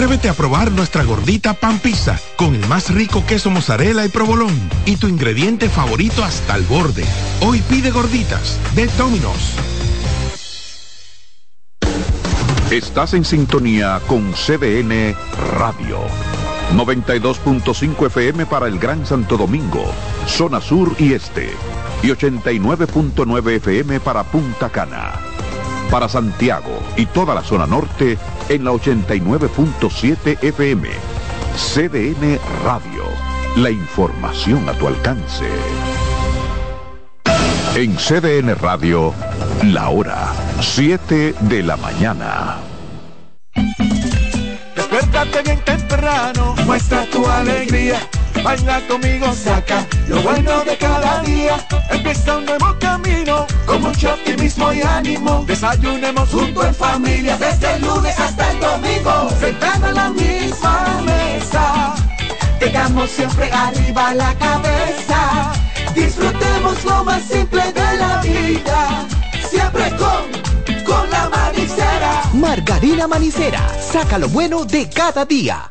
Atrévete a probar nuestra gordita pan pizza con el más rico queso mozzarella y provolón y tu ingrediente favorito hasta el borde. Hoy pide gorditas de Domino's. Estás en sintonía con CDN Radio. 92.5 FM para el Gran Santo Domingo, zona sur y este. Y 89.9 FM para Punta Cana. Para Santiago y toda la zona norte en la 89.7 FM. CDN Radio. La información a tu alcance. En CDN Radio, la hora 7 de la mañana. Despiértate bien temprano, muestra tu alegría. Baila conmigo, saca lo bueno de cada día. Empieza un nuevo camino, con mucho optimismo y ánimo. Desayunemos junto en familia, desde el lunes hasta el domingo. Sentado en la misma mesa, tengamos siempre arriba la cabeza. Disfrutemos lo más simple de la vida, siempre con, con la manicera. Margarina Manicera, saca lo bueno de cada día.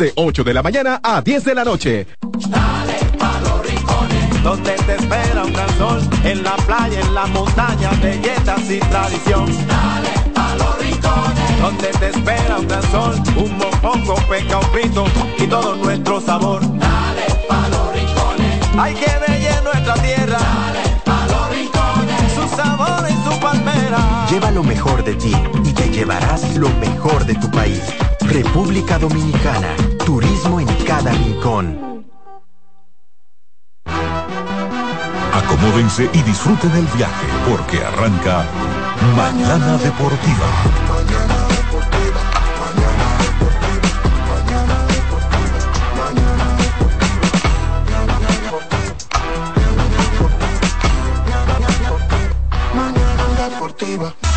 8 de la mañana a 10 de la noche. Dale pa' los rincones, donde te espera un gran sol, en la playa, en la montaña, belletas y tradición. Dale pa' los rincones, donde te espera un gran sol, un mopongo, peca, un pito y todo nuestro sabor. Dale pa' los rincones, hay que bella nuestra tierra. Dale pa' los rincones, su sabor y su palmera. Lleva lo mejor de ti y te llevarás lo mejor de tu país. República Dominicana, turismo en cada rincón. Acomódense y disfruten el viaje porque arranca Mañana Deportiva. Mañana deportiva.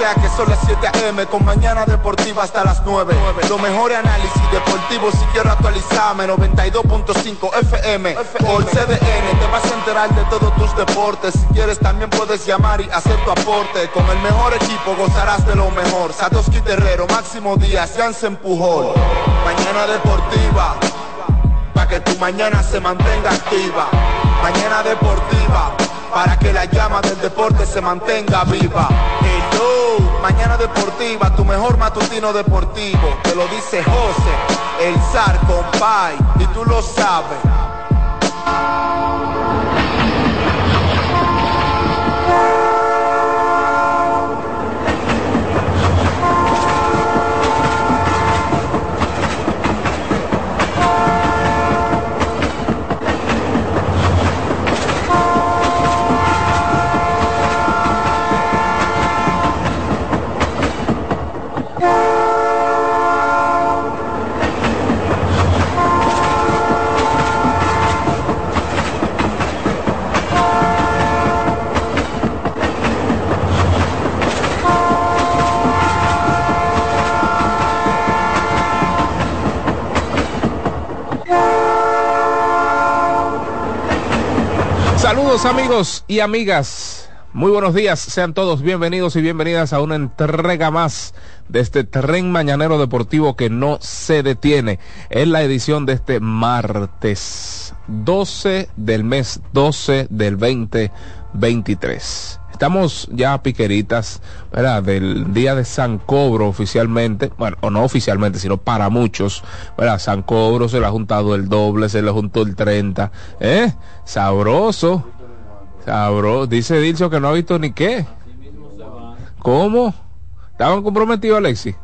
Sea que son las 7 a.m. con mañana deportiva hasta las 9. Lo mejor análisis deportivo si quiero actualizarme. 92.5 FM por CDN. Te vas a enterar de todos tus deportes. Si quieres también puedes llamar y hacer tu aporte. Con el mejor equipo gozarás de lo mejor. Satoshi Terrero, Máximo Díaz, Jansen Pujol. Mañana deportiva. Para que tu mañana se mantenga activa. Mañana deportiva para que la llama del deporte se mantenga viva. Mañana deportiva, tu mejor matutino deportivo. Te lo dice José, el zar compay, y tú lo sabes. Amigos y amigas. Muy buenos días, sean todos bienvenidos y bienvenidas a una entrega más de este tren mañanero deportivo que no se detiene. Es la edición de este martes 12 del mes 12 del 2023. Estamos ya piqueritas, ¿verdad? Del día de San Cobro oficialmente, bueno, o no oficialmente, sino para muchos, ¿verdad? San Cobro se le ha juntado el doble, se le juntó el 30, ¿eh? Sabroso. Cabro, dice Dilcio que no ha visto ni qué. ¿Cómo? ¿Estaban comprometidos, Alexi?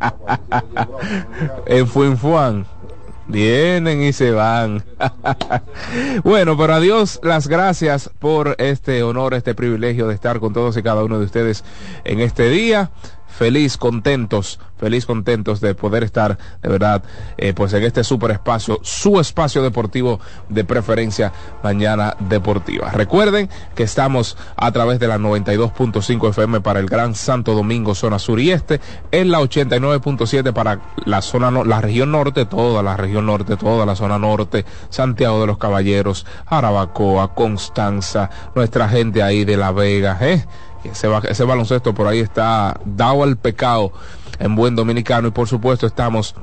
en Fuenfuan. Vienen y se van. bueno, pero a Dios las gracias por este honor, este privilegio de estar con todos y cada uno de ustedes en este día feliz, contentos, feliz, contentos de poder estar de verdad, eh, pues en este super espacio, su espacio deportivo de preferencia mañana deportiva. Recuerden que estamos a través de la 92.5 FM para el Gran Santo Domingo, zona sur y este, en la 89.7 para la zona, la región norte, toda la región norte, toda la zona norte, Santiago de los Caballeros, Arabacoa, Constanza, nuestra gente ahí de La Vega, eh ese, ese baloncesto por ahí está dado al pecado en buen dominicano y por supuesto estamos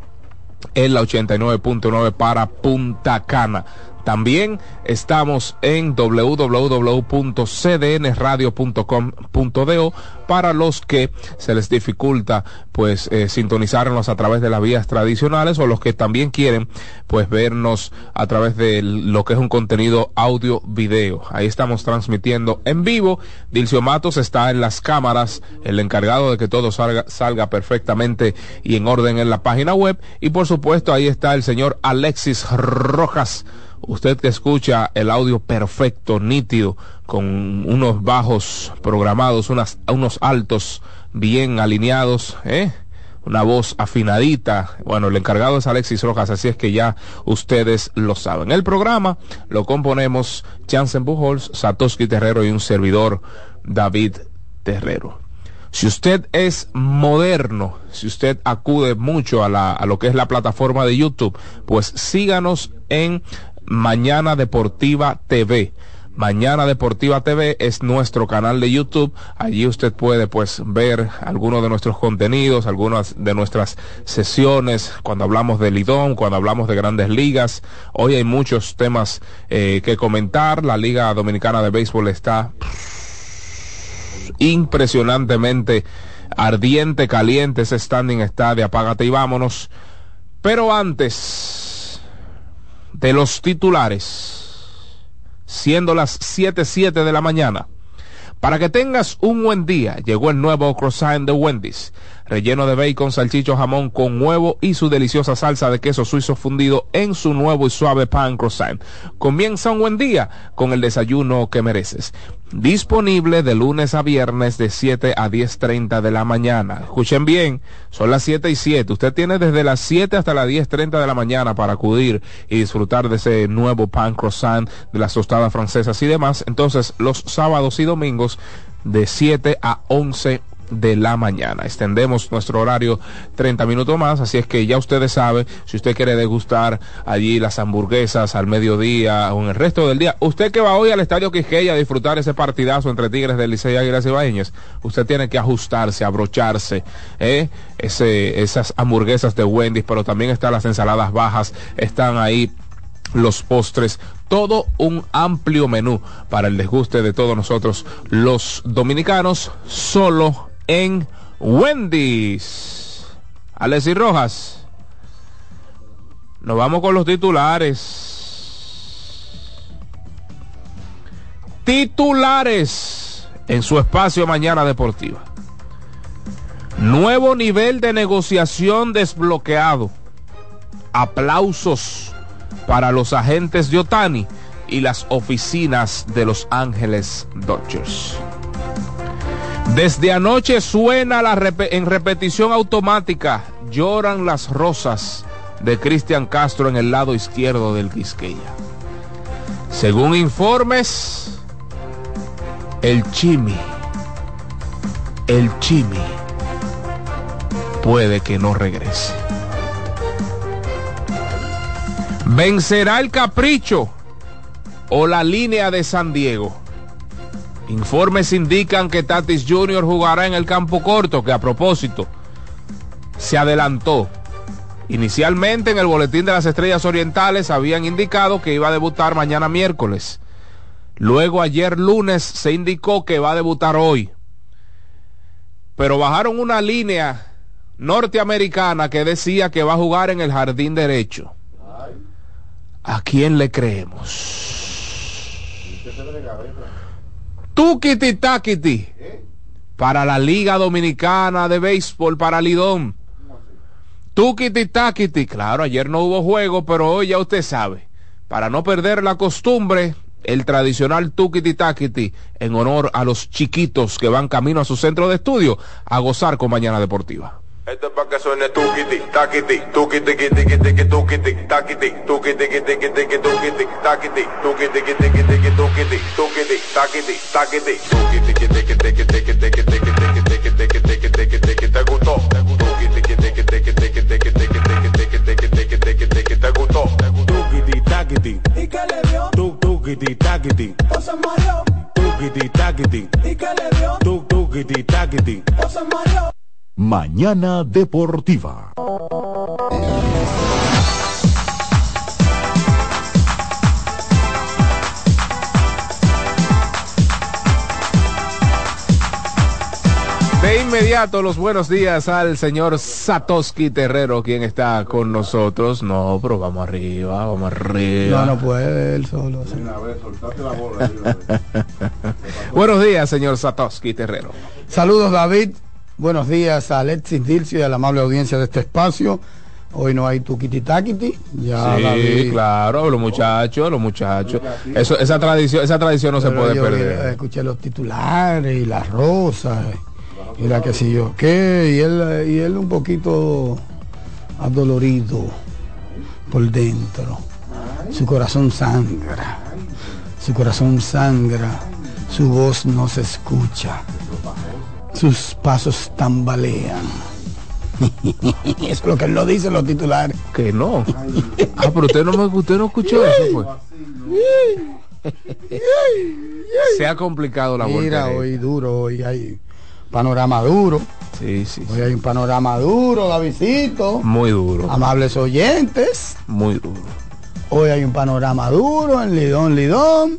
en la 89.9 para Punta Cana. También estamos en www.cdnradio.com.do para los que se les dificulta pues eh, sintonizarnos a través de las vías tradicionales o los que también quieren pues vernos a través de lo que es un contenido audio video. Ahí estamos transmitiendo en vivo. Dilcio Matos está en las cámaras, el encargado de que todo salga, salga perfectamente y en orden en la página web y por supuesto ahí está el señor Alexis Rojas usted que escucha el audio perfecto, nítido, con unos bajos programados, unos altos bien alineados, ¿eh? una voz afinadita. Bueno, el encargado es Alexis Rojas, así es que ya ustedes lo saben. El programa lo componemos Jansen Bujols, Satoshi Terrero y un servidor David Terrero. Si usted es moderno, si usted acude mucho a, la, a lo que es la plataforma de YouTube, pues síganos en Mañana Deportiva TV. Mañana Deportiva TV es nuestro canal de YouTube. Allí usted puede pues ver algunos de nuestros contenidos, algunas de nuestras sesiones, cuando hablamos de Lidón, cuando hablamos de grandes ligas. Hoy hay muchos temas eh, que comentar. La Liga Dominicana de Béisbol está impresionantemente ardiente, caliente. Ese standing está de apágate y vámonos. Pero antes de los titulares, siendo las 7.07 de la mañana. Para que tengas un buen día, llegó el nuevo croissant de Wendy's, relleno de bacon, salchicho, jamón con huevo y su deliciosa salsa de queso suizo fundido en su nuevo y suave pan croissant. Comienza un buen día con el desayuno que mereces. Disponible de lunes a viernes de 7 a 10.30 de la mañana. Escuchen bien, son las 7 y 7. Usted tiene desde las 7 hasta las 10.30 de la mañana para acudir y disfrutar de ese nuevo pan croissant, de las tostadas francesas y demás. Entonces, los sábados y domingos de 7 a 11 de la mañana. Extendemos nuestro horario 30 minutos más, así es que ya ustedes saben, si usted quiere degustar allí las hamburguesas al mediodía o en el resto del día, usted que va hoy al Estadio Quisqueya a disfrutar ese partidazo entre Tigres del Licey, Águilas y Baeñez, usted tiene que ajustarse, abrocharse, ¿eh? Esas hamburguesas de Wendy's, pero también están las ensaladas bajas, están ahí los postres, todo un amplio menú para el desguste de todos nosotros los dominicanos, solo en Wendy's. Alessi Rojas. Nos vamos con los titulares. Titulares en su espacio Mañana Deportiva. Nuevo nivel de negociación desbloqueado. Aplausos para los agentes de Otani y las oficinas de Los Ángeles Dodgers. Desde anoche suena en repetición automática, lloran las rosas de Cristian Castro en el lado izquierdo del Quisqueya. Según informes, el Chimi, el Chimi, puede que no regrese. ¿Vencerá el capricho o la línea de San Diego? Informes indican que Tatis Jr. jugará en el campo corto, que a propósito se adelantó. Inicialmente en el boletín de las Estrellas Orientales habían indicado que iba a debutar mañana miércoles. Luego ayer lunes se indicó que va a debutar hoy. Pero bajaron una línea norteamericana que decía que va a jugar en el jardín derecho. ¿A quién le creemos? Tukiti Takiti para la Liga Dominicana de Béisbol para Lidón. Tukiti Takiti, claro, ayer no hubo juego, pero hoy ya usted sabe, para no perder la costumbre, el tradicional Tukiti Takiti en honor a los chiquitos que van camino a su centro de estudio a gozar con Mañana Deportiva. Esto es para que suene tukiti, takiti, tukiti, tiki, tiki, tiki, tukiti, takiti, tukiti, tiki, tiki, tiki, tukiti, takiti, tukiti, tiki, tiki, tiki, tukiti, tukiti, takiti, takiti, tukiti, tiki, tiki, tiki, tiki, tiki, tiki, tiki, tiki, tiki, tiki, tiki, tiki, te gustó, tiki, tiki, te gustó, tukiti, takiti, ¿Y qué le dio? tuk, tukiti, takiti, ¿O se mareó? tukiti, takiti, ¿Y qué le dio? tuk, tukiti, takiti. ¿O se mareó? Mañana Deportiva. De inmediato los buenos días al señor Satoshi Terrero, quien está con nosotros. No, pero vamos arriba, vamos arriba. No, no puede él solo. sí. Buenos días, señor Satoshi Terrero. Saludos David, buenos días a Alexis Dilcio y a la amable audiencia de este espacio. Hoy no hay tuquiti taquiti, ya sí, David. claro, los muchachos, los muchachos. Eso, esa tradición, esa tradición no se puede yo perder. Escuché los titulares y las rosas y la que sé yo qué, y él, y él un poquito adolorido por dentro. Su corazón sangra, su corazón sangra, su voz no se escucha, sus pasos tambalean. Eso es lo que él lo dice en los titulares. Que no. Ah, pero usted no me usted no escuchó eso, pues. Se ha complicado la Mira, vuelta. hoy duro, hoy hay panorama duro. Sí, sí, sí. Hoy hay un panorama duro, Davidito. Muy duro, Amables oyentes. muy duro. Hoy hay un panorama duro en Lidón, Lidón.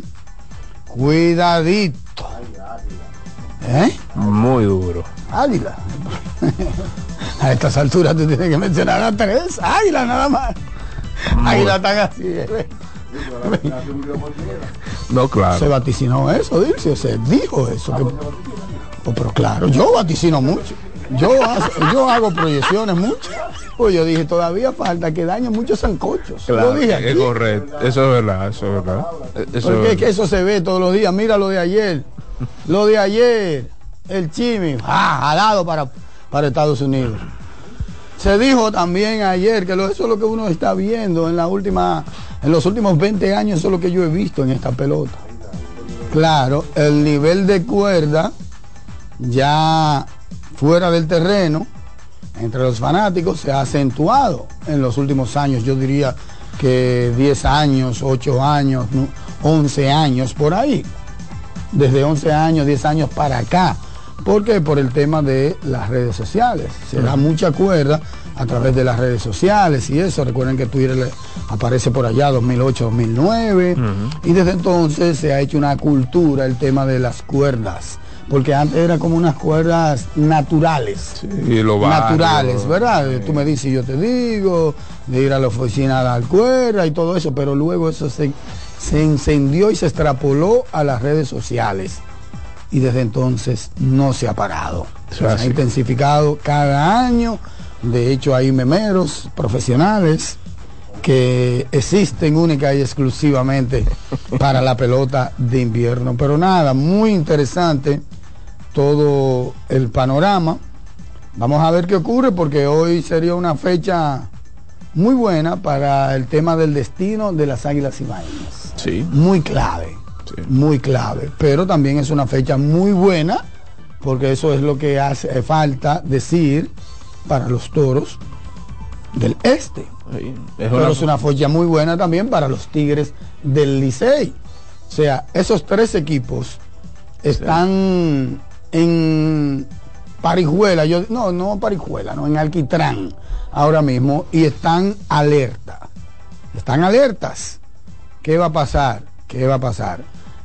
Cuidadito. ¿Eh? Muy duro. Águila. a estas alturas tú tienes que mencionar a tres. Águila nada más. Águila están así. ¿eh? No, Se claro. vaticinó eso, Dilcio, se dijo eso. que- Pues, pero claro, yo vaticino mucho. Yo, hago- yo hago proyecciones muchas. Pues yo dije, todavía falta que dañen muchos zancochos. Claro, lo dije es correcto. Eso es verdad, eso es verdad. Eso Porque es es que eso se ve todos los días. Mira lo de ayer. Lo de ayer. El chimi. Ah, jalado para, para Estados Unidos. Se dijo también ayer que eso es lo que uno está viendo en la última, en los últimos 20 años, eso es lo que yo he visto en esta pelota. Claro, el nivel de cuerda ya fuera del terreno entre los fanáticos se ha acentuado en los últimos años. Yo diría que 10 años, 8 años, ¿no? 11 años por ahí. Desde 11 años, 10 años para acá. ¿Por qué? Por el tema de las redes sociales. Se da mucha cuerda a través de las redes sociales y eso. Recuerden que Twitter aparece por allá 2008, 2009. Y desde entonces se ha hecho una cultura el tema de las cuerdas. Porque antes era como unas cuerdas naturales Y lo naturales, ¿verdad? Tú me dices y yo te digo, de ir a la oficina a dar cuerda y todo eso, pero luego eso se, se encendió y se extrapoló a las redes sociales. Y desde entonces no se ha parado. Eso Se ha intensificado cada año. De hecho, hay memeros profesionales que existen única y exclusivamente para la pelota de invierno. Pero nada, muy interesante todo el panorama. Vamos a ver qué ocurre porque hoy sería una fecha muy buena para el tema del destino de las Águilas Ibaeñas. Sí. Muy clave, Sí. muy clave. Pero también es una fecha muy buena porque eso es lo que hace falta decir para los toros del este. Sí, Es Pero una- es una fecha muy buena también para los Tigres del Licey. O sea, esos tres equipos están en Parijuela, yo no, no Parijuela, no, en Alquitrán ahora mismo y están alerta. Están alertas. ¿Qué va a pasar? ¿Qué va a pasar?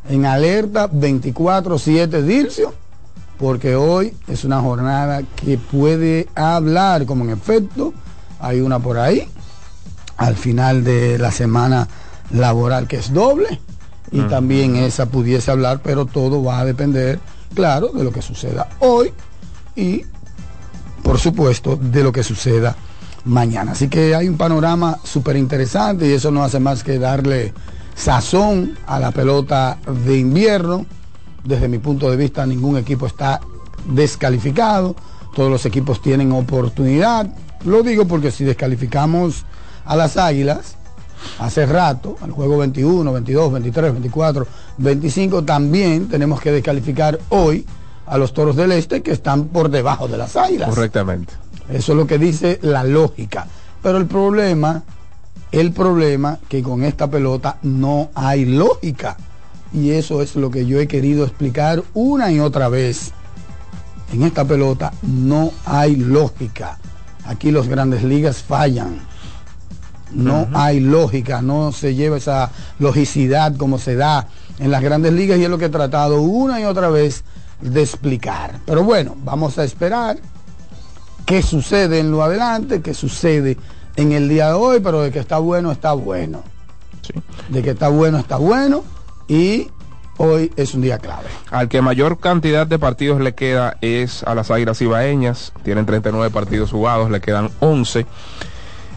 En alerta 24/7 Dircio, porque hoy es una jornada que puede hablar, como en efecto hay una por ahí, al final de la semana laboral que es doble y también esa pudiese hablar, pero todo va a depender, claro, de lo que suceda hoy y, por supuesto, de lo que suceda mañana. Así que hay un panorama súper interesante y eso no hace más que darle sazón a la pelota de invierno. Desde mi punto de vista, ningún equipo está descalificado. Todos los equipos tienen oportunidad. Lo digo porque si descalificamos a las Águilas, hace rato, al juego 21, 22, 23, 24, 25, también tenemos que descalificar hoy a los Toros del Este que están por debajo de las Águilas. Correctamente. Eso es lo que dice la lógica. Pero el problema, el problema que con esta pelota no hay lógica. Y eso es lo que yo he querido explicar una y otra vez. En esta pelota no hay lógica. Aquí los grandes ligas fallan. No hay lógica, no se lleva esa logicidad como se da en las grandes ligas y es lo que he tratado una y otra vez de explicar. Pero bueno, vamos a esperar qué sucede en lo adelante, qué sucede en el día de hoy, pero de que está bueno, está bueno. De que está bueno, está bueno y hoy es un día clave. Al que mayor cantidad de partidos le queda es a las Águilas Ibaeñas. Tienen 39 partidos jugados, le quedan 11.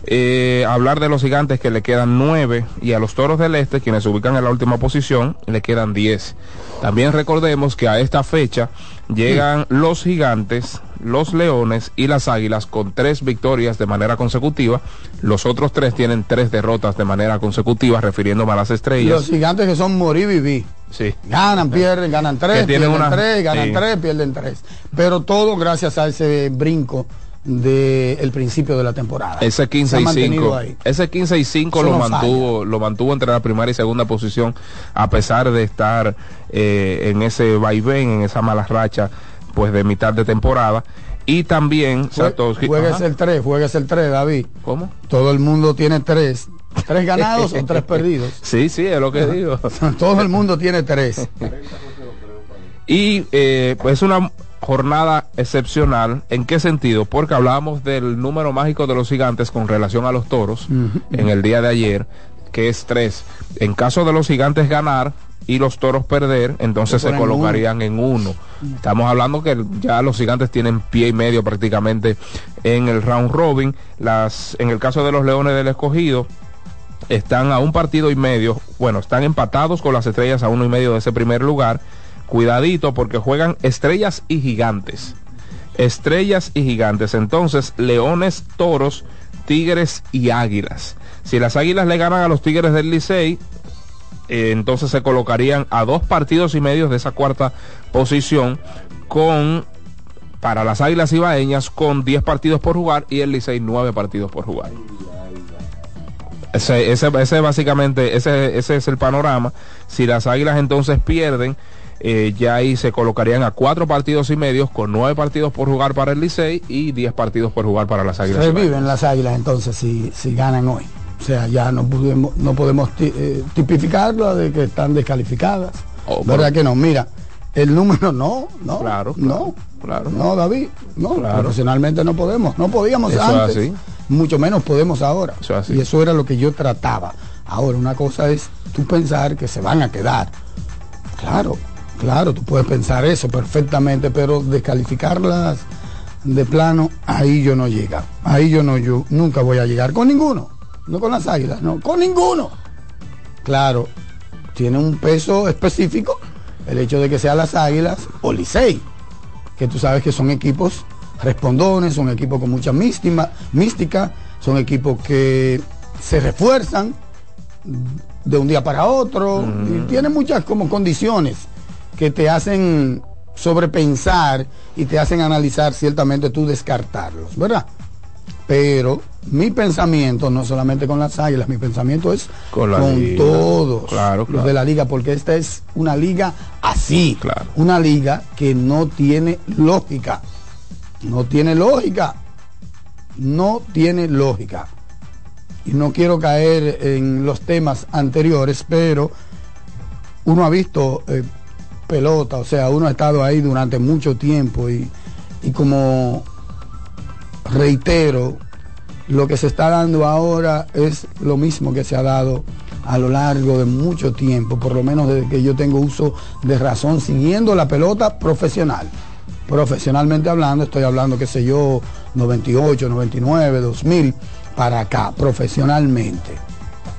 Eh, hablar de los gigantes que le quedan 9 y a los toros del este, quienes se ubican en la última posición, le quedan 10. También recordemos que a esta fecha llegan los gigantes, los leones y las águilas con tres victorias de manera consecutiva. Los otros tres tienen tres derrotas de manera consecutiva, refiriéndome a las estrellas. Los gigantes que son morir vivir. Sí. Ganan, pierden, ganan tres, pierden una- tres, ganan sí. tres, pierden tres. Pero todo gracias a ese brinco del principio de la temporada. Ese Se 15 ha y mantenido 5, ahí. ese 15 y 5 Eso lo no mantuvo, lo mantuvo entre la primera y segunda posición a pesar de estar eh, en ese vaivén, en esa mala racha, pues de mitad de temporada. Y también Satoshi- Juegues el 3, juegues el 3, David. ¿Cómo? Todo el mundo tiene tres. Tres ganados o tres perdidos. Sí, sí, es lo que digo. Todo el mundo tiene tres. Y eh, pues es una jornada excepcional. ¿En qué sentido? Porque hablábamos del número mágico de los gigantes con relación a los toros en el día de ayer, que es tres. En caso de los gigantes ganar y los toros perder, entonces Se colocarían en uno. Estamos hablando que ya los gigantes tienen pie y medio prácticamente en el round robin. Las, en el caso de los leones del escogido, están a un partido y medio, bueno, están empatados con las estrellas a uno y medio de ese primer lugar. Cuidadito porque juegan estrellas y gigantes. Estrellas y gigantes. Entonces, leones, toros, tigres y águilas. Si las águilas le ganan a los tigres del Licey, eh, entonces se colocarían a dos partidos y medio de esa cuarta posición con para las águilas ibaeñas con 10 partidos por jugar y el Licey 9 partidos por jugar. Ese, ese, ese básicamente, ese, ese es el panorama. Si las águilas entonces pierden, eh, ya ahí se colocarían a cuatro partidos y medios con nueve partidos por jugar para el Licey y 10 partidos por jugar para las águilas. Reviven las águilas entonces si, si ganan hoy. O sea, ya no podemos, no podemos eh, tipificarlo de que están descalificadas. Oh, ¿Verdad que no? Mira, el número no, no, Claro, no, claro. no, David, no, Claro. profesionalmente no podemos, no podíamos Eso antes, así. mucho menos podemos ahora. Eso es así. Y eso era lo que yo trataba. Ahora, una cosa es tú pensar que se van a quedar. Claro, claro, tú puedes pensar eso perfectamente, pero descalificarlas de plano, ahí yo no llega. Ahí yo no, yo nunca voy a llegar con ninguno. No con las águilas, no, con ninguno. Claro, tiene un peso específico el hecho de que sean las águilas o Licey, que tú sabes que son equipos respondones, son equipos con mucha mística, mística son equipos que se refuerzan de un día para otro y tienen muchas como condiciones que te hacen sobrepensar y te hacen analizar ciertamente tú descartarlos, ¿verdad? Pero mi pensamiento, no solamente con las águilas, mi pensamiento es Con con, la liga. todos Claro, los de la liga, porque esta es una liga así, Claro. una liga que no tiene lógica, no tiene lógica, no tiene lógica. Y no quiero caer en los temas anteriores, pero uno ha visto eh, pelota, o sea, uno ha estado ahí durante mucho tiempo y, y como reitero, lo que se está dando ahora es lo mismo que se ha dado a lo largo de mucho tiempo, por lo menos desde que yo tengo uso de razón, siguiendo la pelota profesional. Profesionalmente hablando, estoy hablando, qué sé yo, 98, 99, 2000, para acá, profesionalmente.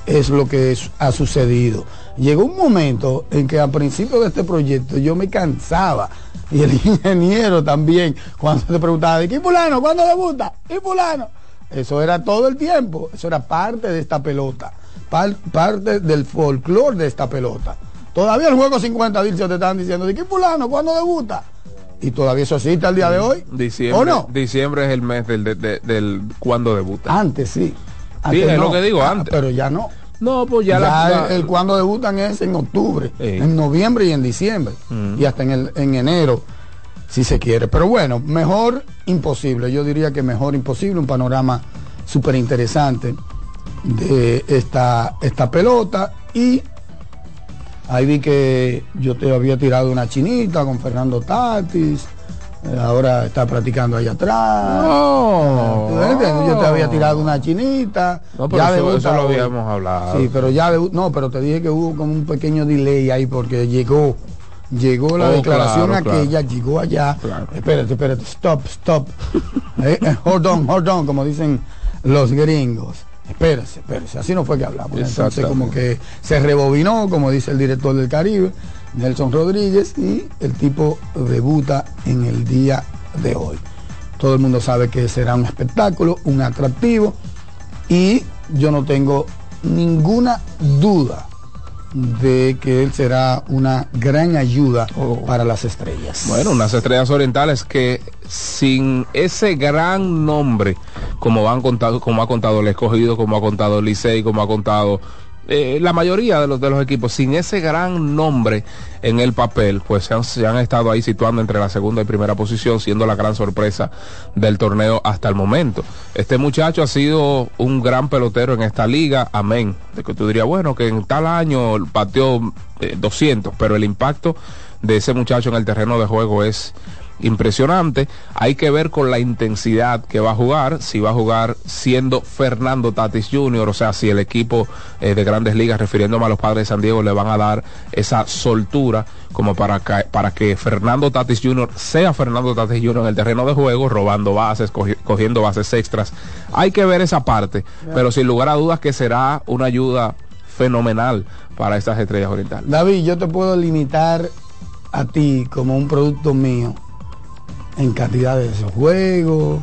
Es lo que ha sucedido. Llegó un momento en que al principio de este proyecto yo me cansaba. Y el ingeniero también, cuando se preguntaba, ¿de qué fulano? ¿Cuándo debuta? ¿Y fulano? Eso era todo el tiempo. Eso era parte de esta pelota. par- parte del folclore de esta pelota. Todavía el juego 50 Dilcio te están diciendo, ¿de qué fulano? ¿Cuándo debuta? Y todavía eso existe al día de hoy. Diciembre, ¿O no? diciembre es el mes del, de- de- del cuando debuta. Antes sí. Sí, es lo que digo, Ah, antes. Pero ya no. No, pues ya, Ya, la, la- el, el cuando debutan es en octubre, Sí. en noviembre y en diciembre. Mm. Y hasta en, el, en enero, si se quiere. Pero bueno, mejor imposible. Yo diría que mejor imposible. Un panorama súper interesante de esta, esta pelota. Y ahí vi que yo te había tirado una chinita con Fernando Tatis. Ahora está practicando allá atrás. No. Yo te había tirado una chinita. No, pero ya eso, debuta eso lo habíamos hablado. Sí, pero ya debu- no, pero te dije que hubo como un pequeño delay ahí porque llegó llegó la Oh, declaración claro, aquella, llegó allá. Claro. Espérate, espérate, stop, stop. Eh, eh, hold on, hold on, como dicen los gringos. Espérese, espérese, así no fue que hablamos. Entonces como que se rebobinó, como dice el director del Caribe, Nelson Rodríguez, y el tipo debuta en el día de hoy. Todo el mundo sabe que será un espectáculo, un atractivo, y yo no tengo ninguna duda de que él será una gran ayuda Oh. para las estrellas. Bueno, unas estrellas orientales que sin ese gran nombre, como han contado, como ha contado el escogido, como ha contado el Licey, como ha contado eh, la mayoría de los de los equipos, sin ese gran nombre en el papel, pues se han, se han estado ahí situando entre la segunda y primera posición, siendo la gran sorpresa del torneo hasta el momento. Este muchacho ha sido un gran pelotero en esta liga, amén. De que tú dirías, bueno, que en tal año pateó eh, 200, pero el impacto de ese muchacho en el terreno de juego es impresionante. Hay que ver con la intensidad que va a jugar, si va a jugar siendo Fernando Tatis Jr., o sea, si el equipo eh, de grandes ligas, refiriéndome a los padres de San Diego, le van a dar esa soltura como para que, para que Fernando Tatis Jr. sea Fernando Tatis Jr. en el terreno de juego, robando bases, cogi- cogiendo bases extras. Hay que ver esa parte, pero sin lugar a dudas que será una ayuda fenomenal para estas estrellas orientales. David, yo te puedo limitar a ti como un producto mío en cantidades de juegos,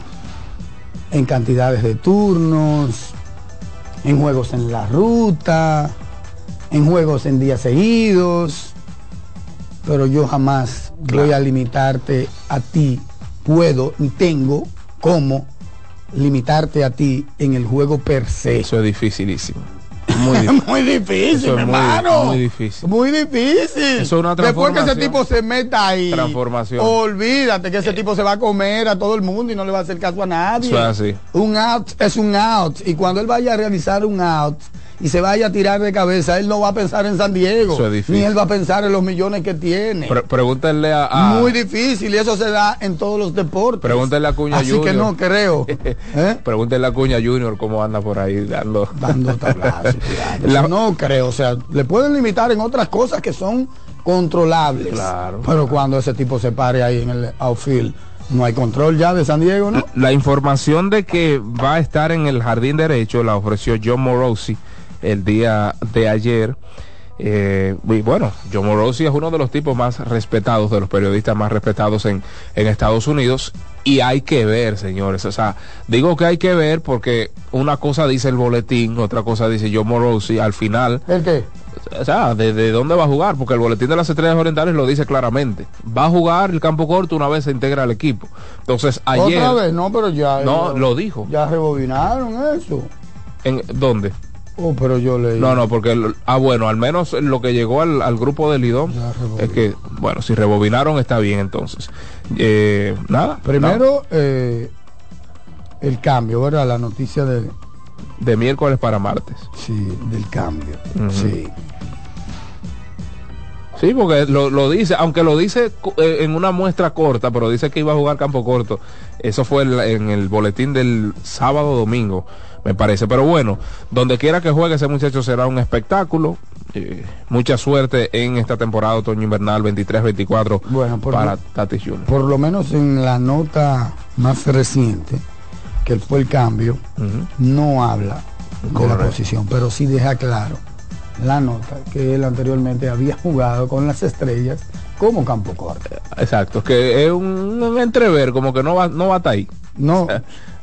en cantidades de turnos, en juegos en la ruta, en juegos en días seguidos, pero yo jamás voy a limitarte a ti, puedo y tengo cómo limitarte a ti en el juego per se. Eso es dificilísimo. Muy difícil. Muy difícil, es muy- hermano. muy difícil. Muy difícil. Eso es una Después que ese tipo se meta ahí. Transformación. Olvídate que ese tipo se va a comer a todo el mundo y no le va a hacer caso a nadie. Eso es así. Un out es un out. Y cuando él vaya a realizar un out y se vaya a tirar de cabeza, él no va a pensar en San Diego. Eso es difícil. Ni él va a pensar en los millones que tiene. Pre- pregúntenle a, a- Muy difícil y eso se da en todos los deportes. Pregúntale a Cuña Así Junior. que no creo. ¿Eh? Pregúntenle a Cuña Junior cómo anda por ahí dando. dando tablazos. La- No creo, o sea, le pueden limitar en otras cosas que son controlables. Claro. Pero cuando ese tipo se pare ahí en el outfield, no hay control ya de San Diego, ¿no? La información de que va a estar en el jardín derecho la ofreció John Morosi el día de ayer. Eh, y bueno, John Morosi es uno de los tipos más respetados, de los periodistas más respetados en, en Estados Unidos. Y hay que ver, señores. O sea, digo que hay que ver porque una cosa dice el boletín, otra cosa dice John Morosi. Al final, ¿El qué? o sea, ¿de, de dónde va a jugar? Porque el boletín de las estrellas orientales lo dice claramente. Va a jugar el campo corto una vez se integra al equipo. Entonces, ayer. Otra vez, no, pero ya. No, lo dijo. Ya rebobinaron eso. ¿En dónde? Oh, pero yo leí. No, no, porque, el- ah, bueno, al menos lo que llegó al, al grupo de Lidón es que, bueno, si rebobinaron está bien entonces. Eh, nada. Primero, eh, el cambio, ¿verdad? La noticia de, de miércoles para martes. sí, del cambio. Sí. Sí, porque lo, lo dice, aunque lo dice eh, en una muestra corta, pero dice que iba a jugar campo corto. Eso fue en el boletín del sábado domingo. Me parece. Pero bueno, donde quiera que juegue ese muchacho será un espectáculo. Eh, mucha suerte en esta temporada otoño-invernal 23-24 Bueno, para lo- Tatis Jr. Por lo menos en la nota más reciente, que fue el cambio, no habla de la Correcto. posición, pero sí deja claro la nota que él anteriormente había jugado con las estrellas como campo corto. Exacto, que es un, un entrever, como que no va, no va hasta ahí. No,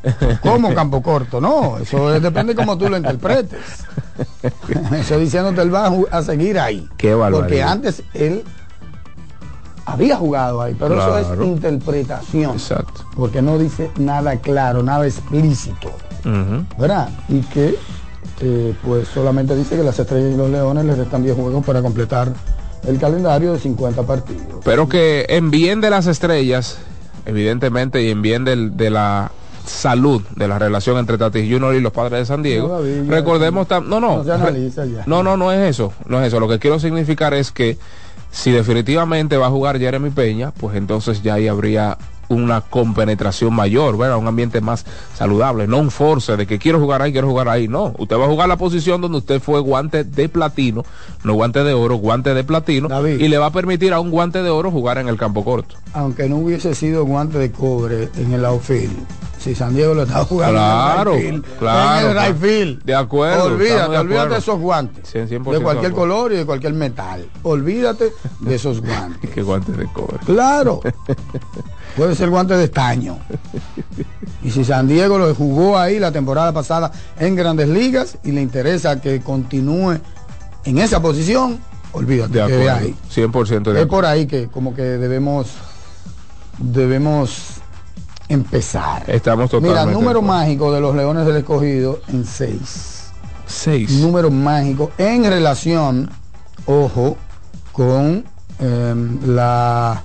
como campo corto, no, eso es- depende cómo tú lo interpretes. Eso diciéndote él va a, seguir ahí. Qué. Porque antes él había jugado ahí, pero eso es interpretación. Exacto. Porque no dice nada claro, nada explícito. ¿verdad? Y que eh, pues solamente dice que las estrellas y los leones les restan 10 juegos para completar el calendario de 50 partidos. Pero que en bien de las estrellas, evidentemente, y en bien del- de la salud de la relación entre Tatis Jr. y los padres de San Diego, No, David, ya recordemos no, no, No no, no, no es eso, no es eso. Lo que quiero significar es que si definitivamente va a jugar Jeremy Peña, pues entonces ya ahí habría una compenetración mayor, ¿verdad? Un ambiente más saludable, no un force de que quiero jugar ahí, quiero jugar ahí. No, usted va a jugar la posición donde usted fue guante de platino, no guante de oro, guante de platino, David. y le va a permitir a un guante de oro jugar en el campo corto. Aunque no hubiese sido guante de cobre en el outfield, si San Diego lo estaba jugando Claro, en el right field, claro, en el right field. De acuerdo, Olvídate, de olvídate acuerdo. de esos guantes. Sí, 100% de cualquier acuerdo. color y de cualquier metal. Olvídate de esos guantes. Que guante de cobre. Claro. Puede ser guante de estaño. Y si San Diego lo jugó ahí la temporada pasada en grandes ligas y le interesa que continúe en esa posición, olvídate De que de acuerdo. ahí. 100% de Es acuerdo. por ahí que como que debemos debemos empezar. Estamos totalmente. Mira, número mágico de los Leones del Escogido en 6 Seis. número mágico en relación, ojo, con em, la,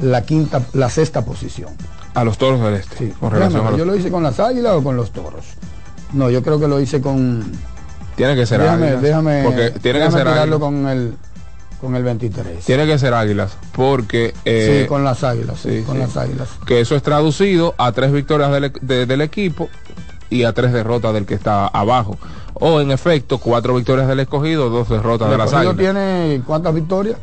la quinta, la sexta posición. A los toros del este. Sí. Con relación Déjame a los... ¿Yo lo hice con las águilas o con los toros? No, yo creo que lo hice con. Tiene que ser déjame, águilas. déjame, Porque tiene que ser águilas. con el con el 23. Tiene que ser águilas. Porque. eh, sí, con las águilas, sí, sí, con sí. las águilas. que eso es traducido a tres victorias del, de- del equipo y a tres derrotas del que está abajo. O en efecto, cuatro victorias del escogido, dos derrotas El de las escogido águilas. tiene cuántas victorias?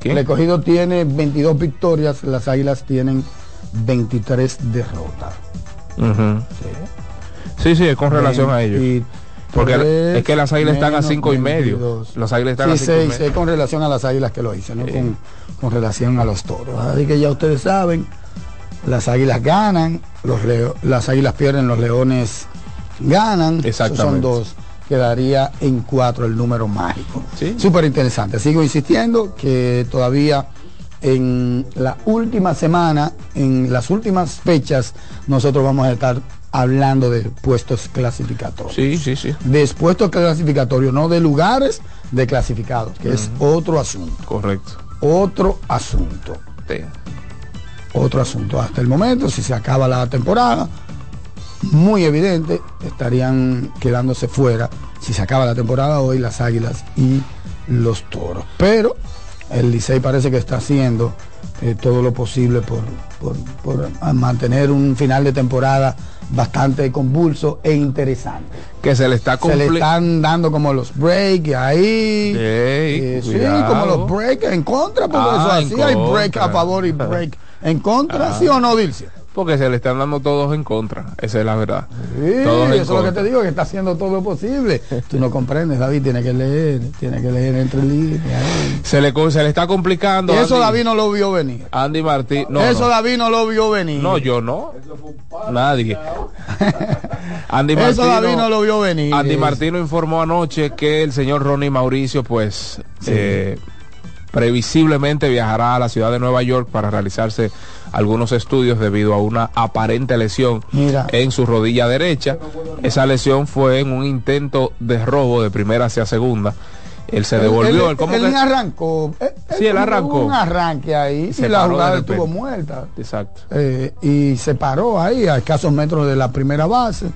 ¿Quién? El escogido tiene 22 victorias, las águilas tienen 23 derrotas. Sí, sí, es con relación a ellos. 23 Porque es que las águilas están a cinco y medio. 22. Las águilas están Sí, a cinco y seis, medio. con relación a las águilas que lo hice, no con, con relación a los toros. Así que ya ustedes saben, las águilas ganan, los leo- las águilas pierden, los leones ganan. Esos son Exactamente. dos. Quedaría en cuatro el número mágico. Sí. Súper interesante. Sigo insistiendo que todavía en la última semana, en las últimas fechas, nosotros vamos a estar hablando de puestos clasificatorios Sí, sí, sí. de puestos clasificatorios, no de lugares de clasificados, que es otro asunto, Correcto. otro asunto, Sí. otro asunto. Hasta el momento, si se acaba la temporada, muy evidente, estarían quedándose fuera, si se acaba la temporada hoy, las águilas y los toros. Pero el Licey parece que está haciendo eh, todo lo posible por, por- por, mantener un final de temporada bastante convulso e interesante. Que se le está se le están dando como los breaks ahí. Eh, sí, como los breaks en contra, porque Ah, eso así hay break a favor y break en contra, Ah. ¿sí o no, Dilcia? Porque se le están dando todos en contra. Esa es la verdad. Sí, Todos eso es lo que te digo, que está haciendo todo lo posible. Tú no comprendes, David, tiene que leer, tiene que leer entre líneas. Se le, se le está complicando. Y eso Andy- David no lo vio venir. Andy Martín. No, eso no. David no lo vio venir. No, yo no. Nadie. Andy Eso Martino, David no lo vio venir. Andy Eso. Martino informó anoche que el señor Ronnie Mauricio, pues, eh, previsiblemente viajará a la ciudad de Nueva York para realizarse algunos estudios debido a una aparente lesión Mira. en su rodilla derecha. Esa lesión fue en un intento de robo de primera hacia segunda. Él se devolvió. Él, él él que- arrancó. Él- Sí, él arrancó. Un arranque ahí Se y la jugada estuvo muerta. Exacto. Eh, y se paró ahí a escasos metros de la primera base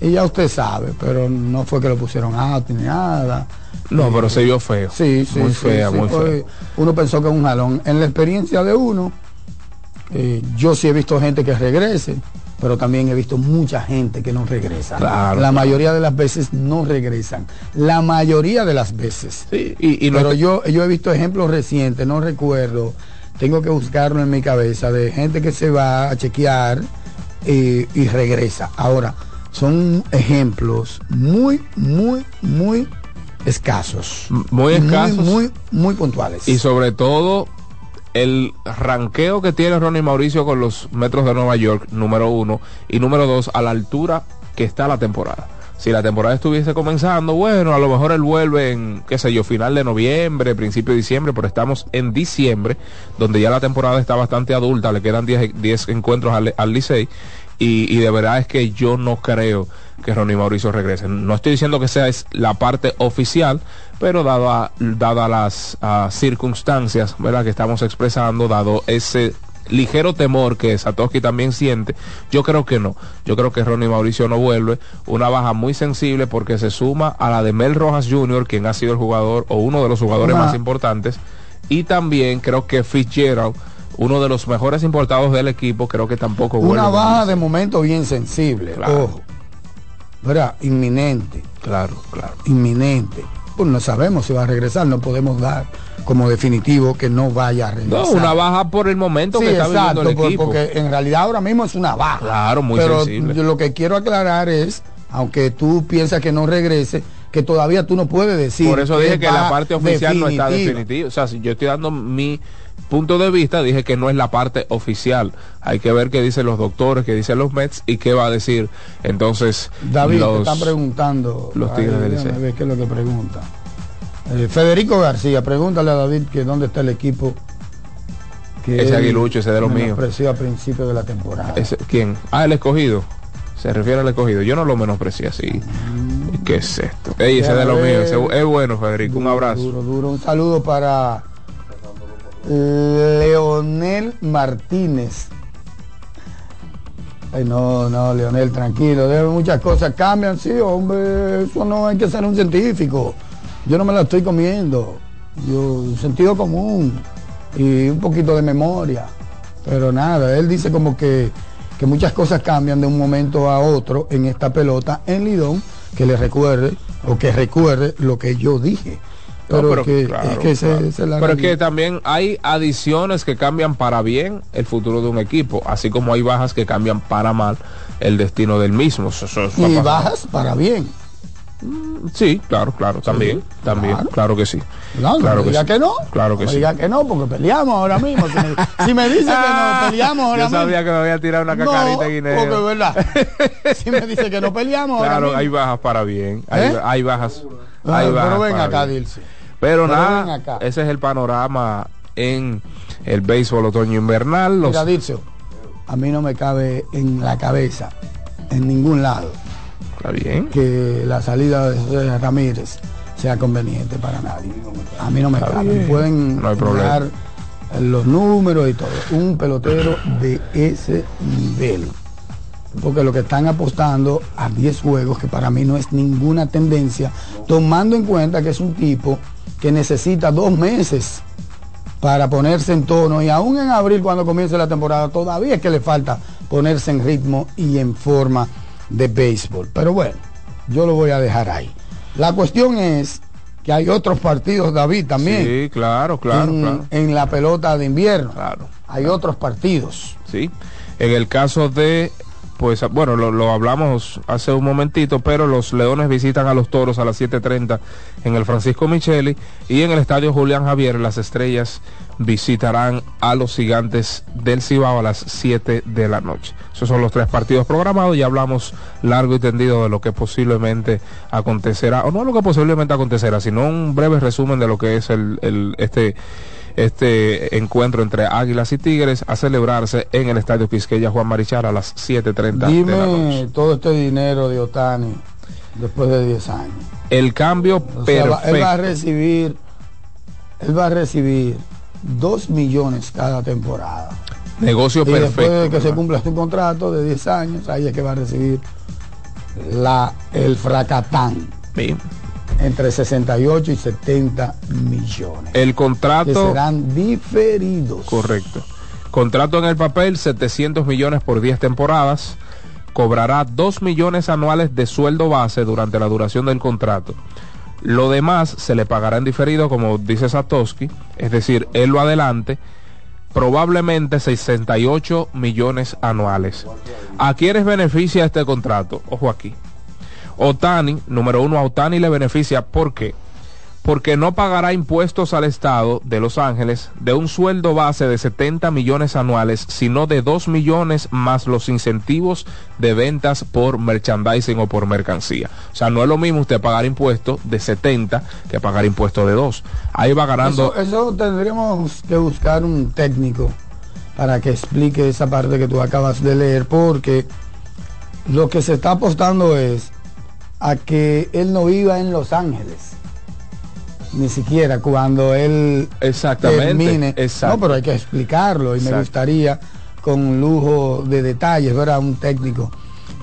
y ya usted sabe, pero no fue que lo pusieron out ni nada. No, Eh, pero se vio feo. Sí, sí, Muy sí, fea, sí, muy fea. Uno pensó que un jalón. En la experiencia de uno, eh, yo sí he visto gente que regrese pero también he visto mucha gente que no regresa. Claro, la claro. mayoría de las veces no regresan. La mayoría de las veces. Sí, y, y no pero yo, yo he visto ejemplos recientes, no recuerdo, tengo que buscarlo en mi cabeza, de gente que se va a chequear eh, y regresa. Ahora, son ejemplos muy, muy, muy escasos. muy escasos. Muy, muy, muy puntuales. Y sobre todo el ranqueo que tiene Ronnie Mauricio con los metros de Nueva York, número uno, y número dos, a la altura que está la temporada. Si la temporada estuviese comenzando, bueno, a lo mejor él vuelve en, qué sé yo, final de noviembre, principio de diciembre, pero estamos en diciembre, donde ya la temporada está bastante adulta, le quedan 10 10 encuentros al, al Licey, y, y de verdad es que yo no creo que Ronnie Mauricio regrese. No estoy diciendo que sea es la parte oficial, pero dado a, dada las circunstancias ¿verdad? que estamos expresando, dado ese ligero temor que Satoshi también siente, yo creo que no. Yo creo que Ronnie Mauricio no vuelve. Una baja muy sensible porque se suma a la de Mel Rojas Jr., quien ha sido el jugador o uno de los jugadores Una- más importantes. Y también creo que Fitzgerald, uno de los mejores importados del equipo, creo que tampoco. Una baja de momento bien sensible, Claro. ojo. ¿Verdad? Inminente, Claro, claro. inminente. Pues no sabemos si va a regresar, no podemos dar como definitivo que no vaya a No, regresar. una baja por el momento Sí, que está exacto, viviendo el por- equipo. porque en realidad ahora mismo es una baja. Claro, muy Pero sensible. yo lo que quiero aclarar es, aunque tú piensas que no regrese, que todavía tú no puedes decir. Por eso dije que la parte oficial no está definitiva. O sea, si yo estoy dando mi punto de vista, dije que no es la parte oficial. Hay que ver qué dicen los doctores, qué dicen los Mets y qué va a decir entonces David, te los... están preguntando. los Tigres del Licey. qué es lo que pregunta. Eh, Federico García, pregúntale a David que dónde está el equipo que Ese aguilucho, ese de los míos. a principio de la temporada. Ese- ¿Quién? Ah, el escogido. Se refiere al escogido. Yo no lo menosprecié así. Mm. ¿Qué es esto? Ey, ese de los míos. Es bueno, Federico. Un abrazo. Duro, duro. Un saludo para Leonel Martínez. Ay, no, no, Leonel, tranquilo. Muchas cosas cambian, sí, hombre. Eso no hay que ser un científico. Yo no me la estoy comiendo. Yo, sentido común y un poquito de memoria. Pero nada, él dice como que, que muchas cosas cambian de un momento a otro en esta pelota en Lidón, que le recuerde o que recuerde lo que yo dije. No, Pero, que, claro, es que claro. la Pero que también hay adiciones que cambian para bien el futuro de un equipo, así como hay bajas que cambian para mal el destino del mismo. Eso- eso- y bajas para bien. Sí, claro, claro, también, también, claro. claro. que sí. No claro me diga sí. que no. Claro que no sí. diga que no, porque peleamos ahora mismo. Si me, si me dice que no, peleamos ahora Yo mismo. sabía que me había tirado una cacarita no, guineo. porque es verdad. si me dice que no peleamos ahora Claro, mismo. hay bajas para bien. Hay, ¿Eh? hay bajas. Ah, hay pero ven acá. Dilce. Pero, nada, acá. ese es el panorama en el béisbol otoño invernal. Los, Mira, Dilcio, a mí no me cabe en la cabeza, en ningún lado, está bien. que la salida de José Ramírez sea conveniente para nadie. A mí no me Está cabe. bien. Pueden No hay problema. los números y todo. Un pelotero de ese nivel. Porque lo que están apostando a 10 juegos, que para mí no es ninguna tendencia, tomando en cuenta que es un tipo que necesita dos meses para ponerse en tono y aún en abril cuando comience la temporada todavía es que le falta ponerse en ritmo y en forma de béisbol. Pero bueno, yo lo voy a dejar ahí. La cuestión es que hay otros partidos, David, también Sí, claro, claro, en, claro. en la pelota de invierno. Claro. Hay otros partidos. Sí. En el caso de, pues, bueno, lo, hablamos hace un momentito, pero los Leones visitan a los Toros a las 7.30 en el Francisco Micheli y en el Estadio Julián Javier las Estrellas visitarán a los Gigantes del Cibao a las 7 de la noche. Esos son los tres partidos programados y hablamos largo y tendido de lo que posiblemente acontecerá, o no lo que posiblemente acontecerá, sino un breve resumen de lo que es el- este este encuentro entre Águilas y Tigres a celebrarse en el Estadio Quisqueya Juan Marichal a las 7.30 de la Dime noche. todo este dinero de Otani después de 10 años. El cambio O sea, va- él va a perfecto. recibir, él va a recibir 2 millones cada temporada. Negocio Y después de perfecto. que se cumpla su contrato de 10 años, ahí es que va a recibir la, el fracatán Bien. Entre 68 y 70 millones. El que contrato serán diferidos. correcto. Contrato en el papel 700 millones por 10 temporadas. cobrará 2 millones anuales de sueldo base durante la duración del contrato. Lo demás se le pagará en diferido, como dice Satoshi, es decir, él lo adelante, probablemente 68 millones anuales. ¿A quiénes beneficia este contrato? Ojo aquí. Otani, número uno, a Otani le beneficia, ¿por qué? Porque no pagará impuestos al Estado de Los Ángeles de un sueldo base de 70 millones anuales, sino de 2 millones más los incentivos de ventas por merchandising o por mercancía. O sea, no es lo mismo usted pagar impuestos de 70 que pagar impuestos de 2. Ahí va ganando. Eso, eso tendríamos que buscar un técnico para que explique esa parte que tú acabas de leer, porque lo que se está apostando es a que él no viva en Los Ángeles. Ni siquiera cuando él Exactamente, termine. exacto. No, pero hay que explicarlo y me gustaría con lujo de detalles ver a un técnico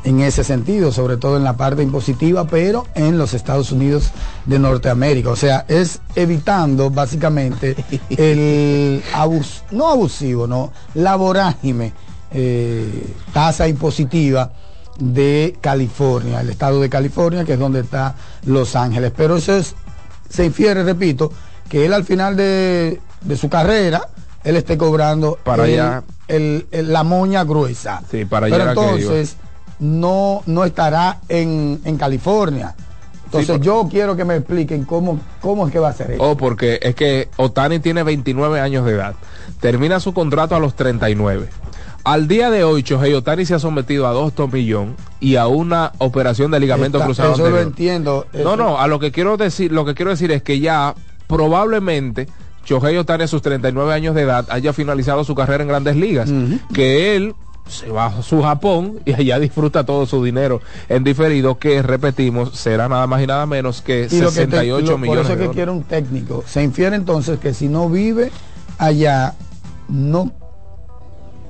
en ese sentido, sobre todo en la parte impositiva, pero en los Estados Unidos de Norteamérica. O sea, es evitando básicamente el abus, no abusivo, no, la vorágine eh, tasa impositiva de California, el estado de California, que es donde está Los Ángeles. Pero eso es, se infiere, repito, que él al final de, de su carrera, él esté cobrando Para el- allá. el- el- la moña gruesa. Sí, para allá Pero entonces no, no estará en, en California. Entonces Sí, yo quiero que me expliquen cómo, cómo es que va a ser eso. Oh, porque es que Otani tiene 29 años de edad. Termina su contrato a los 39. Al día de hoy, Shohei Otani se ha sometido a dos tomillón y a una operación de ligamento Esta- cruzado eso lo entiendo. No, eso- no, a lo que quiero decir, lo que quiero decir es que ya probablemente Shohei Otani a sus 39 años de edad haya finalizado su carrera en Grandes Ligas, que él se va a su Japón y allá disfruta todo su dinero en diferido que repetimos será nada más y nada menos que y lo que te- 68 lo- millones Por eso de es que quiero un técnico. Se infiere entonces que si no vive allá, no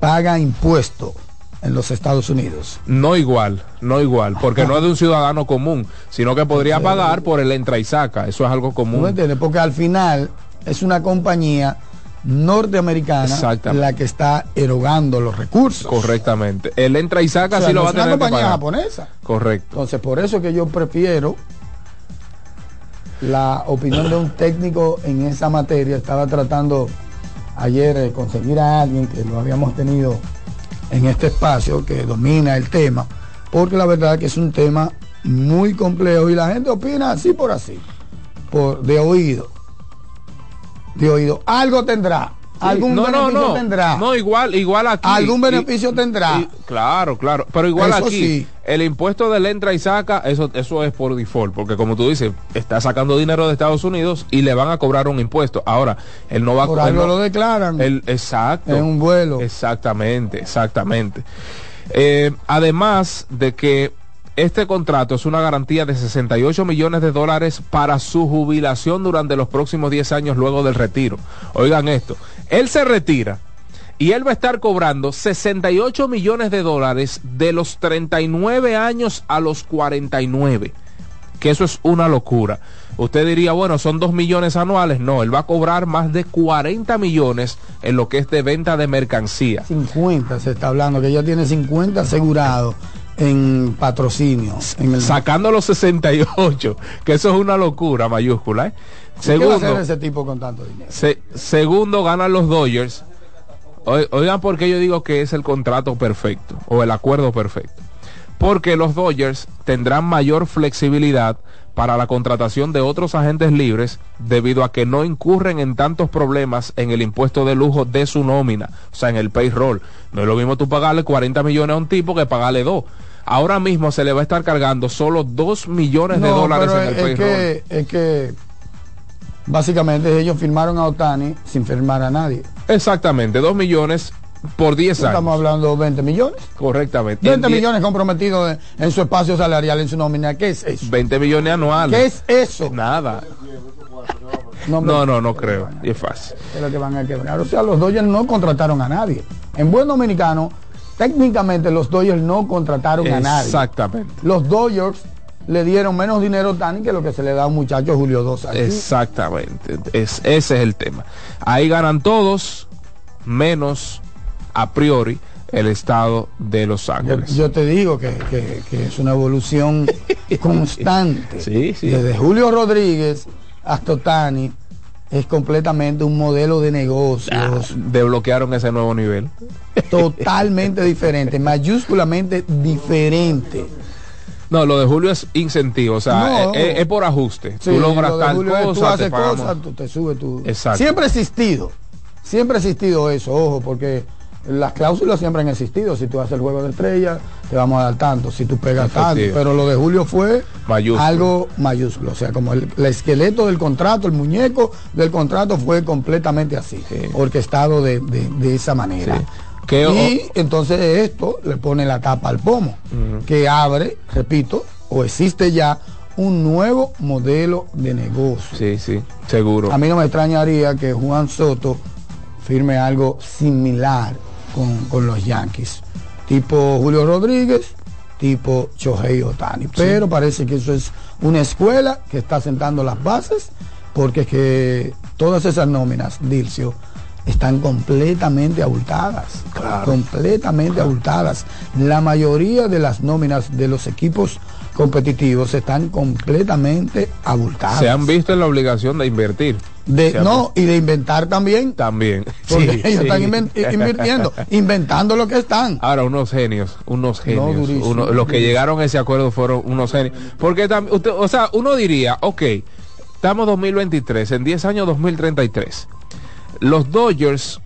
paga impuesto en los Estados Unidos. No igual, no igual, porque no es de un ciudadano común, sino que podría pagar por el entra y saca, eso es algo ¿Tú me común. entiendes? Porque al final es una compañía norteamericana la que está erogando los recursos. Correctamente. El entra y saca O sea, sí lo no va a es una tener que compañía japonesa. Correcto. Entonces, por eso es que yo prefiero la opinión de un técnico en esa materia. Estaba tratando ayer de conseguir a alguien que lo habíamos tenido en este espacio que domina el tema, porque la verdad que es un tema muy complejo y la gente opina así por así, por de oído. De oído. Algo tendrá. Algún no, no, beneficio no. tendrá. No, igual, igual aquí. Algún Y- beneficio tendrá. y- claro, claro. Pero igual Eso aquí, sí. el impuesto del entra y saca, eso, eso es por default, porque como tú dices, está sacando dinero de Estados Unidos y le van a cobrar un impuesto. Ahora, él no va por a no- lo declaran. exacto. en un vuelo. Exactamente, exactamente. Eh, además de que este contrato es una garantía de 68 millones de dólares para su jubilación durante los próximos 10 años luego del retiro. Oigan esto, él se retira y él va a estar cobrando 68 millones de dólares de los 39 años a los 49 que eso es una locura. Usted diría, bueno, son 2 millones anuales. No, él va a cobrar más de 40 millones en lo que es de venta de mercancía. 50 se está hablando, que ya tiene 50 asegurados en patrocinio. En el, Sacando los 68, que eso es una locura mayúscula. ¿eh? ¿Qué va a hacer Segundo, ese tipo con tanto dinero? se- segundo ganan los Dodgers. Oi- Oigan por qué yo digo que es el contrato perfecto o el acuerdo perfecto. Porque los Dodgers tendrán mayor flexibilidad para la contratación de otros agentes libres debido a que no incurren en tantos problemas en el impuesto de lujo de su nómina, o sea, en el payroll. No es lo mismo tú pagarle 40 millones a un tipo que pagarle dos. Ahora mismo se le va a estar cargando solo 2 millones de dólares pero en el es, payroll. que, es que básicamente ellos firmaron a Otani sin firmar a nadie. Exactamente, 2 millones por 10 años. Estamos hablando de 20 millones. Correctamente. 20 En die- millones comprometidos en, en su espacio salarial, en su nómina. ¿Qué es eso? 20 millones anuales. ¿Qué es eso? Nada. No, No, no, no creo. Y es fácil. es lo que van a quebrar. O sea, los Dodgers no contrataron a nadie. En buen dominicano, técnicamente los Dodgers no contrataron a nadie. Exactamente. Los Dodgers le dieron menos dinero a Otani que lo que se le da a un muchacho Julio Dos aquí. Exactamente. Es, ese es el tema. Ahí ganan todos, menos a priori el estado de Los Ángeles. yo te digo que, que- que es una evolución constante. Sí, sí. Desde Julio Rodríguez hasta Otani es completamente un modelo de negocios Desbloquearon ese nuevo nivel. totalmente diferente, mayúsculamente diferente. No, lo de Julio es incentivo, o sea, No. es, es por ajuste. Sí, tú logras lo tal Julio cosa, tú haces cosas, tú te subes tú. Exacto. Siempre ha existido, siempre ha existido eso, ojo, porque las cláusulas siempre han existido. Si tú haces el juego de estrellas, te vamos a dar tanto, si tú pegas tanto. Pero lo de Julio fue Mayúsculo. algo mayúsculo, o sea, como el, el esqueleto del contrato, el muñeco del contrato fue completamente así, Sí. orquestado de, de- de esa manera. Sí. Y entonces esto le pone la tapa al pomo, que abre, repito, o existe ya un nuevo modelo de negocio. Sí, sí, seguro. A mí no me extrañaría que Juan Soto firme algo similar con, con los Yankees, tipo Julio Rodríguez, tipo Shohei Otani. Pero parece que eso es una escuela que está sentando las bases, porque es que todas esas nóminas, Dilcio, están completamente abultadas. Completamente abultadas. La mayoría de las nóminas de los equipos competitivos están completamente abultadas. Se han visto en la obligación de invertir. De, no, y de inventar también. También. Porque Sí, ellos sí. están inven- invirtiendo, inventando lo que están. Ahora, unos genios, unos genios. durísimo, Uno- los que llegaron a ese acuerdo fueron unos genios. Porque también, usted, o sea, uno diría, ok, estamos 2023, en 10 años 2033. Los Dodgers,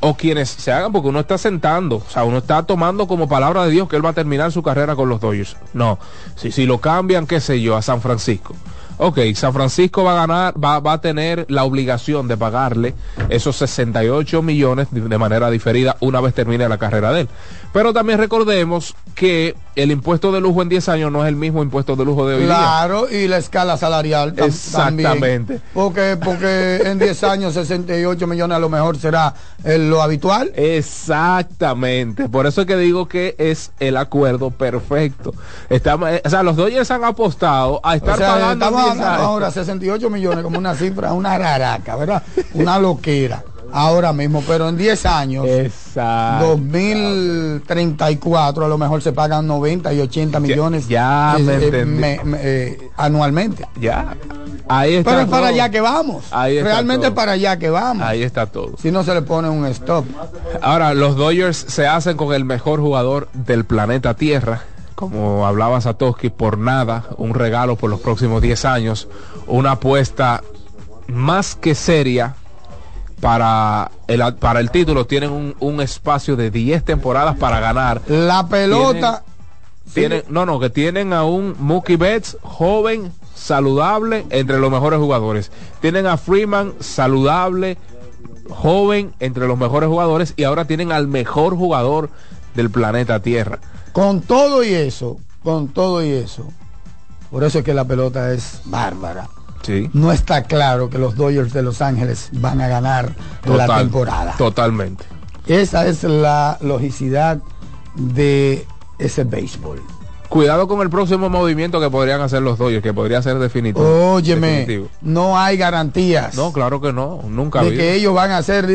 o quienes se hagan, porque uno está sentando, o sea, uno está tomando como palabra de Dios que él va a terminar su carrera con los Dodgers. No, si, si lo cambian, qué sé yo, a San Francisco. Ok, San Francisco va a ganar, va, va a tener la obligación de pagarle esos 68 millones de, de manera diferida una vez termine la carrera de él. Pero también recordemos que el impuesto de lujo en 10 años no es el mismo impuesto de lujo de hoy día. Claro, y la escala salarial tam- Exactamente. también. Porque, porque en 10 años 68 millones a lo mejor será eh, lo habitual. Exactamente, por eso es que digo que es el acuerdo perfecto. Estamos, eh, o sea, los Dodgers han apostado a estar O sea, pagando estamos 10 hablando años. ahora 68 millones como una cifra, una raraca, ¿verdad? Una loquera. Ahora mismo, pero en 10 años, Exacto. 2034 a lo mejor se pagan 90 y 80 millones ya me- me- eh, anualmente. Ya, ahí está. Pero es para allá que vamos. Ahí está Realmente todo. es para allá que vamos. Ahí está todo. Si no se le pone un stop. Ahora, los Dodgers se hacen con el mejor jugador del planeta Tierra. Como hablaba Satoshi, por nada, un regalo por los próximos 10 años, una apuesta más que seria para el, para el título. Tienen un, un espacio de 10 temporadas para ganar. La pelota. Tienen, no, no, que tienen a un Mookie Betts joven, saludable, entre los mejores jugadores. Tienen a Freeman saludable, joven, entre los mejores jugadores. Y ahora tienen al mejor jugador del planeta Tierra. Con todo y eso, con todo y eso. Por eso es que la pelota es bárbara. Sí. No está claro que los Dodgers de Los Ángeles van a ganar la temporada. Totalmente. Esa es la logicidad de ese béisbol. Cuidado con el próximo movimiento que podrían hacer los Dodgers, que podría ser definitivo. Óyeme, definitivo. no hay garantías No, claro que no, nunca de que ellos van a ser,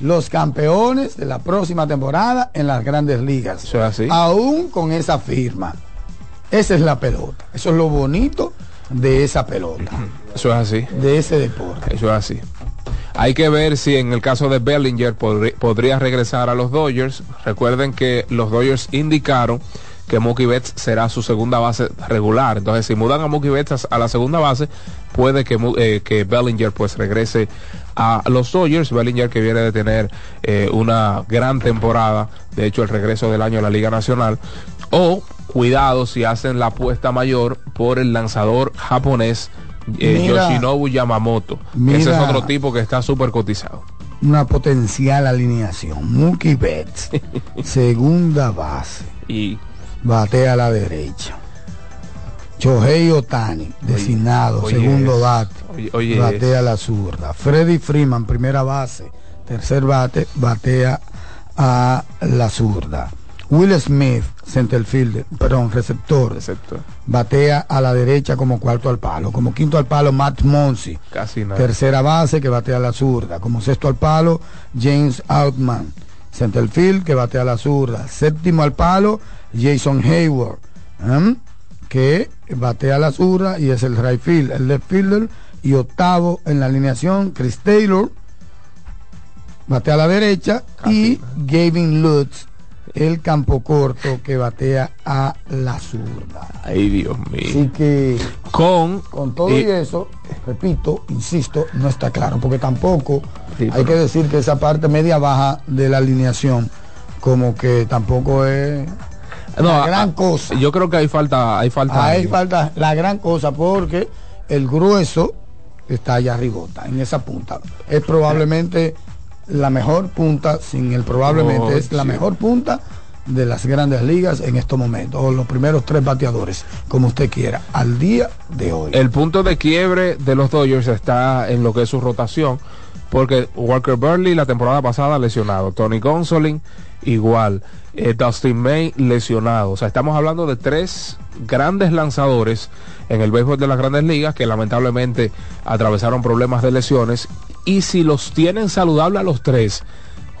los campeones de la próxima temporada en las grandes ligas. Eso es así. Aún con esa firma. Esa es la pelota. Eso es lo bonito de esa pelota, Eso es así. de ese deporte. Eso es así. Hay que ver si en el caso de Bellinger podría regresar a los Dodgers. Recuerden que los Dodgers indicaron que Mookie Betts será su segunda base regular. Entonces, si mudan a Mookie Betts a la segunda base, puede que, eh, que Bellinger pues regrese a los Dodgers. Bellinger que viene de tener eh, una gran temporada, de hecho el regreso del año a la Liga Nacional. O cuidado si hacen la apuesta mayor por el lanzador japonés eh, Mira. Yoshinobu Yamamoto. Mira. Ese es otro tipo que está súper cotizado. Una potencial alineación. Mookie Betts, segunda base, Y batea a la derecha. Shohei Otani, designado, oye segundo bate, oye batea a la zurda. Freddy Freeman, primera base, tercer bate, batea a la zurda. Will Smith, centerfielder, perdón, receptor, batea a la derecha como cuarto al palo. Como quinto al palo, Matt Monsi. casi nada. Tercera base que batea a la zurda. Como sexto al palo, James Outman. centerfield, que batea la zurda. Séptimo al palo, Jason Hayward, que batea la zurda y es el right field, el left fielder. Y octavo en la alineación, Chris Taylor, batea a la derecha. Y Gavin Lutz, el campo corto, que batea a la zurda. Ay, Dios Así mío. que Con, con todo y, y- eso, repito, insisto, no está claro, porque tampoco Sí, hay pero- que decir que esa parte media baja de la alineación, como que tampoco es no, la gran a- cosa. Yo creo que hay falta, hay falta. Algo. falta la gran cosa porque el grueso está allá arribota, en esa punta. Es probablemente la mejor punta, sin el probablemente, Oh, es la sí. mejor punta de las grandes ligas en estos momentos, o los primeros tres bateadores, como usted quiera, al día de hoy. El punto de quiebre de los Dodgers está en lo que es su rotación, porque Walker Burley la temporada pasada lesionado, Tony Gonsolin igual, eh, Dustin May lesionado. O sea, estamos hablando de tres grandes lanzadores en el béisbol de las grandes ligas que lamentablemente atravesaron problemas de lesiones y si los tienen saludables a los tres,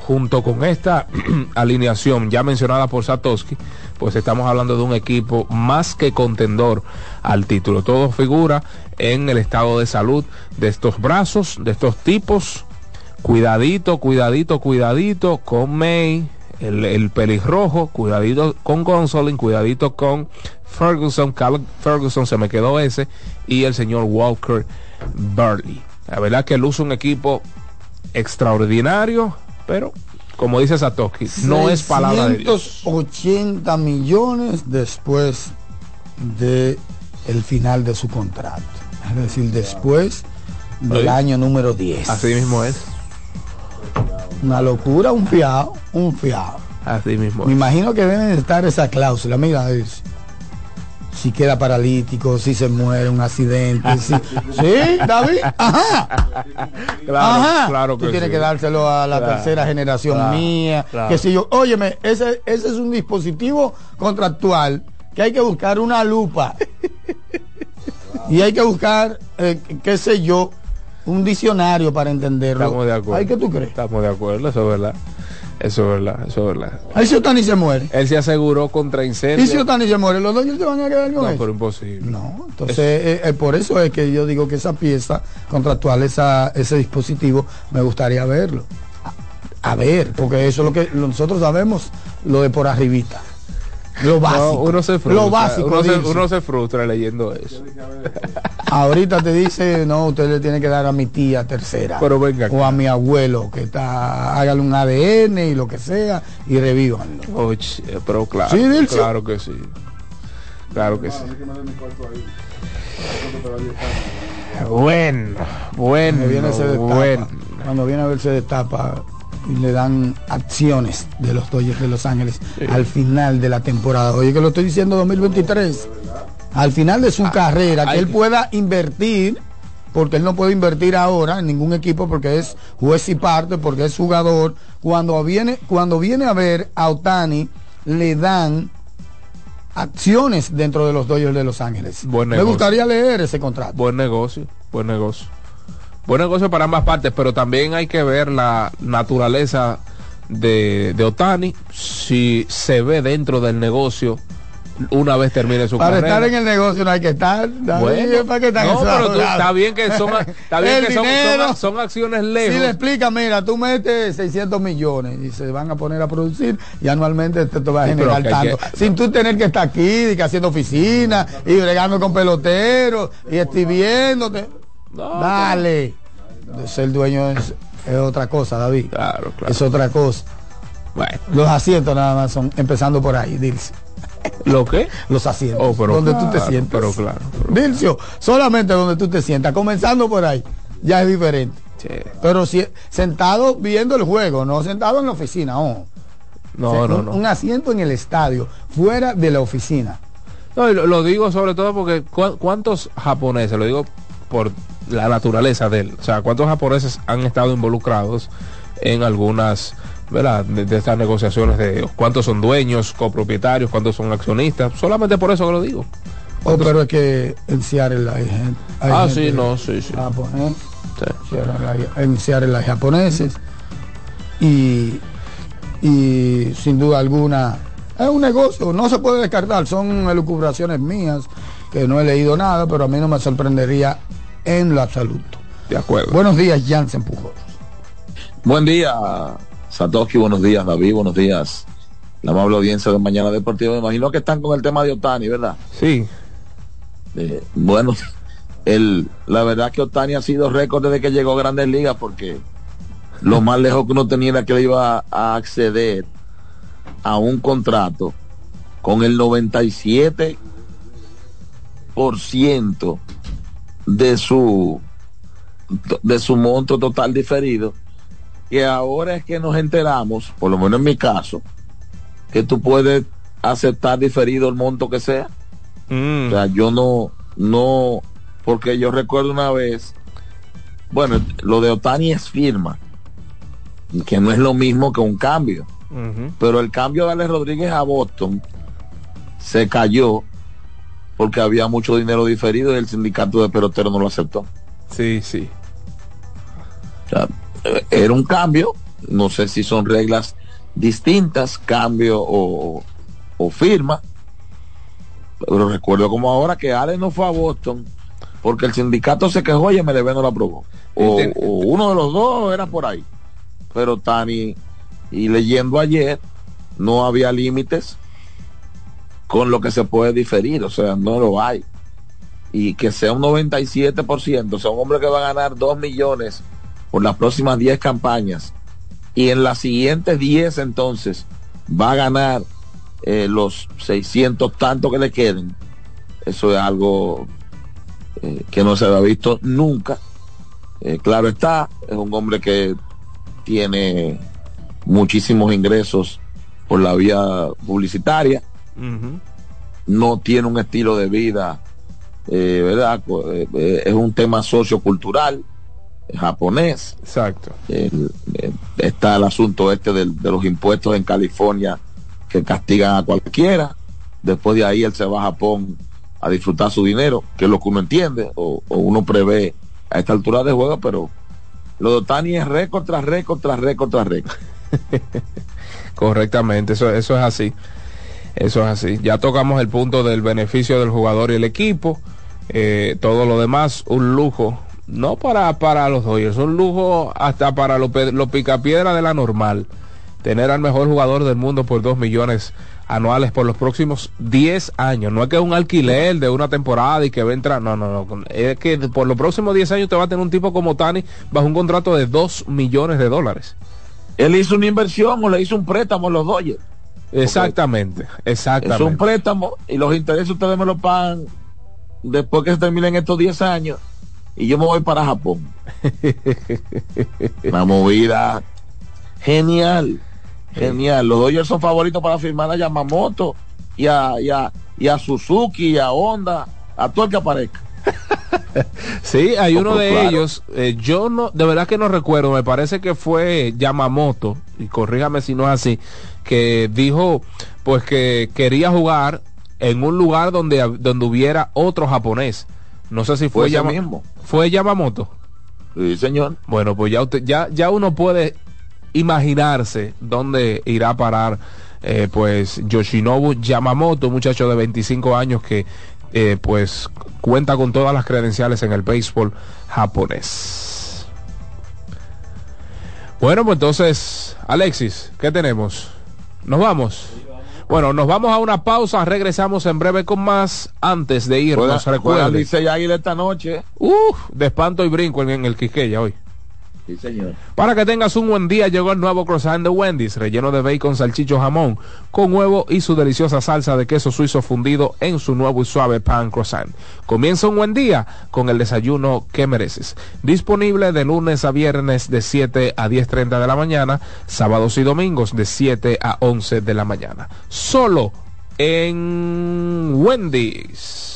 junto con esta alineación ya mencionada por Satoshi, pues estamos hablando de un equipo más que contendor al título. Todo figura en el estado de salud de estos brazos, de estos tipos. Cuidadito, cuidadito, cuidadito con May, el, el pelirrojo, cuidadito con Gonsolin, cuidadito con Ferguson, Cal Ferguson se me quedó ese, y el señor Walker Burley. La verdad que luce un equipo extraordinario, pero como dice Satoshi, no es palabra de Dios. 680 millones después de el final de su contrato. Es decir, después del Oye. año número 10. Así mismo es, Una locura, un fiado, un fiado. así mismo Me es. imagino que deben estar esa cláusula. Mira, es- si queda paralítico, si se muere, un accidente. si- ¿Sí, David? Ajá. Claro, Ajá. claro Tú que tienes sí. que dárselo a la Claro, tercera generación claro, mía. claro. Que si yo, óyeme, ese, ese es un dispositivo contractual que hay que buscar una lupa. y hay que buscar, eh, qué sé yo, un diccionario para entenderlo. Estamos de acuerdo. Ay, ¿qué tú crees? Estamos de acuerdo, eso es verdad. Eso es verdad, eso es verdad. Ahí si Otani se muere. Él se aseguró contra Y incendios. si Otani se muere, los dueños se van a quedar con No, eso. pero imposible. No, entonces eh, eh, por eso es que yo digo que esa pieza contractual, esa, ese dispositivo, me gustaría verlo. A, a ver, porque eso es lo que nosotros sabemos, lo de por arribita. Lo básico. No, uno se frustra, lo básico. uno, se, Dirce. uno se frustra leyendo eso. Ahorita te dice, no, usted le tiene que dar a mi tía tercera. Pero venga O a mi abuelo, que está, hágale un ADN y lo que sea, y revívanlo. Oye, pero claro, Sí, claro que sí. Claro que sí. Bueno, bueno, Cuando viene, se destapa, bueno. cuando viene a ver se destapa y le dan acciones de los Dodgers de Los Ángeles al final de la temporada. Oye, que lo estoy diciendo 2023. Al final de su carrera, que él pueda invertir, porque él no puede invertir ahora en ningún equipo porque es juez y parte, porque es jugador. Cuando viene, cuando viene a ver a Otani, le dan acciones dentro de los Dodgers de Los Ángeles. Buen Me gustaría leer ese contrato. Buen negocio, buen negocio. Buen negocio para ambas partes, pero también hay que ver la naturaleza de, de Otani, si se ve dentro del negocio una vez termine su Para carrera. estar en el negocio no hay que estar. Bueno, ¿para están no, pero tú- está bien que son, está bien El que son, dinero. son, son acciones Si lejos. le explica, mira, tú metes 600 millones y se van a poner a producir y anualmente te, te va a generar que tanto. que- Sin tú tener que estar aquí, y que haciendo oficina y bregando con peloteros y escribiéndote. No, Dale. Ser dueño es, es otra cosa, David. Claro, claro. Es otra cosa. Bueno, Los asientos nada más son, empezando por ahí, Dilcio. ¿Lo qué? Los asientos. Oh, pero donde tú te sientas. pero claro, pero- Dilcio, solamente donde tú te sientas, comenzando por ahí, ya es diferente. Sí. Pero si sentado viendo el juego, no sentado en la oficina, ojo. No, O sea, no, un, no. un asiento en el estadio, fuera de la oficina. No, lo, lo digo sobre todo porque ¿cu- ¿cuántos japoneses, lo digo por la naturaleza de él, o sea, cuántos japoneses han estado involucrados en algunas, ¿verdad? De, de estas negociaciones de cuántos son dueños, copropietarios, cuántos son accionistas, solamente por eso que lo digo. Oh, pero es que en Seattle hay gente. hay Ah, gente sí, no, sí, sí. japonés, Sí. En Seattle hay japoneses. Y y sin duda alguna es un negocio, no se puede descartar, son elucubraciones mías que no he leído nada, pero a mí no me sorprendería en lo absoluto. De acuerdo. Buenos días, Jansen Pujol. Buen día, Satoshi, buenos días, David, buenos días. La amable audiencia de Mañana Deportiva. Me imagino que están con el tema de Otani, ¿verdad? Sí. Eh, bueno, el, la verdad que Otani ha sido récord desde que llegó a Grandes Ligas porque lo más lejos que uno tenía era que le iba a acceder a un contrato con el 97% de su de su monto total diferido y ahora es que nos enteramos, por lo menos en mi caso, que tú puedes aceptar diferido el monto que sea. Mm. O sea, yo no, no, porque yo recuerdo una vez, bueno, lo de Otani es firma, que no es lo mismo que un cambio, pero el cambio de Alex Rodríguez a Boston se cayó porque había mucho dinero diferido y el sindicato de peloteros no lo aceptó. Sí, sí. O sea, era un cambio, no sé si son reglas distintas, cambio o, o firma, pero recuerdo como ahora que Alex no fue a Boston porque el sindicato se quejó y MLB no lo aprobó. O, Enten- o uno de los dos era por ahí. Pero Tani, y leyendo ayer, no había límites con lo que se puede diferir, o sea, no lo hay. Y que sea un 97%, o sea, un hombre que va a ganar 2 millones por las próximas 10 campañas y en las siguientes 10 entonces va a ganar eh, los 600 tanto que le queden. Eso es algo eh, que no se había visto nunca. Eh, claro está, es un hombre que tiene muchísimos ingresos por la vía publicitaria, No tiene un estilo de vida, eh, ¿verdad? Eh, eh, es un tema sociocultural japonés. Exacto. El- está el asunto este de los impuestos en California que castigan a cualquiera. Después de ahí él se va a Japón a disfrutar su dinero, que es lo que uno entiende o, o uno prevé a esta altura de juego, pero lo de Otani es récord tras récord tras récord tras récord. Correctamente, eso, eso es así. Eso es así. Ya tocamos el punto del beneficio del jugador y el equipo. Eh, todo lo demás, un lujo. No para, para los Dodgers, un lujo hasta para los, los picapiedras de la normal. Tener al mejor jugador del mundo por dos millones anuales por los próximos 10 años. No es que es un alquiler de una temporada y que va a entrar. No, no, no. Es que por los próximos 10 años te va a tener un tipo como Tani bajo un contrato de 2 millones de dólares. Él hizo una inversión o le hizo un préstamo a los Dodgers. Exactamente, Es exactamente. un préstamo y los intereses ustedes me lo pagan después que se terminen estos 10 años y yo me voy para Japón. Una movida genial, genial. Los Dodgers son favoritos para firmar a Yamamoto y a, y a, y a Suzuki y a Honda, a todo el que aparezca. Sí, hay uno de claro. ellos, eh, yo no, de verdad que no recuerdo, me parece que fue Yamamoto, y corríjame si no es así, que dijo pues que quería jugar en un lugar donde, donde hubiera otro japonés. No sé si fue, Fue Yama- mismo. fue Yamamoto. Sí, señor. Bueno, pues ya, usted, ya, ya uno puede imaginarse dónde irá a parar eh, pues Yoshinobu Yamamoto, un muchacho de 25 años que eh, pues cuenta con todas las credenciales en el béisbol japonés. Bueno, pues entonces, Alexis, ¿qué tenemos? ¿Nos vamos? Bueno, nos vamos a una pausa, regresamos en breve con más antes de irnos. Recuerden, Licey Águila esta noche. Uf, de espanto y brinco en, en el Quisqueya hoy. Señor. Para que tengas un buen día, llegó el nuevo croissant de Wendy's, relleno de bacon, salchicho, jamón, con huevo y su deliciosa salsa de queso suizo fundido en su nuevo y suave pan croissant. Comienza un buen día con el desayuno que mereces. Disponible de lunes a viernes de 7 a 10.30 de la mañana, sábados y domingos de 7 a 11 de la mañana. Solo en Wendy's.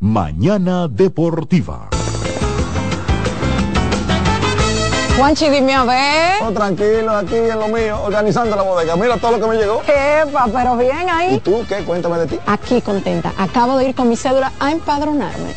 Mañana Deportiva. Juanchi, dime a ver. Oh, tranquilo, aquí en lo mío, organizando la bodega. Mira todo lo que me llegó. Epa, pero bien ahí. ¿Y tú qué? Cuéntame de ti. Aquí contenta. Acabo de ir con mi cédula a empadronarme.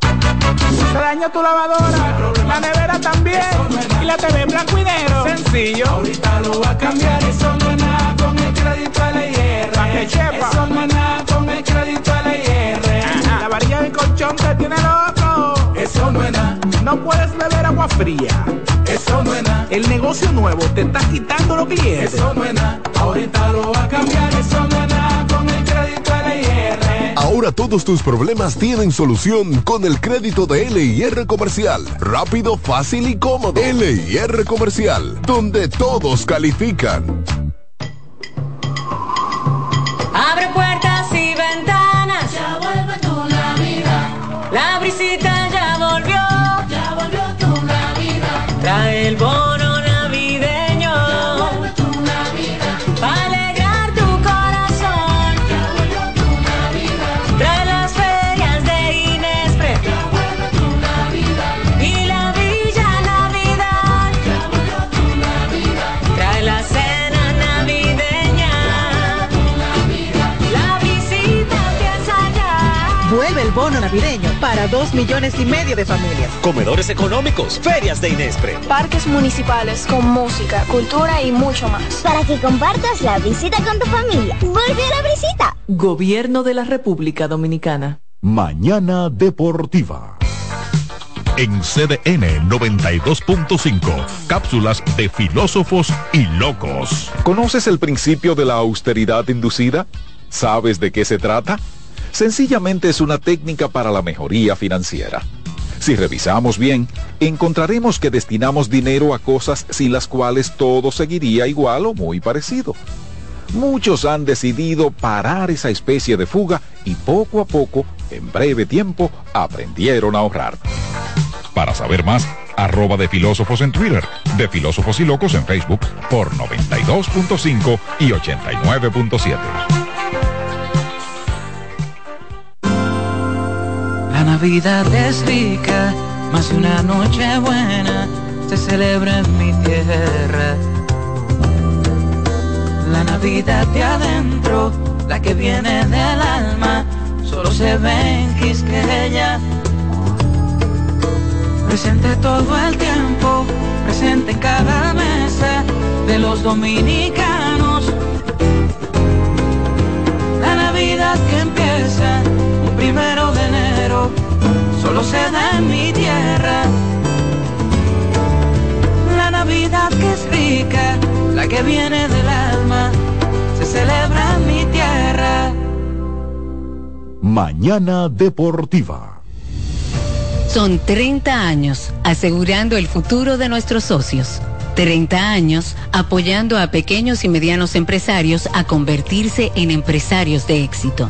Se dañó tu lavadora, la nevera también, y la TV en blanco y negro. Sencillo. Ahorita lo va a cambiar, eso no es nada con el crédito LIR. Pa' que sepa. Eso no es nada con el crédito LIR. La varilla de colchón te tiene loco. Eso no es nada. No puedes beber agua fría. Eso no es nada. El negocio nuevo te está quitando los clientes. Eso no es nada. Ahorita lo va a cambiar, eso no es Ahora todos tus problemas tienen solución con el crédito de LIR Comercial. Rápido, fácil y cómodo. LIR Comercial, donde todos califican. Abre puertas navideño para dos millones y medio de familias. Comedores económicos, ferias de Inespre. Parques municipales con música, cultura y mucho más. Para que compartas la visita con tu familia. Vuelve a la visita. Gobierno de la República Dominicana. Mañana Deportiva. En CDN 92.5, cápsulas de filósofos y locos. ¿Conoces el principio de la austeridad inducida? ¿Sabes de qué se trata? Sencillamente es una técnica para la mejoría financiera. Si revisamos bien, encontraremos que destinamos dinero a cosas sin las cuales todo seguiría igual o muy parecido. Muchos han decidido parar esa especie de fuga y poco a poco, en breve tiempo, aprendieron a ahorrar. Para saber más, arroba de filósofos en Twitter, de filósofos y locos en Facebook por 92.5 y 89.7. La Navidad es rica, más una noche buena se celebra en mi tierra. La Navidad de adentro, la que viene del alma, solo se ve en Quisqueya. Presente todo el tiempo, presente en cada mesa de los dominicanos. La Navidad que empieza un primero de solo se da en mi tierra. La Navidad que es rica, la que viene del alma, se celebra en mi tierra. Mañana Deportiva. Son 30 años asegurando el futuro de nuestros socios. 30 años apoyando a pequeños y medianos empresarios a convertirse en empresarios de éxito.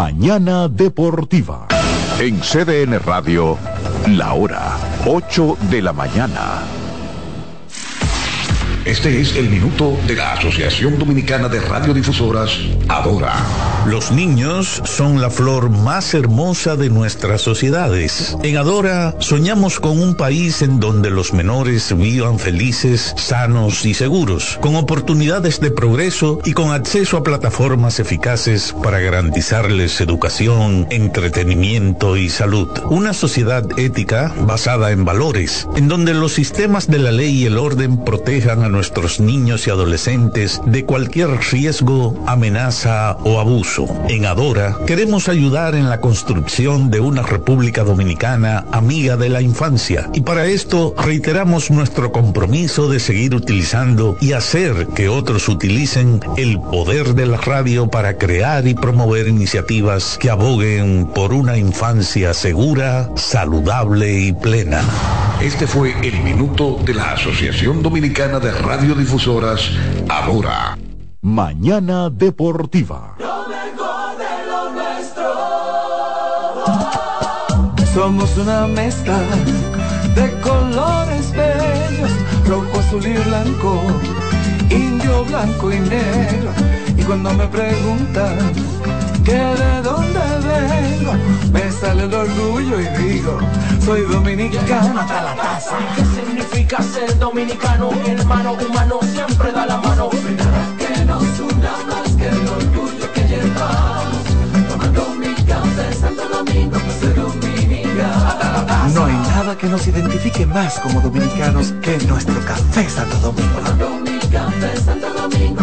Mañana Deportiva. En CDN Radio, la hora 8 de la mañana. Este es el minuto de la Asociación Dominicana de Radiodifusoras, Adora. Los niños son la flor más hermosa de nuestras sociedades. En Adora soñamos con un país en donde los menores vivan felices, sanos y seguros, con oportunidades de progreso y con acceso a plataformas eficaces para garantizarles educación, entretenimiento y salud. Una sociedad ética basada en valores, en donde los sistemas de la ley y el orden protejan a nuestros niños y adolescentes de cualquier riesgo, amenaza o abuso. En Adora queremos ayudar en la construcción de una República Dominicana amiga de la infancia y para esto reiteramos nuestro compromiso de seguir utilizando y hacer que otros utilicen el poder de la radio para crear y promover iniciativas que aboguen por una infancia segura, saludable y plena. Este fue el minuto de la Asociación Dominicana de Radiodifusoras, Adora. Mañana Deportiva. Somos una mezcla de colores bellos, rojo, azul y blanco, indio, blanco y negro. Y cuando me preguntan que de dónde vengo, me sale el orgullo y digo, soy dominicano hasta la taza. ¿Qué significa ser dominicano? Hermano humano siempre da la mano. Que nos una más que el orgullo que llevamos, tomando mi café Santo Domingo, pues soy dominicano. No hay nada que nos identifique más como dominicanos que nuestro café Santo Domingo. Tomando mi café Santo Domingo,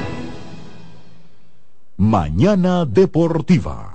Mañana Deportiva.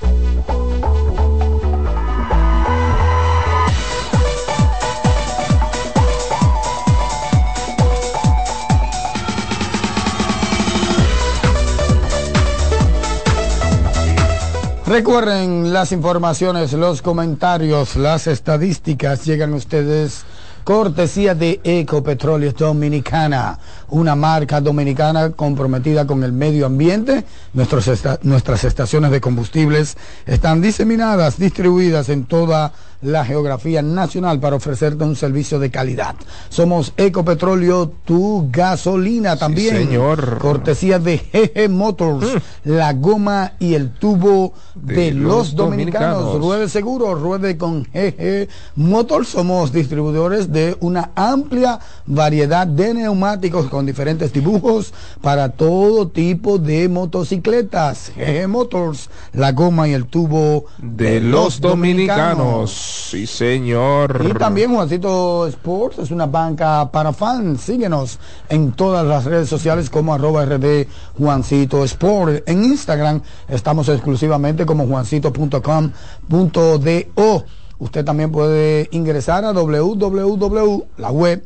Recuerden las informaciones, los comentarios, las estadísticas llegan ustedes cortesía de Ecopetróleo Dominicana, una marca dominicana comprometida con el medio ambiente. Nuestros esta- nuestras estaciones de combustibles están diseminadas, distribuidas en toda la geografía nacional para ofrecerte un servicio de calidad. Somos Ecopetróleo, tu gasolina también. señor. Cortesía de GG Motors, la goma y el tubo de, De los los dominicanos. dominicanos. Ruede seguro, ruede con GG Motors. Somos distribuidores de una amplia variedad de neumáticos con diferentes dibujos para todo tipo de motocicletas. GG Motors, la goma y el tubo De los dominicanos. Sí, señor. y también Juancito Sports es una banca para fans. Síguenos en todas las redes sociales como arroba rd Juancito Sport. En Instagram estamos exclusivamente como juancito.com.do. Usted también puede ingresar a www, la web,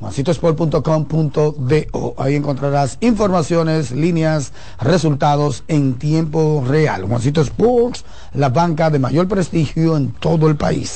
juancitosport.com.do. Ahí encontrarás informaciones, líneas, resultados en tiempo real. Juancito Sports, la banca de mayor prestigio en todo el país.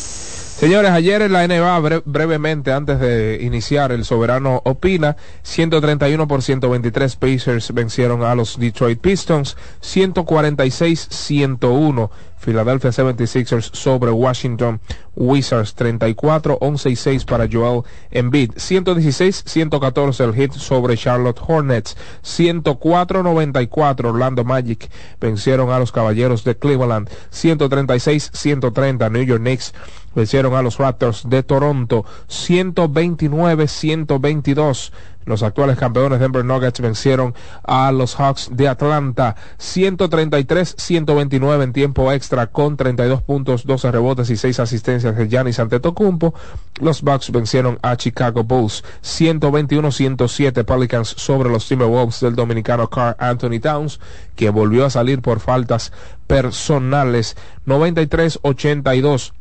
Señores, ayer en la NBA, bre- brevemente, antes de iniciar, el soberano opina, 131 por 123 Pacers vencieron a los Detroit Pistons, 146-101 Philadelphia 76ers sobre Washington Wizards 34, 11 y 6 para Joel Embiid. 116, 114 el hit sobre Charlotte Hornets. 104, 94 Orlando Magic vencieron a los Caballeros de Cleveland. 136, 130 New York Knicks vencieron a los Raptors de Toronto 129 122 los actuales campeones Denver Nuggets vencieron a los Hawks de Atlanta 133-129 en tiempo extra con 32 puntos, 12 rebotes y 6 asistencias de Giannis Antetokounmpo. Los Bucks vencieron a Chicago Bulls 121-107 Pelicans sobre los Timberwolves del dominicano Carl Anthony Towns, que volvió a salir por faltas personales 93-82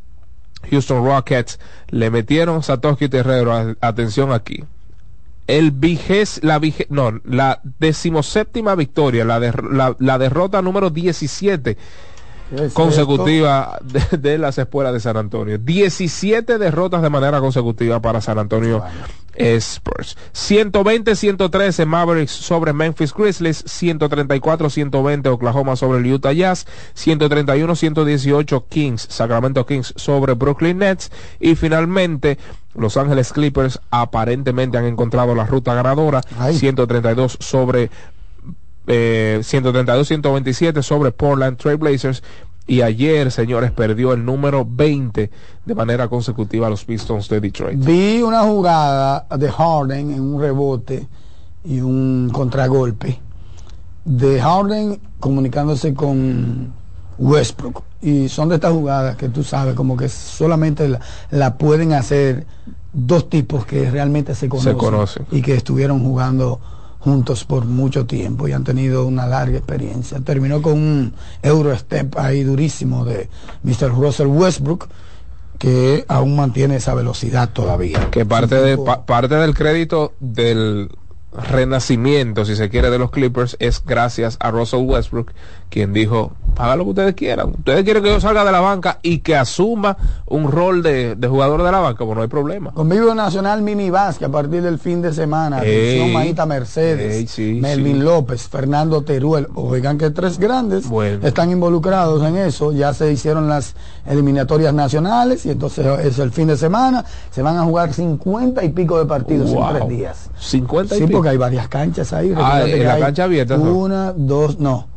Houston Rockets le metieron Satoshi Terrero, atención aquí, el viges, la vige, no, la decimoséptima victoria, la, de, la, la derrota número 17 consecutiva de, de, las espuelas de San Antonio. 17 derrotas de manera consecutiva para San Antonio Spurs. 120-113 Mavericks sobre Memphis Grizzlies, 134-120 Oklahoma sobre el Utah Jazz, 131-118 Kings, Sacramento Kings sobre Brooklyn Nets y finalmente los Ángeles Clippers aparentemente han encontrado la ruta ganadora, 132 sobre eh, 132-127 sobre Portland Trail Blazers. Y ayer, señores, perdió el número 20 de manera consecutiva a los Pistons de Detroit. Vi una jugada de Harden en un rebote y un contragolpe de Harden comunicándose con Westbrook. Y son de estas jugadas que tú sabes, como que solamente la, la pueden hacer dos tipos que realmente se conocen, se conocen. y que estuvieron jugando juntos por mucho tiempo y han tenido una larga experiencia. Terminó con un Eurostep ahí durísimo de Mr. Russell Westbrook que aún mantiene esa velocidad todavía. Que parte, de, pa, parte del crédito del renacimiento, si se quiere, de los Clippers es gracias a Russell Westbrook, quien dijo, haga lo que ustedes quieran. Ustedes quieren que yo salga de la banca y que asuma un rol de, de jugador de la banca, pues no hay problema. Conmigo Nacional Mini Vázquez a partir del fin de semana. Maíta Mercedes, ey, sí, Melvin sí. López, Fernando Teruel. Oigan que tres grandes bueno. están involucrados en eso. Ya se hicieron las eliminatorias nacionales y entonces es el fin de semana. Se van a jugar 50 y pico de partidos wow. en tres días. 50 y sí, pico. porque hay varias canchas ahí. Ah, en la cancha abierta. Una, dos, no,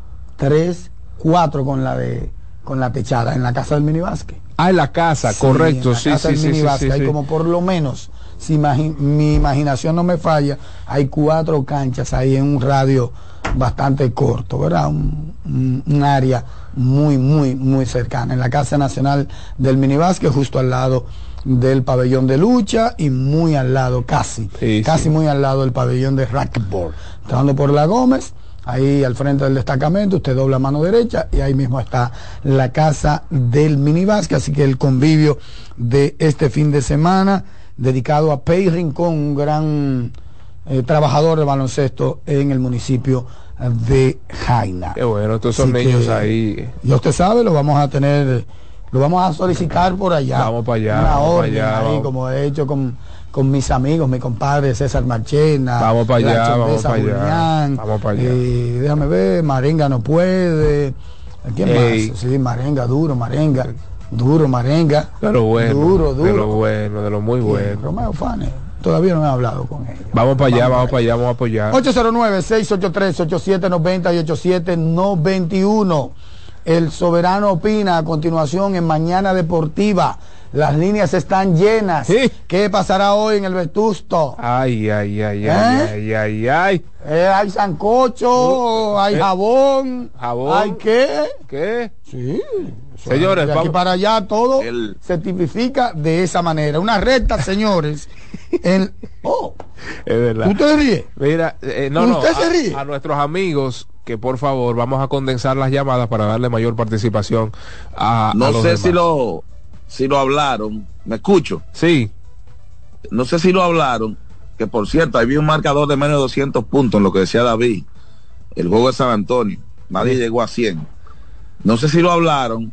tres, cuatro con la de con la techada en la casa del minibásquet. Ah, en la casa, sí, correcto, en la sí, casa sí, del sí, minibásquet. sí, hay sí. como por lo menos, si imagi mi imaginación no me falla, hay cuatro canchas ahí en un radio bastante corto, ¿verdad? Un, un, un área muy, muy, muy cercana. En la Casa Nacional del Minibásquet, justo al lado del pabellón de lucha y muy al lado, casi, Sí, casi sí. muy al lado del pabellón de racquetball. Entrando por la Gómez, ahí al frente del destacamento, usted dobla mano derecha y ahí mismo está la casa del minibásquet, así que el convivio de este fin de semana dedicado a Pei Rincón, un gran eh, trabajador de baloncesto en el municipio de Jaina. Qué bueno, todos esos niños que, ahí. Ya usted sabe, lo vamos a tener, lo vamos a solicitar por allá. Vamos para allá, Una vamos para orden allá, ahí, vamos. como he hecho con, con mis amigos, mi compadre César Marchena. Vamos para allá, vamos para allá, Julián, vamos para allá. eh, déjame ver, Marenga no puede. ¿Quién Ey. más? Sí, Marenga, duro, Marenga. Duro, Marenga. De lo bueno. Duro, De lo duro. bueno, de lo muy bueno. Romeo Fane. Todavía no he hablado con ellos. Vamos para allá, vamos para para allá, vamos a apoyar. 809-683-8790 y 8791. El soberano opina a continuación en Mañana Deportiva. Las líneas están llenas. Sí. ¿Qué pasará hoy en el Vetusto? Ay, ay, ay, ¿Eh? ay, ay, ay, ay. Eh, hay sancocho, hay Eh, jabón. jabón. ¿Hay qué? ¿Qué? Sí. Señores, de aquí vamos- para allá todo El- se tipifica de esa manera. Una recta, señores. en, oh, Es verdad. ¿Usted ríe? Mira, eh, no, no, ¿Usted se a- ríe? A, nuestros amigos que por favor vamos a condensar las llamadas para darle mayor participación a, a No los sé demás. si lo, si lo hablaron. ¿Me escucho? Sí, No sé si lo hablaron. Que por cierto, había un marcador de menos de 200 puntos en lo que decía David. El juego de San Antonio. Nadie llegó a 100. No sé si lo hablaron.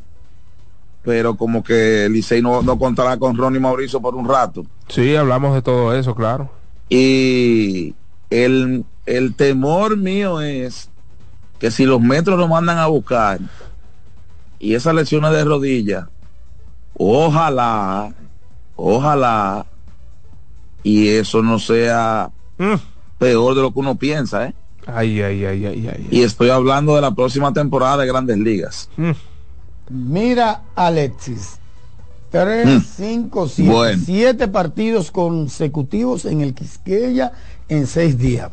Pero como que el Licey no, no contará con Ronnie Mauricio por un rato. sí, hablamos de todo eso, claro. Y el, el temor mío es que si los metros lo mandan a buscar, y esas lesiones de rodilla, ojalá, ojalá, y eso no sea peor de lo que uno piensa, ¿eh? Ay, ay, ay, ay, ay. Y estoy hablando de la próxima temporada de Grandes Ligas. Mira, Alexis. 3, Mm. 5, 7. Bueno. 7 partidos consecutivos en el Quisqueya en 6 días.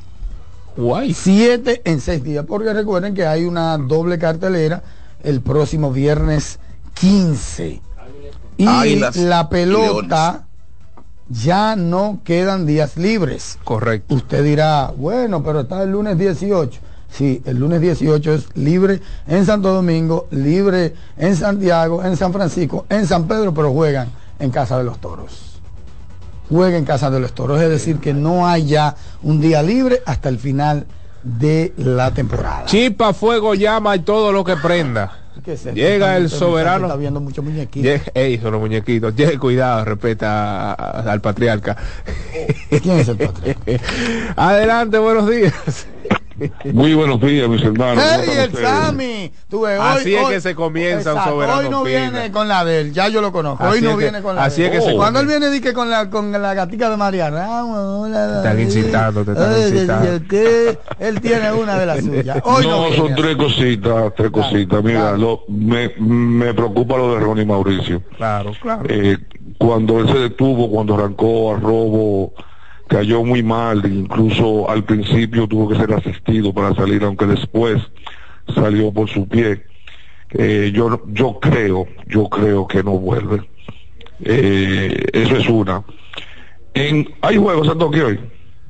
Guay. 7 en 6 días. Porque recuerden que hay una doble cartelera el próximo viernes 15. Y Águilas la y pelota ya no quedan días libres. Correcto. Usted dirá, bueno, pero está el lunes 18. Sí, el lunes 18 es libre en Santo Domingo, libre en Santiago, en San Francisco, en San Pedro, pero juegan en Casa de los Toros. Juega en Casa de los Toros, es decir, que no hay ya un día libre hasta el final de la temporada. Chispa, fuego, llama y todo lo que prenda. ¿Qué es? Llega el soberano. Está viendo muchos muñequitos. Llega- Ey, son los muñequitos. Llegue, cuidado, respeta a- a- al patriarca. ¿Quién es el patriarca? Adelante, buenos días. Muy buenos días, mis hermanos. ¿Cómo ¡Ey, el? Sammy! Hoy- Así es hoy- que se comienza un Exacto, soberano Hoy no opina. viene con la de él, ya yo lo conozco. Hoy Así no es que- viene con la así de es él. que se Cuando él viene di que con la con la gatica de María Ramos, hola, Están incitando, te están Ay, incitando. que él tiene una de las suyas. Hoy no, no, son tres cositas, tres cositas. Mira, lo- me, me preocupa lo de Ronnie Mauricio. Claro, claro. Eh, cuando él se detuvo, cuando arrancó a robo, cayó muy mal, incluso al principio tuvo que ser asistido para salir, aunque después salió por su pie. Eh, yo, yo creo, yo creo que no vuelve. Eh, eso es una. En, hay juegos en Tokio hoy,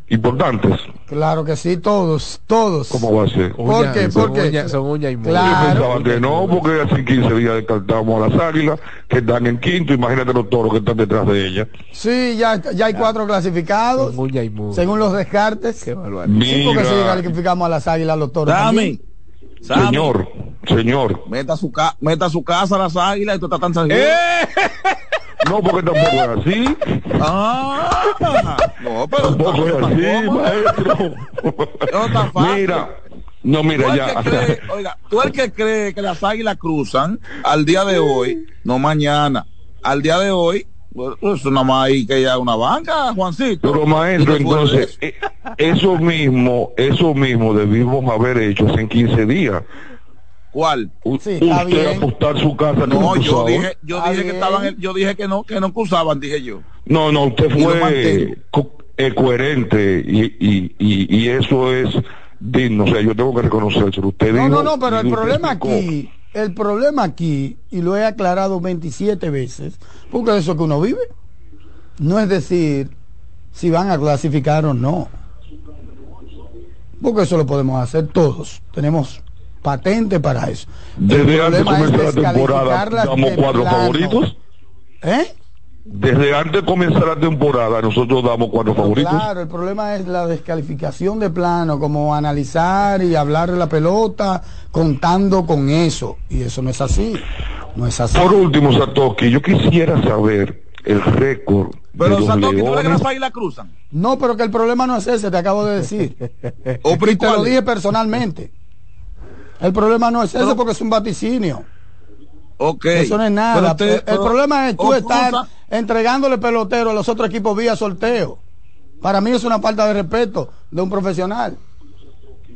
importantes. Claro que sí, todos, todos. ¿Cómo va a ser? ¿Por qué? Son ¿Por qué? uñas- son uñas y. Yo Claro. pensaba que no, porque hace 15 días descartamos a las águilas que están en quinto. Imagínate los toros que están detrás de ella. Sí, ya, ya hay cuatro clasificados, Son uñas y según los descartes. Qué. Sí, porque si Mira, calificamos a las águilas, a los toros. También. Sammy, señor, señor. meta su, ca meta su casa a las águilas y tú estás tan tranquilo. ¡Eh! No, porque tampoco es así. Ah, no, pero Tampoco es así, maestro. No está fácil. Mira, no, mira, ya. cree, oiga, tú el que cree que las águilas cruzan al día de hoy, no mañana, al día de hoy, bueno, eso nada más hay que ir a una banca, Juancito. Pero maestro, entonces, eh, eso mismo, eso mismo debimos haber hecho hace 15 días. ¿Cuál? Sí, usted bien. apostar su casa No, yo dije, yo Está dije que estaban, yo dije que no, que no cruzaban, dije yo. No, no, usted fue eh, coherente y, y, y, y eso es digno. O sea, yo tengo que reconocerlo. Usted No, dijo no, no, pero el problema explicó. aquí, el problema aquí, y lo he aclarado 27 veces, porque eso que uno vive, no es decir si van a clasificar o no. Porque eso lo podemos hacer todos. Tenemos patente para eso. El Desde antes comenzar la temporada, damos cuatro plano. favoritos. ¿Eh? Desde antes de comenzar la temporada, nosotros damos cuatro favoritos. Claro, el problema es la descalificación de plano, como analizar y hablar de la pelota contando con eso. Y eso no es así. No es así. Por último, Satoki, yo quisiera saber el récord de Pero los Santo, ¿tú crees que Leones. las águilas cruzan? No, pero que el problema no es ese, te acabo de decir. ¿O y te lo dije personalmente. El problema no es ese Pero- porque es un vaticinio. Ok. Eso no es nada. Pero usted- el pero- problema es tú estar entregándole pelotero a los otros equipos vía sorteo. Para mí es una falta de respeto de un profesional.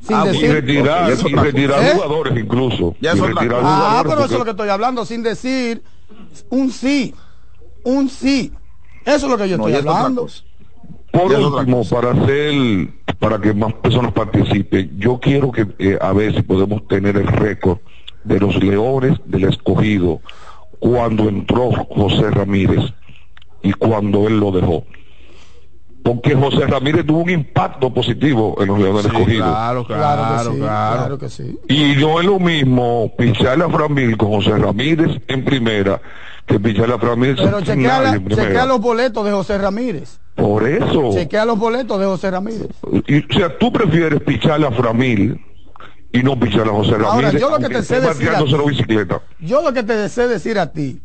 Sin Ah, Y decir, retirar, eso y retirar ¿Eh? jugadores incluso. Ya y eso retirar Ah, jugadores pero eso es lo que estoy hablando, sin decir un sí. Un sí. Eso es lo que yo No, estoy hablando. Por último, para hacer, para que más personas participen, yo quiero que eh, a ver si podemos tener el récord de los Leones del Escogido cuando entró José Ramírez y cuando él lo dejó. Porque José Ramírez tuvo un impacto positivo en los Leones del Sí, Escogido. claro, claro, Claro que claro, sí, claro que sí. Y no es lo mismo picharle a Framil con José Ramírez en primera que picharle a Framil Pero sin chequea, nadie la- en primera. chequea los boletos de José Ramírez. Por eso. Chequea los boletos de José Ramírez. Y, o sea, tú prefieres picharle a Framil y no picharle a José Ramírez. Ahora, yo lo que te sé decir a ti- bicicleta. Yo lo que te deseo decir a ti,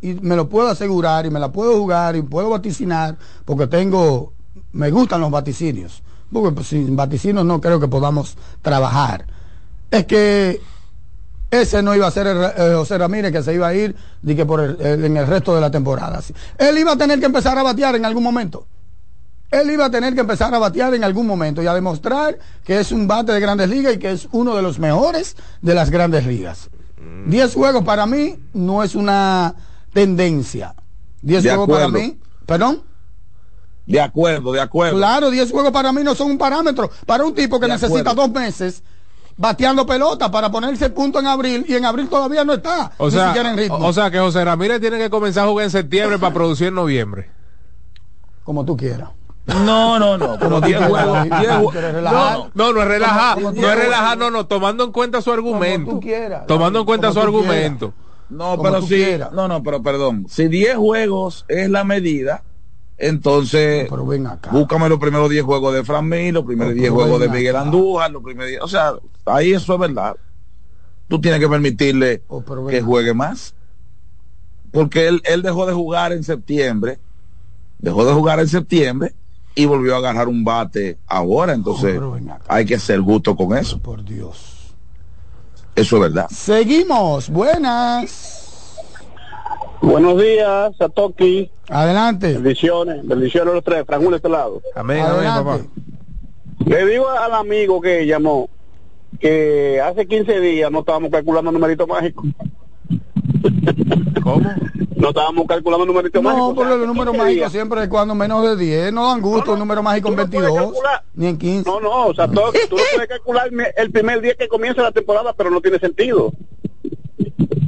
y me lo puedo asegurar, y me la puedo jugar, y puedo vaticinar, porque tengo, me gustan los vaticinios, porque pues, sin vaticinios no creo que podamos trabajar. Es que ese no iba a ser el, eh, José Ramírez que se iba a ir que por el- el- en el resto de la temporada. Sí. Él iba a tener que empezar a batear en algún momento. Él iba a tener que empezar a batear en algún momento y a demostrar que es un bate de grandes ligas y que es uno de los mejores de las grandes ligas. Diez juegos para mí no es una tendencia. Diez De juegos para mí, perdón. De acuerdo, de acuerdo. Claro, 10 juegos para mí no son un parámetro. Para un tipo que De necesita acuerdo. dos meses bateando pelota para ponerse punto en abril y en abril todavía no está. O ni sea, siquiera en ritmo. o sea que José Ramírez tiene que comenzar a jugar en septiembre para producir en noviembre. Como tú quieras. No, no, no. Como tú 10 quieras, juegos. ahí, 10 tú juegos. quieres relajar. No, No, no es relajar, Como- como no es relajar, quieras. no, no, tomando en cuenta su argumento. tú quieras. Tomando en cuenta Como su quieras. argumento. No, Como pero sí. quieras. No, no, pero perdón. Si 10 juegos es la medida, entonces Pero ven acá. búscame los primeros 10 juegos de Fran Mil, los primeros Pero 10 ven juegos de acá. Miguel Andújar, los primeros 10. O sea, ahí eso es verdad. Tú tienes que permitirle Oh, que juegue más. Porque él, él dejó de jugar en septiembre, dejó de jugar en septiembre y volvió a agarrar un bate ahora. Entonces, Oh, hay que ser justo con eso. Por Dios. Eso es verdad. Seguimos. Buenas. Buenos días, Satoki. Adelante. Bendiciones, bendiciones a los tres. Franjul de este lado. Amén, amén, papá. Adelante. Le digo al amigo que llamó que hace 15 días no estábamos calculando numerito mágico. ¿Cómo? No estábamos calculando numerito mágico. No, O sea, porque hace los números 15 mágicos días. siempre es cuando menos de 10. No dan gusto un número mágico en tú no puedes 22. calcular. Ni en 15. No, no, o sea, todo- tú no puedes calcular el primer día que comienza la temporada, pero no tiene sentido.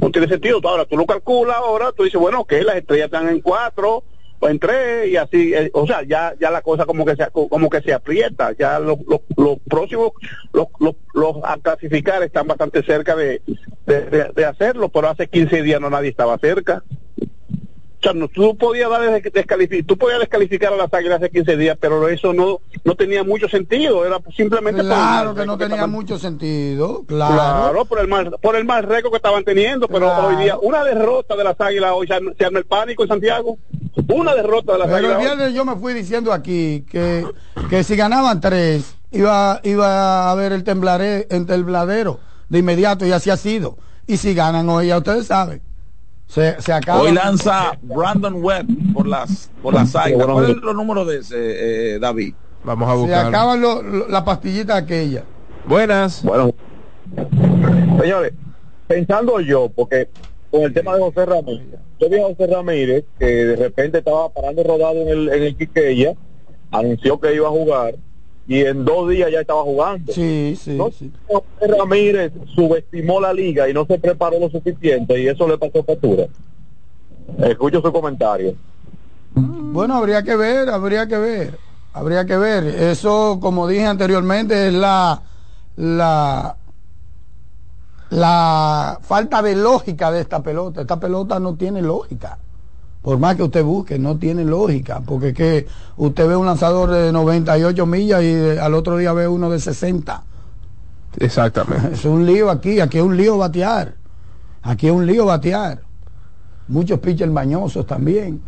No tiene sentido. Ahora, tú lo calculas ahora, tú dices, bueno, que las estrellas están en cuatro o en tres y así, eh, o sea, ya ya la cosa como que se como que se aprieta, ya los los, los próximos los, los, los a clasificar están bastante cerca de, de, de- de hacerlo, pero hace 15 días no nadie estaba cerca. O sea, no, tú podías dar descalificar, tú podías descalificar a las águilas hace 15 días, pero eso no no tenía mucho sentido, era simplemente por el Claro que no tenía mucho sentido. Claro. Claro, por el mal por el mal récord que estaban teniendo, pero Claro. hoy día una derrota de las águilas hoy se arma, el pánico en Santiago. Una derrota de las Pero el águilas. hoy. viernes yo me fui diciendo aquí que, que si ganaban tres, iba, iba a haber el, temblare, el tembladero de inmediato y así ha sido. Y si ganan hoy, ya ustedes saben. Se, se acaba. Hoy lanza Brandon Webb por las por las águilas. bueno, ¿Cuáles mira. son los números de ese, eh, David? Vamos a Se buscar. acaban lo- lo- la pastillita aquella. Buenas. Bueno, señores, pensando yo, porque con el tema de José Ramírez, yo vi a José Ramírez que de repente estaba parando rodado en el, en el Quiqueya, anunció que iba a jugar y en dos días ya estaba jugando. Sí, sí, ¿no? sí. José Ramírez subestimó la liga y no se preparó lo suficiente y eso le pasó factura. Escucho su comentario. Bueno, habría que ver, habría que ver, habría que ver. Eso, como dije anteriormente, es la, la, la falta de lógica de esta pelota. Esta pelota no tiene lógica. Por más que usted busque, no tiene lógica. Porque es que usted ve un lanzador de 98 millas y eh, al otro día ve uno de 60. Exactamente. Es un lío aquí, aquí es un lío batear. Aquí es un lío batear. Muchos pitchers mañosos también.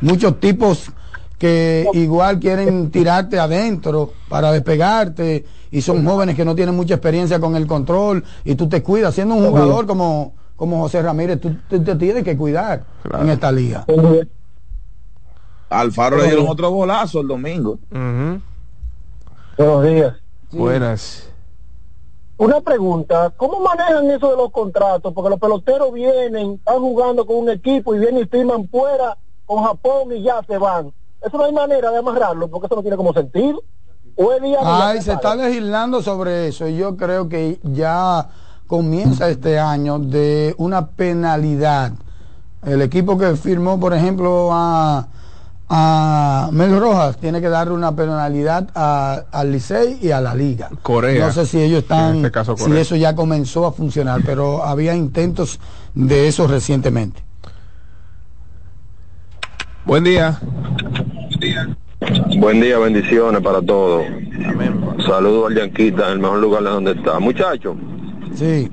Muchos tipos que igual quieren tirarte adentro para despegarte y son jóvenes que no tienen mucha experiencia con el control y tú te cuidas. Siendo un jugador como, como José Ramírez, tú te, te tienes que cuidar en esta liga. Alfaro le dieron otro golazo el domingo. Buenos días. Buenas. Una pregunta, ¿cómo manejan eso de los contratos? Porque los peloteros vienen, están jugando con un equipo y vienen y firman fuera con Japón y ya se van. Eso no hay manera de amarrarlo porque eso no tiene como sentido. O día Ay, se está legislando sobre eso y yo creo que ya comienza este año de una penalidad. El equipo que firmó, por ejemplo, a, a Mel Rojas tiene que darle una penalidad a- al Licey y a la liga. Corea. No sé si ellos están, En este caso, si eso ya comenzó a funcionar, pero había intentos de eso recientemente. Buen día. Buen día, bendiciones para todos. Amén. Saludos al Yanquita, en el mejor lugar de donde está. Muchachos, Sí.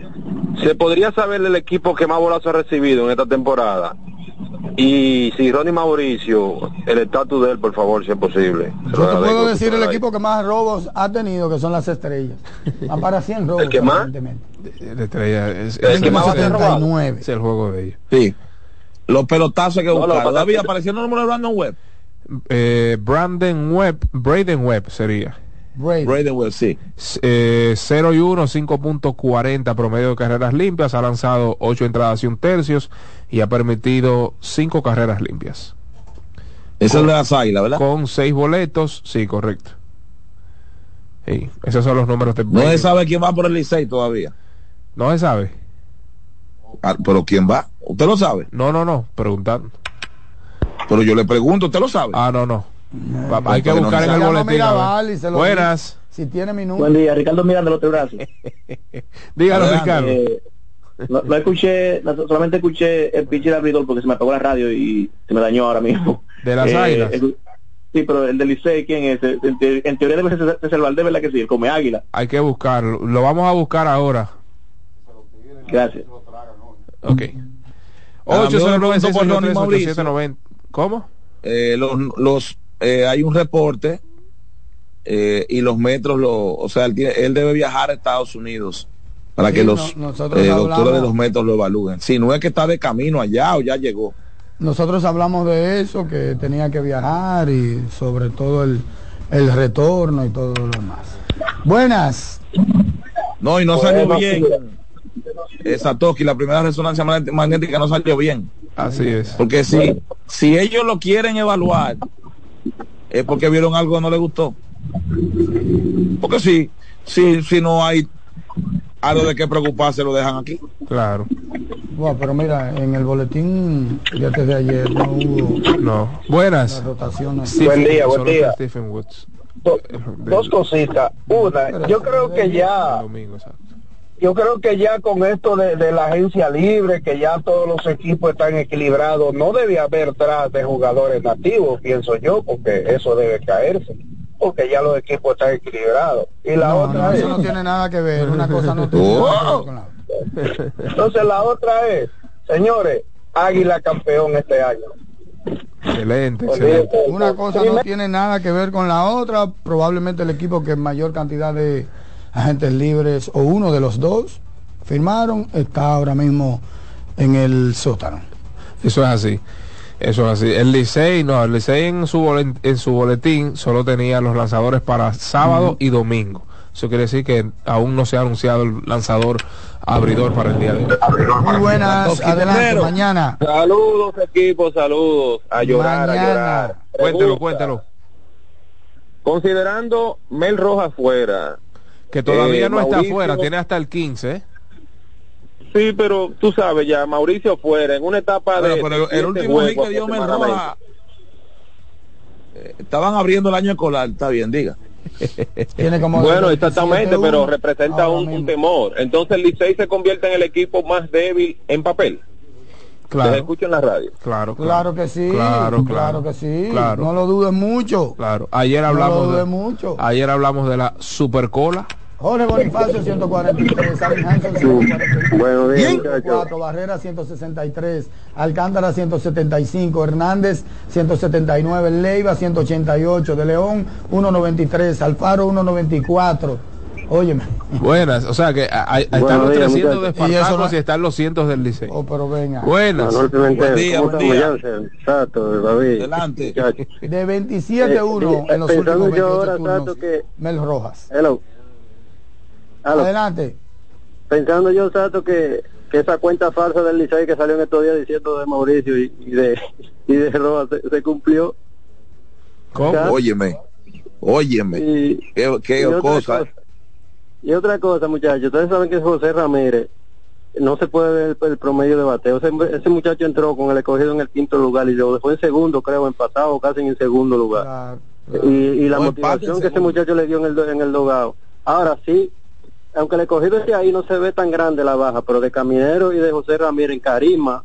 ¿se podría saber el equipo que más bolas ha recibido en esta temporada? Y si Ronnie Mauricio, el estatus de él, por favor, si es posible. Se Yo te puedo decir el equipo que más robos ha tenido, que son las estrellas. Van para 100 robos. ¿El que más? La estrella es, El que más va a ser robado. 79. es el juego de ellos. Sí. Los pelotazos que No, buscar. lo que Todavía apareció el número de Brandon Webb. Eh, Brandon Webb, Braden Webb sería. Brady. Brandon Webb, sí. Eh, 0 y 1, 5.40 promedio de carreras limpias. Ha lanzado 8 entradas y un tercios y ha permitido 5 carreras limpias. Ese es de las águilas, ¿verdad? Con 6 boletos, sí, correcto. Sí, esos son los números de No se sabe quién va por el Licey todavía. No se sabe. Ah, pero quién va, usted lo sabe. No, no, no, preguntando. Pero yo le pregunto, usted lo sabe. Ah, no, no. Hay que buscar en el boletín. Buenas. Si tiene minutos. Buen día, Ricardo Miranda, los brazos. Dígalo, Adelante. Ricardo. Eh, no, no escuché, no, solamente escuché el pitch de abridor porque se me apagó la radio y se me dañó ahora mismo. De las Eh, águilas. el- sí, pero el del Licey, ¿quién es? En, te- en teoría debe ser César Valdés, ¿verdad que sí? El come águila. Hay que buscarlo. Lo vamos a buscar ahora. Gracias. Ok. Ah, me 809 preguntó por Ronnie 683 Mauricio. 8790. ¿Cómo? Eh, los, los eh, hay un reporte eh, y los metros, lo, o sea, él, tiene- él debe viajar a Estados Unidos para Sí, que los no- nosotros eh, doctores de los metros lo evalúen. Si no es que está de camino allá o ya llegó. Nosotros hablamos de eso, que tenía que viajar y sobre todo el, el retorno y todo lo demás. Buenas. No, y no salió Bueno, bien. Esa Toki, la primera resonancia magnética no salió bien. Así es. Porque si, si ellos lo quieren evaluar, es porque vieron algo que no les gustó. Porque si, si, si no hay algo de qué preocuparse, lo dejan aquí. Claro. Bueno, pero mira, en el boletín de antes de ayer no hubo No. Buenas. rotaciones. Stephen- día, buen día. Stephen Woods. Do- Del- dos cositas. Una, yo creo que ya, domingo, exacto. Yo creo que ya con esto de, de la agencia libre, que ya todos los equipos están equilibrados, no debe haber tras de jugadores nativos, pienso yo, porque eso debe caerse, porque ya los equipos están equilibrados. Y la No, otra no, es, eso no tiene nada que ver. Una cosa no tiene nada que ver con la otra. entonces la otra es, señores, Águila campeón este año. Excelente, excelente. Una cosa no tiene nada que ver con la otra. Probablemente el equipo que mayor cantidad de agentes libres o uno de los dos firmaron está ahora mismo en el sótano. Eso es así. Eso es así. El Licey, no, el Licey en su, bolet- en su boletín solo tenía los lanzadores para sábado y domingo. Eso quiere decir que aún no se ha anunciado el lanzador abridor para el día de hoy. Muy buenas, adelante, Primero. mañana. Saludos, equipo, saludos. A llorar, a Mañana. llorar. Cuéntelo, cuéntelo. Considerando Mel Rojas fuera, Que todavía Eh, no está afuera, tiene hasta el 15. ¿eh? sí, pero tú sabes ya, Mauricio fuera, en una etapa Bueno, de... pero el, último hit juegos que dio. Rojas, eh, estaban abriendo el año escolar, está bien, diga. Tiene como Bueno, 27-1 exactamente, pero representa un, temor. Entonces el Licey se convierte en el equipo más débil en papel. Claro, escucho en la radio. claro, Claro que sí, Claro, claro, claro. que sí. Claro. No lo dudes mucho. Claro. Ayer No lo hablamos dudes de, mucho. ayer hablamos de la supercola. Jorge Bonifacio 143, Alvin Hanson 143. Buenos Bien. 4, Barrera 163, Alcántara 175, Hernández 179, Leiva 188, De León 193, Alfaro 194. Óyeme. Buenas, o sea que a- están los días, 300 de muchachos. Y eso Espartacos no- y están los cientos del Licey. Oh, pero venga. Buenas. Buen día, ¿cómo buen día. Sato, David. Adelante. De 27-1 Eh, en los últimos yo 28 ahora, turnos. Que- Mel Rojas. Hello. Hello. Adelante. Pensando yo, Sato, que, que esa cuenta falsa del Licey que salió en estos días diciendo de Mauricio y, y de y de Rojas se, se cumplió. ¿Cómo? Óyeme, óyeme. Y, Qué, qué y cosa. cosa. Y otra cosa, muchachos, ustedes saben que José Ramírez no se puede ver el, el promedio de bateo. Ese, ese muchacho entró con el escogido en el quinto lugar y lo dejó en segundo, creo, empatado casi en el segundo lugar. Claro, Y, y la motivación que ese muchacho le dio en el, do- en el dogado. Ahora sí, aunque el escogido de ahí no se ve tan grande la baja, pero de Caminero y de José Ramírez en carisma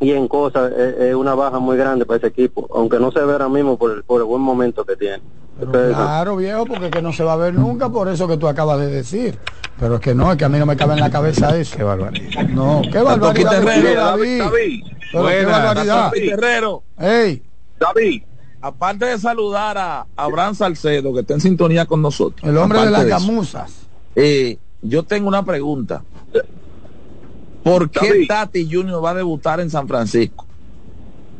y en cosas es, es una baja muy grande para ese equipo, aunque no se ve ahora mismo por el, por el buen momento que tiene. Pero claro, viejo, porque es que no se va a ver nunca por eso que tú acabas de decir. Pero es que no, es que a mí no me cabe en la cabeza eso. Qué barbaridad. No, qué barbaridad. Terrero, David. David. Pero qué Buenas. barbaridad. David Terrero. Ey, David, aparte de saludar a Abraham Salcedo, que está en sintonía con nosotros. el hombre de las eso, gamusas. Eh, yo tengo una pregunta. ¿Por qué David. Tati Junior va a debutar en San Francisco?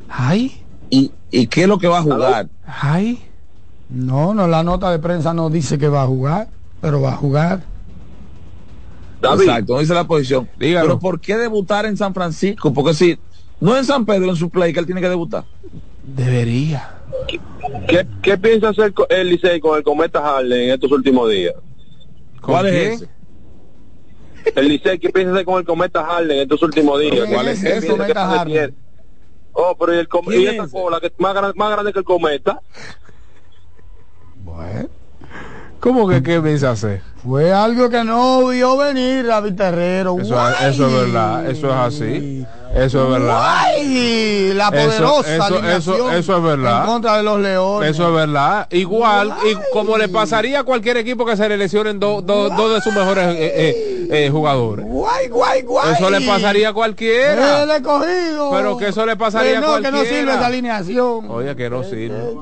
Ay, ¿Y, y qué es lo que va a jugar? ay. No, no, la nota de prensa no dice que va a jugar, pero va a jugar. David. Exacto, no dice la posición. Dígalo. Pero ¿por qué debutar en San Francisco? Porque si no en San Pedro, en su play, que él tiene que debutar. Debería. ¿Qué, qué piensa hacer el Licey con el Cometa Harlem en estos últimos días? ¿Cuál es ese? El Licey, ¿qué piensa hacer con el Cometa Harlem en estos últimos días? ¿Quién ¿Cuál es ese? Cometa quiere? Oh, pero y, el com- ¿Quién y es esta cola que es más, gran- más grande que el Cometa. Bueno, ¿Cómo que qué piensa hacer? Fue algo que no vio venir David Terrero. Eso, eso es verdad, eso es así. Eso es verdad. Guay, la poderosa eso- alineación eso- eso es verdad. En contra de los leones. Eso es verdad. Igual, y como le pasaría a cualquier equipo que se le lesionen dos do- dos de sus mejores eh, eh, eh, jugadores. Guay, guay, guay. Eso le pasaría a cualquiera. El escogido. Pero que eso le pasaría Que a no, que no cualquiera. sirve esa alineación. Oye, que no sirve.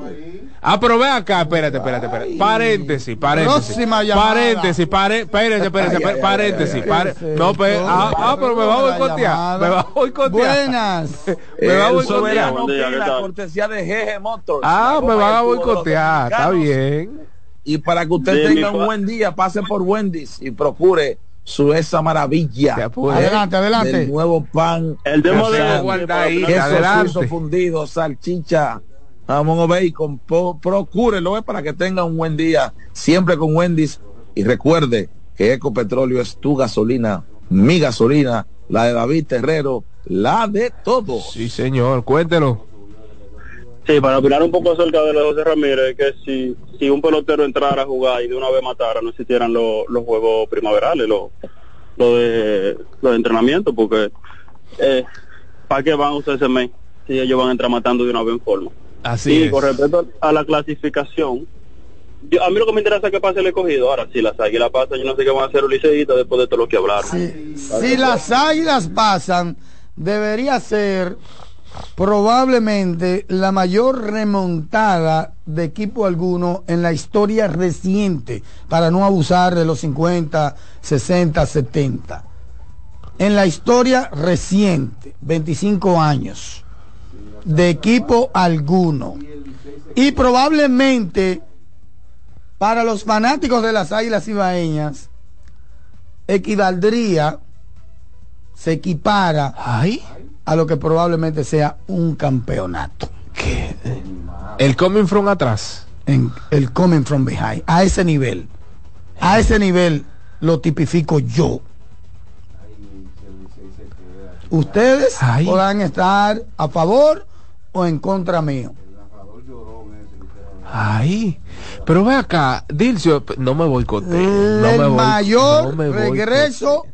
Ah, pero ve acá, espérate, espérate, espérate. Paréntesis, paréntesis. Próxima llamada. Paréntesis, pare, espérate, espérate, espérate, paréntesis. pare- No, pe- ah, ah, pero me va a boicotear. Me va a boicotear. Buenas. Me va a el boicotear. soberano Buen día, ¿qué Pila, tal? cortesía de GG Motors. Ah, La me van a boicotear. Está bien. Y para que usted De tenga un buen día, pase por Wendy's y procure su esa maravilla. Apure. Adelante, adelante. Del nuevo pan. El demo de queso fundido, salchicha, jamón o bacon. Procúrelo eh, para que tenga un buen día. Siempre con Wendy's. Y recuerde que Ecopetróleo es tu gasolina, mi gasolina, la de David Terrero, la de todos. Sí, señor, cuéntelo. Sí, para opinar un poco acerca de lo de José Ramírez, que si, si un pelotero entrara a jugar y de una vez matara, no existieran los, los juegos primaverales, los lo de, lo de entrenamiento, porque eh, ¿para qué van ustedes ese mes si ellos van a entrar matando de una vez en forma? Así y es. con respecto a la clasificación, a mí lo que me interesa es que pase el escogido. Ahora, si las águilas pasan, yo no sé qué van a hacer los liceístas después de todo lo que hablaron. Si las águilas pasan, debería ser probablemente la mayor remontada de equipo alguno en la historia reciente, para no abusar de los 50, 60, 70. En la historia reciente, 25 años, de equipo alguno. Y probablemente para los fanáticos de las águilas ibaeñas, equivaldría, se equipara a lo que probablemente sea un campeonato. El coming from atrás. En el coming from behind. A ese nivel. A ese nivel lo tipifico yo. Ustedes podrán estar a favor o en contra mío. Ay, pero ve acá, Dilcio, no me voy con no el me voy- mayor no me voy regreso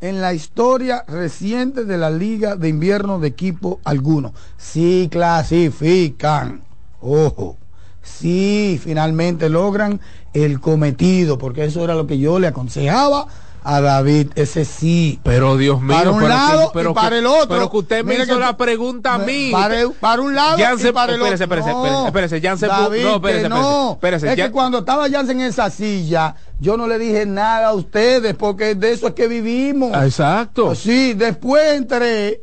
en la historia reciente de la Liga de Invierno de equipo alguno. Si clasifican, ojo, si finalmente logran el cometido, porque eso era lo que yo le aconsejaba a David, ese sí. Pero Dios mío, para un pero que- lado pero y para que- el otro. pero que usted me Mire hizo que- la pregunta a mí. Para, para un lado Jansen- y para el otro. espérese, espérese, No, espérese, David, no, espérese, no. espérese, es que cuando estaba Jansen en esa silla, yo no le dije nada a ustedes, porque de eso es que vivimos. Exacto. Sí, después entré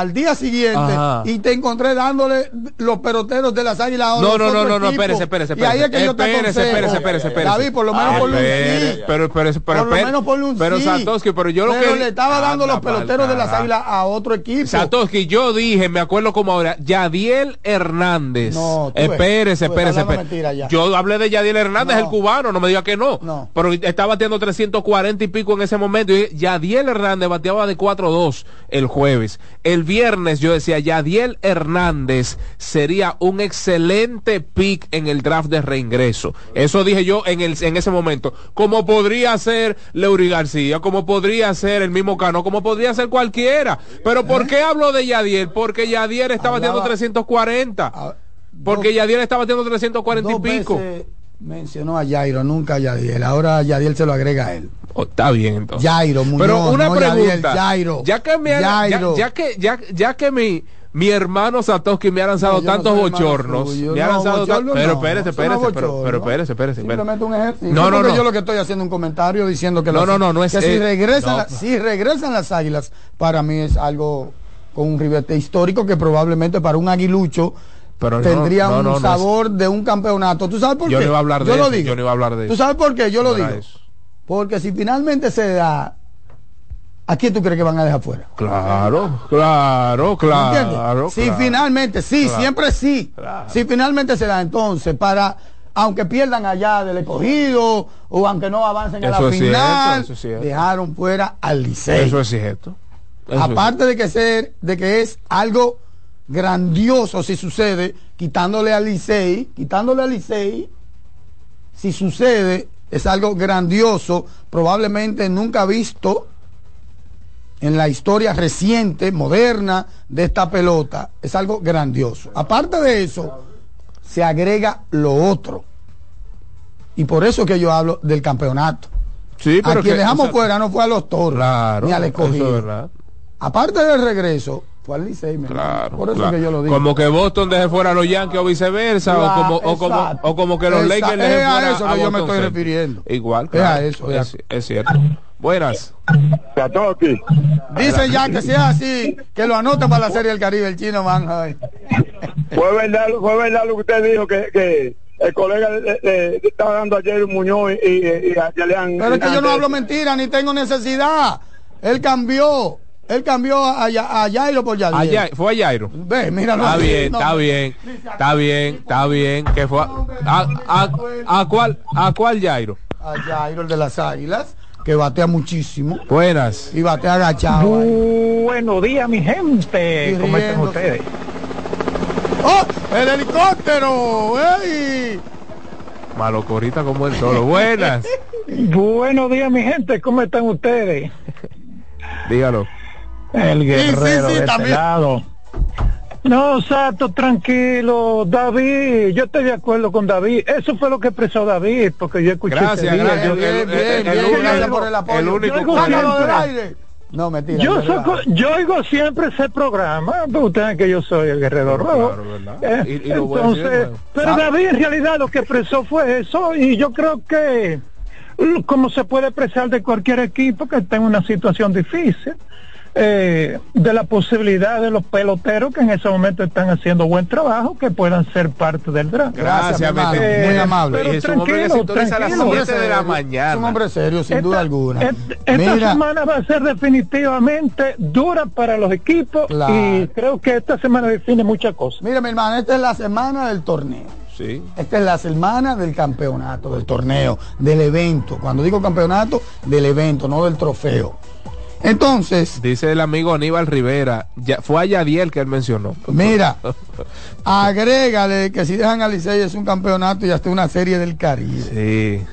al día siguiente Ajá. y te encontré dándole los peloteros de las águilas No, no, no, no, no, equipos. espérese, espérese, Y ahí es que yo te espérese, espérese, espérese, espérese. David, por lo menos Ah, ponle un sí. Pero, pero, pero, por lo menos ponle un pero sí. Satoshi, pero yo lo Pero que le estaba dando Anda los peloteros de las águilas a otro equipo. Satoshi, yo dije, me acuerdo como ahora, Yadiel Hernández. No, tú espérese, tú espérese, espérese. Yo hablé de Yadiel Hernández, No. el cubano, no me diga que no. No. Pero estaba bateando 340 y pico en ese momento. Y Yadiel Hernández bateaba de 4-2 el jueves. El viernes yo decía, Yadiel Hernández sería un excelente pick en el draft de reingreso. Eso dije yo en, el, en ese momento. Como podría ser Leury García, como podría ser el mismo Cano, como podría ser cualquiera. Pero ¿por qué hablo de Yadiel? Porque Yadiel está ¿Eh? Hablaba- 340. Ah, Porque Yadiel está batiendo 340 y Dos pico. veces mencionó a Jairo, nunca a Yadiel. Ahora Yadiel se lo agrega a él. Oh, está bien entonces. Jairo, Muñoz, Pero una no pregunta. Jairo. Ya que me han- ya, Jairo. ya que ya, ya que mi mi hermano Satoshi me ha lanzado No, yo no tantos soy hermano bochornos, suyo. me ha No, lanzado tan- bochorno pero espérese, espérese, pero, pero espérese, espérese. Simplemente un ejercicio. No, no, no. Yo lo que estoy haciendo un comentario diciendo que, No, no, no, no es- que si regresan, no. la- si regresan las águilas, para mí es algo con un ribete histórico que probablemente para un aguilucho Pero tendría no, un no, sabor de un campeonato. ¿Tú sabes por Yo qué? no iba a hablar de yo lo eso, digo. yo no iba a hablar de ¿Tú eso. sabes por qué? Yo lo digo. eso. Porque si finalmente se da, ¿a quién tú crees que van a dejar fuera? Claro, claro, ¿Me entiendes? claro. Si claro. finalmente, sí, Claro. siempre sí. Si finalmente se da entonces para aunque pierdan allá del escogido o aunque no avancen a la es cierto, final, eso es cierto. dejaron fuera al Licey. Eso es cierto. Eso Aparte de que ser de que es algo grandioso si sucede quitándole al Licey, quitándole al Licey si sucede es algo grandioso, probablemente nunca visto en la historia reciente, moderna de esta pelota, es algo grandioso. Aparte de eso, se agrega lo otro. Y por eso que yo hablo del campeonato. Sí, pero a quien que- dejamos o sea, fuera no fue a los toros, Claro, ni al escogido. Aparte del regreso, fue al Licey. Claro, por eso claro. que yo lo digo. Como que Boston deje fuera a los Yankees o viceversa, Claro, o, como, o, como, exacto. o como que los Esa- Lakers es dejen a fuera eso a que yo me estoy Celtics. refiriendo. Igual, Es claro, a eso, es, es cierto. Buenas. Dicen ya que sea así, que lo anoten para la Serie del Caribe, el chino man. ay. Fue verdad, fue verdad lo que usted dijo, que, que el colega le, le- le estaba dando a Jerry Muñoz y, y, y a. Pero es que yo no hablo mentira, ni tengo necesidad. Él cambió, él cambió a, Ya- a Jairo por Yadier. A Yai- fue a Jairo. Ve, míralo Está bien, No, está bien, está bien, está bien. Que fue a, a, a- a cuál, a cuál Jairo. A Jairo, el de las águilas, que batea muchísimo. Buenas. Y batea agachado. ahí. Buenos días, mi gente. Y ¿Cómo están ustedes? ¡Oh! ¡El helicóptero! ¡Ey! Malocorita como el solo. Buenas. Buenos días, mi gente. ¿Cómo están ustedes? Dígalo. El guerrero sí, de este lado. No, Sato, tranquilo, David, yo estoy de acuerdo con David. Eso fue lo que expresó David, porque yo escuché Gracias, ese día. gracias. Yo- Bien, bien, el- el- bien, gracias por el apoyo. el único Yo ¡Sácalo siempre- del aire! No, mentira. Yo, relaja. yo oigo siempre ese programa, pero ustedes saben que yo soy el guerrero rojo. Claro, ¿verdad? Eh, Y- y decir entonces, pero David en realidad lo que expresó fue eso y yo creo que como se puede expresar de cualquier equipo que está en una situación difícil, eh, de la posibilidad de los peloteros que en ese momento están haciendo buen trabajo que puedan ser parte del draft. Gracias, mi Eh, muy amable. pero Y tranquilo, sintoniza a las tranquilo. 7 de la Es un mañana. hombre serio, sin Esta- duda alguna. et- Esta Mira, semana va a ser definitivamente dura para los equipos Claro. y creo que esta semana define muchas cosas. mira, mi hermano, esta es la semana del torneo. Sí. Esta es la semana del campeonato, del torneo, del evento. Cuando digo campeonato, del evento, no del trofeo. Entonces, Dice el amigo Aníbal Rivera. Ya, fue a Yadiel que él mencionó. mira, agrégale que si dejan a Licey es un campeonato y hasta una serie del Caribe. Sí.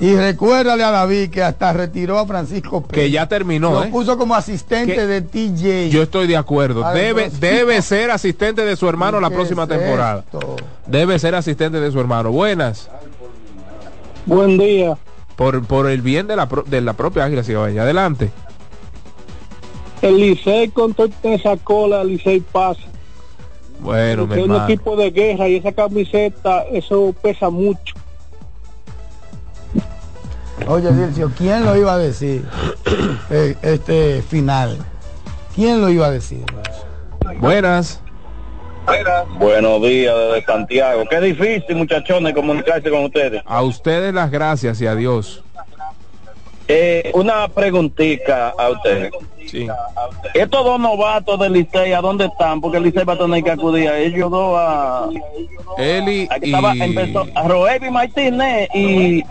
Y recuérdale a David que hasta retiró a Francisco Pérez. Que ya terminó, Lo ¿eh? puso como asistente Que- de TJ. Yo estoy de acuerdo. Debe, debe ser asistente de su hermano la ¿Qué próxima es temporada. esto? Debe ser asistente de su hermano. Buenas. Buen día. Por, por el bien de la, pro- de la propia Águila Cibaeña. Adelante. El Licey con toda esa cola, el Licey pasa. Bueno, mi es un equipo de guerra y esa camiseta, eso pesa mucho. Oye, Dilcio, ¿quién lo iba a decir? Eh, este final. ¿Quién lo iba a decir? Buenas. Buenos días desde Santiago. Qué difícil, muchachones, comunicarse con ustedes. A ustedes las gracias y adiós. Eh, una preguntita a ustedes. Sí. Estos dos novatos del Licey, ¿a dónde están? Porque el Licey va a tener que acudir a ellos dos a... Eli Aquí y... estaba, empezó a Roevi Martínez y...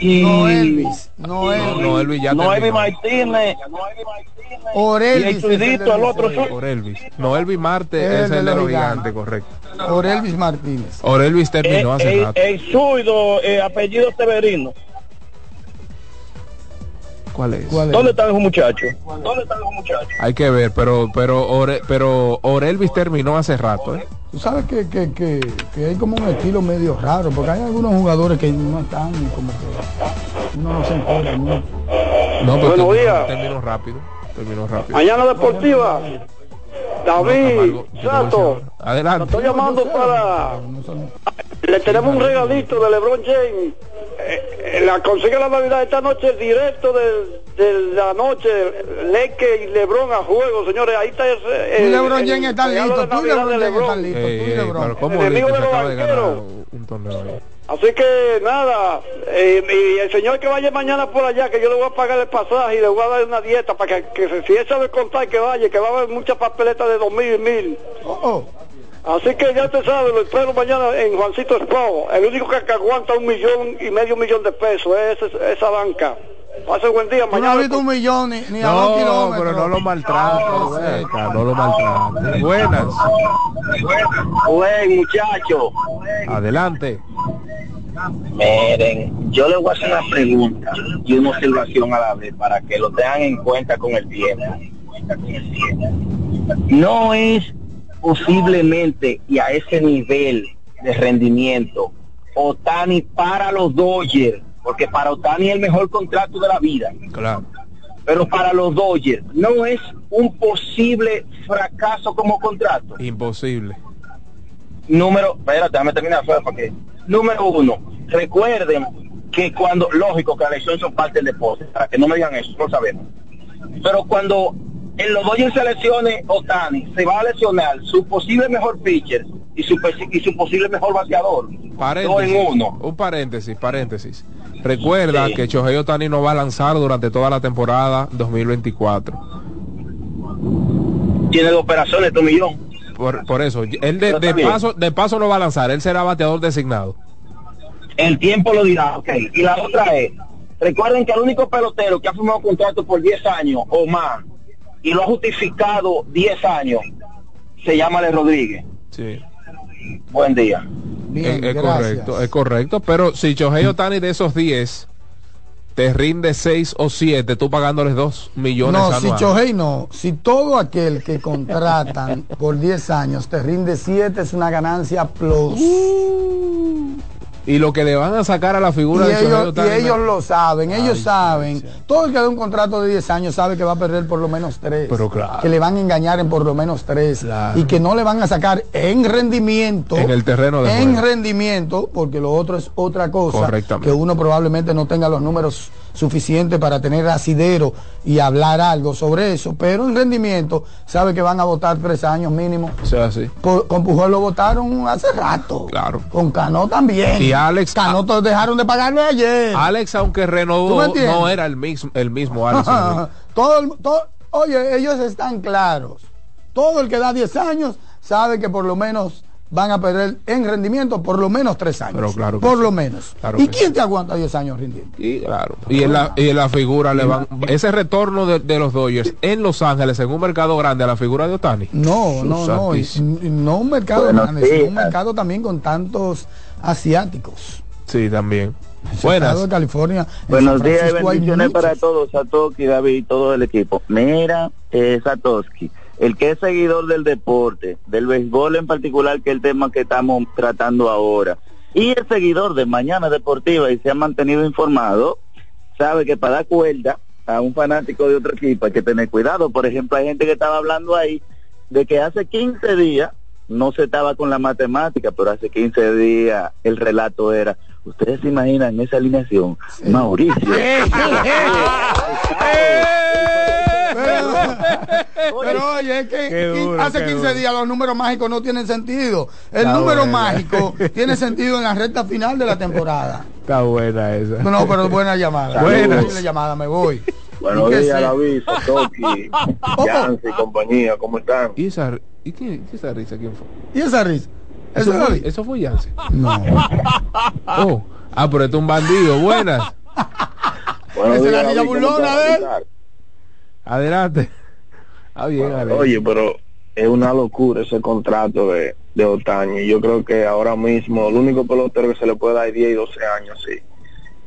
y No Elvis, no Elvis. No, Elvis ya. Martínez y Orelvis. el Chuidito, el otro Licey. Por Elvis. No, Elvis Marte El es el de los gigantes. correcto. Orelvis Martínez. Orelvis terminó hace el, rato. el eh, apellido Severino. ¿Cuál es? ¿Cuál es? ¿Dónde están esos muchachos? ¿Dónde están esos muchachos? Hay que ver, pero pero Ore- pero Orelvis terminó hace rato, ¿eh? Tú sabes que, que, que, que hay como un estilo medio raro, porque hay algunos jugadores que no están como que uno no se entera mucho. No, pero Buenos terminó- días. terminó rápido. Terminó rápido. Mañana Deportiva. David, Sato, Adelante. estoy llamando para... Le tenemos un regalito de LeBron James. Eh, eh, la consigue la Navidad esta noche, directo de, de la noche, Leque y LeBron a juego, señores. Ahí está y el- listos, de tú James están listos, tú y Ey, ey, LeBron. pero ¿cómo El dice enemigo de los banqueros. un, torneo ahí? Así que nada, eh, y el señor que vaya mañana por allá, que yo le voy a pagar el pasaje y le voy a dar una dieta para que, que se- si él sabe contar que vaya, que va a haber muchas papeletas de dos mil y mil. Oh, Así que ya usted sabe, lo espero mañana en Juancito Expo. El único que, que aguanta un millón y medio millón de pesos es esa, esa banca. Pase buen día, no mañana. has visto un millón ni, ni a dos No, kilómetros. pero no lo maltrate, Beca, no lo maltrate. Buenas. Güey, muchacho. Adelante. Miren, yo les voy a hacer una pregunta y una observación a la vez para que lo tengan en cuenta con el tiempo. No es posiblemente y a ese nivel de rendimiento Otani para los Dodgers, porque para Otani es el mejor contrato de la vida. Claro. Pero para los Dodgers no es un posible fracaso como contrato. Imposible. Número, espérate, déjame terminar, número uno, recuerden que cuando, lógico que las lesiones son parte del deporte, para que no me digan eso, no sabemos. Pero cuando en los Dodgers selecciones Otani se va a lesionar su posible mejor pitcher y su, pesi- y su posible mejor bateador, Paréntesis. en uno. Un paréntesis, paréntesis. Recuerda Sí. que Shohei Otani no va a lanzar durante toda la temporada 2024. Tiene dos operaciones, tu millón. Por, por eso, él de, de paso, de paso no va a lanzar, él será bateador designado. El tiempo lo dirá, ok. Y la otra es, recuerden que el único pelotero que ha firmado contrato por 10 años o más y lo ha justificado 10 años se llama Le Rodríguez. Sí. Buen día. es, es correcto, es correcto. Pero si Shohei Otani de esos 10 te rinde 6 o 7, tú pagándoles 2 millones No, si anuales. Chohei no, si todo aquel que contratan por 10 años te rinde 7 es una ganancia plus. Y lo que le van a sacar a la y figura de Shohei ellos, y ellos lo saben, ellos saben. Todo el que da un contrato de 10 años sabe que va a perder por lo menos 3. Pero claro. Que le van a engañar en por lo menos 3. Y que no le van a sacar en rendimiento. En el terreno de En juego. rendimiento, porque lo otro es otra cosa. Correctamente. Que uno probablemente no tenga los números suficientes para tener asidero y hablar algo sobre eso. Pero en rendimiento sabe que van a votar 3 años mínimo. O sea, sí. Por- con Pujol lo votaron hace rato. Claro. Con Cano también. Y Alex- Cano todos dejaron de pagarle ayer. Alex, aunque ¿Tú me renovó, no era el mismo, el mismo Alex. todo, el- todo- oye, ellos están claros. Todo el que da 10 años sabe que por lo menos van a perder en rendimiento por lo menos 3 años. Pero claro por sí. lo menos. Claro ¿Y quién te aguanta 10 años rindiendo? Y claro. Y en la, y en la figura le van. Ese retorno de, de los Dodgers en Los Ángeles, en un mercado grande, a la figura de Otani. No, no, no. y- no un mercado grande, sino un días. mercado también con tantos asiáticos. Sí, también. Buenas. de California. en Buenos días y bendiciones para todos, Satoshi, David y todo el equipo. Mira, eh, Satoshi, el que es seguidor del deporte, del béisbol en particular, que es el tema que estamos tratando ahora, y el seguidor de Mañana Deportiva y se ha mantenido informado, sabe que para dar cuerda a un fanático de otro equipo hay que tener cuidado. Por ejemplo, hay gente que estaba hablando ahí de que hace 15 días no se estaba con la matemática, pero hace 15 días el relato era, ustedes se imaginan esa alineación, Mauricio. Pero oye, es que duro, hace qué 15 duro. días los números mágicos no tienen sentido. El Está número buena. mágico tiene sentido en la recta final de la temporada. Está buena esa. No, pero buena llamada. Buena llamada, me voy. Buenos ¿Y qué días? David, Satoshi, Yancy y compañía, ¿cómo están? ¿Y esa, y qué, qué esa risa? ¿Quién fue? ¿Y esa risa? Eso, ¿Eso es fue, eso fue Yance. No. Oh. Ah, pero este es un bandido. Buenas. Buenos Esa es la niña David, ¿cómo burlona de él. Adelante. Ah, bien. Oye, pero es una locura ese contrato de, de Otaño. Yo creo que ahora mismo el único pelotero que se le puede dar es 10 y 12 años, sí.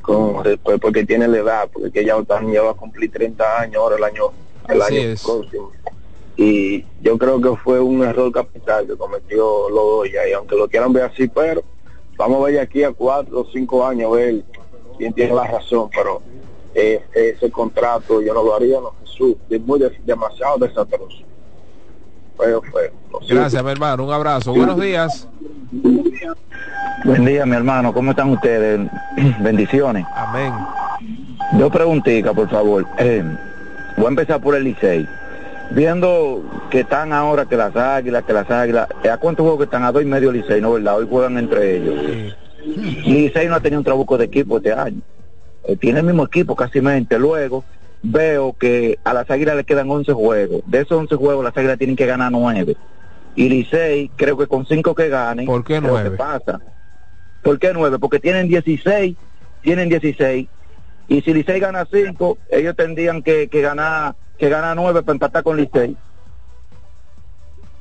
Con, después, porque tiene la edad, porque ya Otaño ya va a cumplir 30 años ahora el año, el Así año es. próximo. y yo creo que fue un error capital que cometió Lodoya y aunque lo quieran ver así, pero vamos a ver aquí a cuatro o cinco años a ver quién tiene la razón, pero eh, ese contrato yo no lo haría, no Jesús, es muy de- demasiado desastroso. Feo, feo. Gracias, mi hermano. Un abrazo. Buenos días. Buen día, mi hermano. ¿Cómo están ustedes? Bendiciones. Amén. Dos preguntitas, por favor. Eh, voy a empezar por el Licey. Viendo que están ahora que las águilas, que las águilas, ¿a cuántos juegos que están? A dos y medio Licey, ¿no verdad? Hoy juegan entre ellos. Licey no ha tenido un trabuco de equipo este año. Eh, tiene el mismo equipo casi mente. Luego veo que a las águilas le quedan 11 juegos. De esos 11 juegos las águilas tienen que ganar 9. Y Licey creo que con 5 que ganen. ¿Por qué creo que nueve? pasa. ¿Por qué 9? Porque tienen 16, tienen 16. Y si Licey gana 5, ellos tendrían que, que ganar que ganar 9 para empatar con Licey.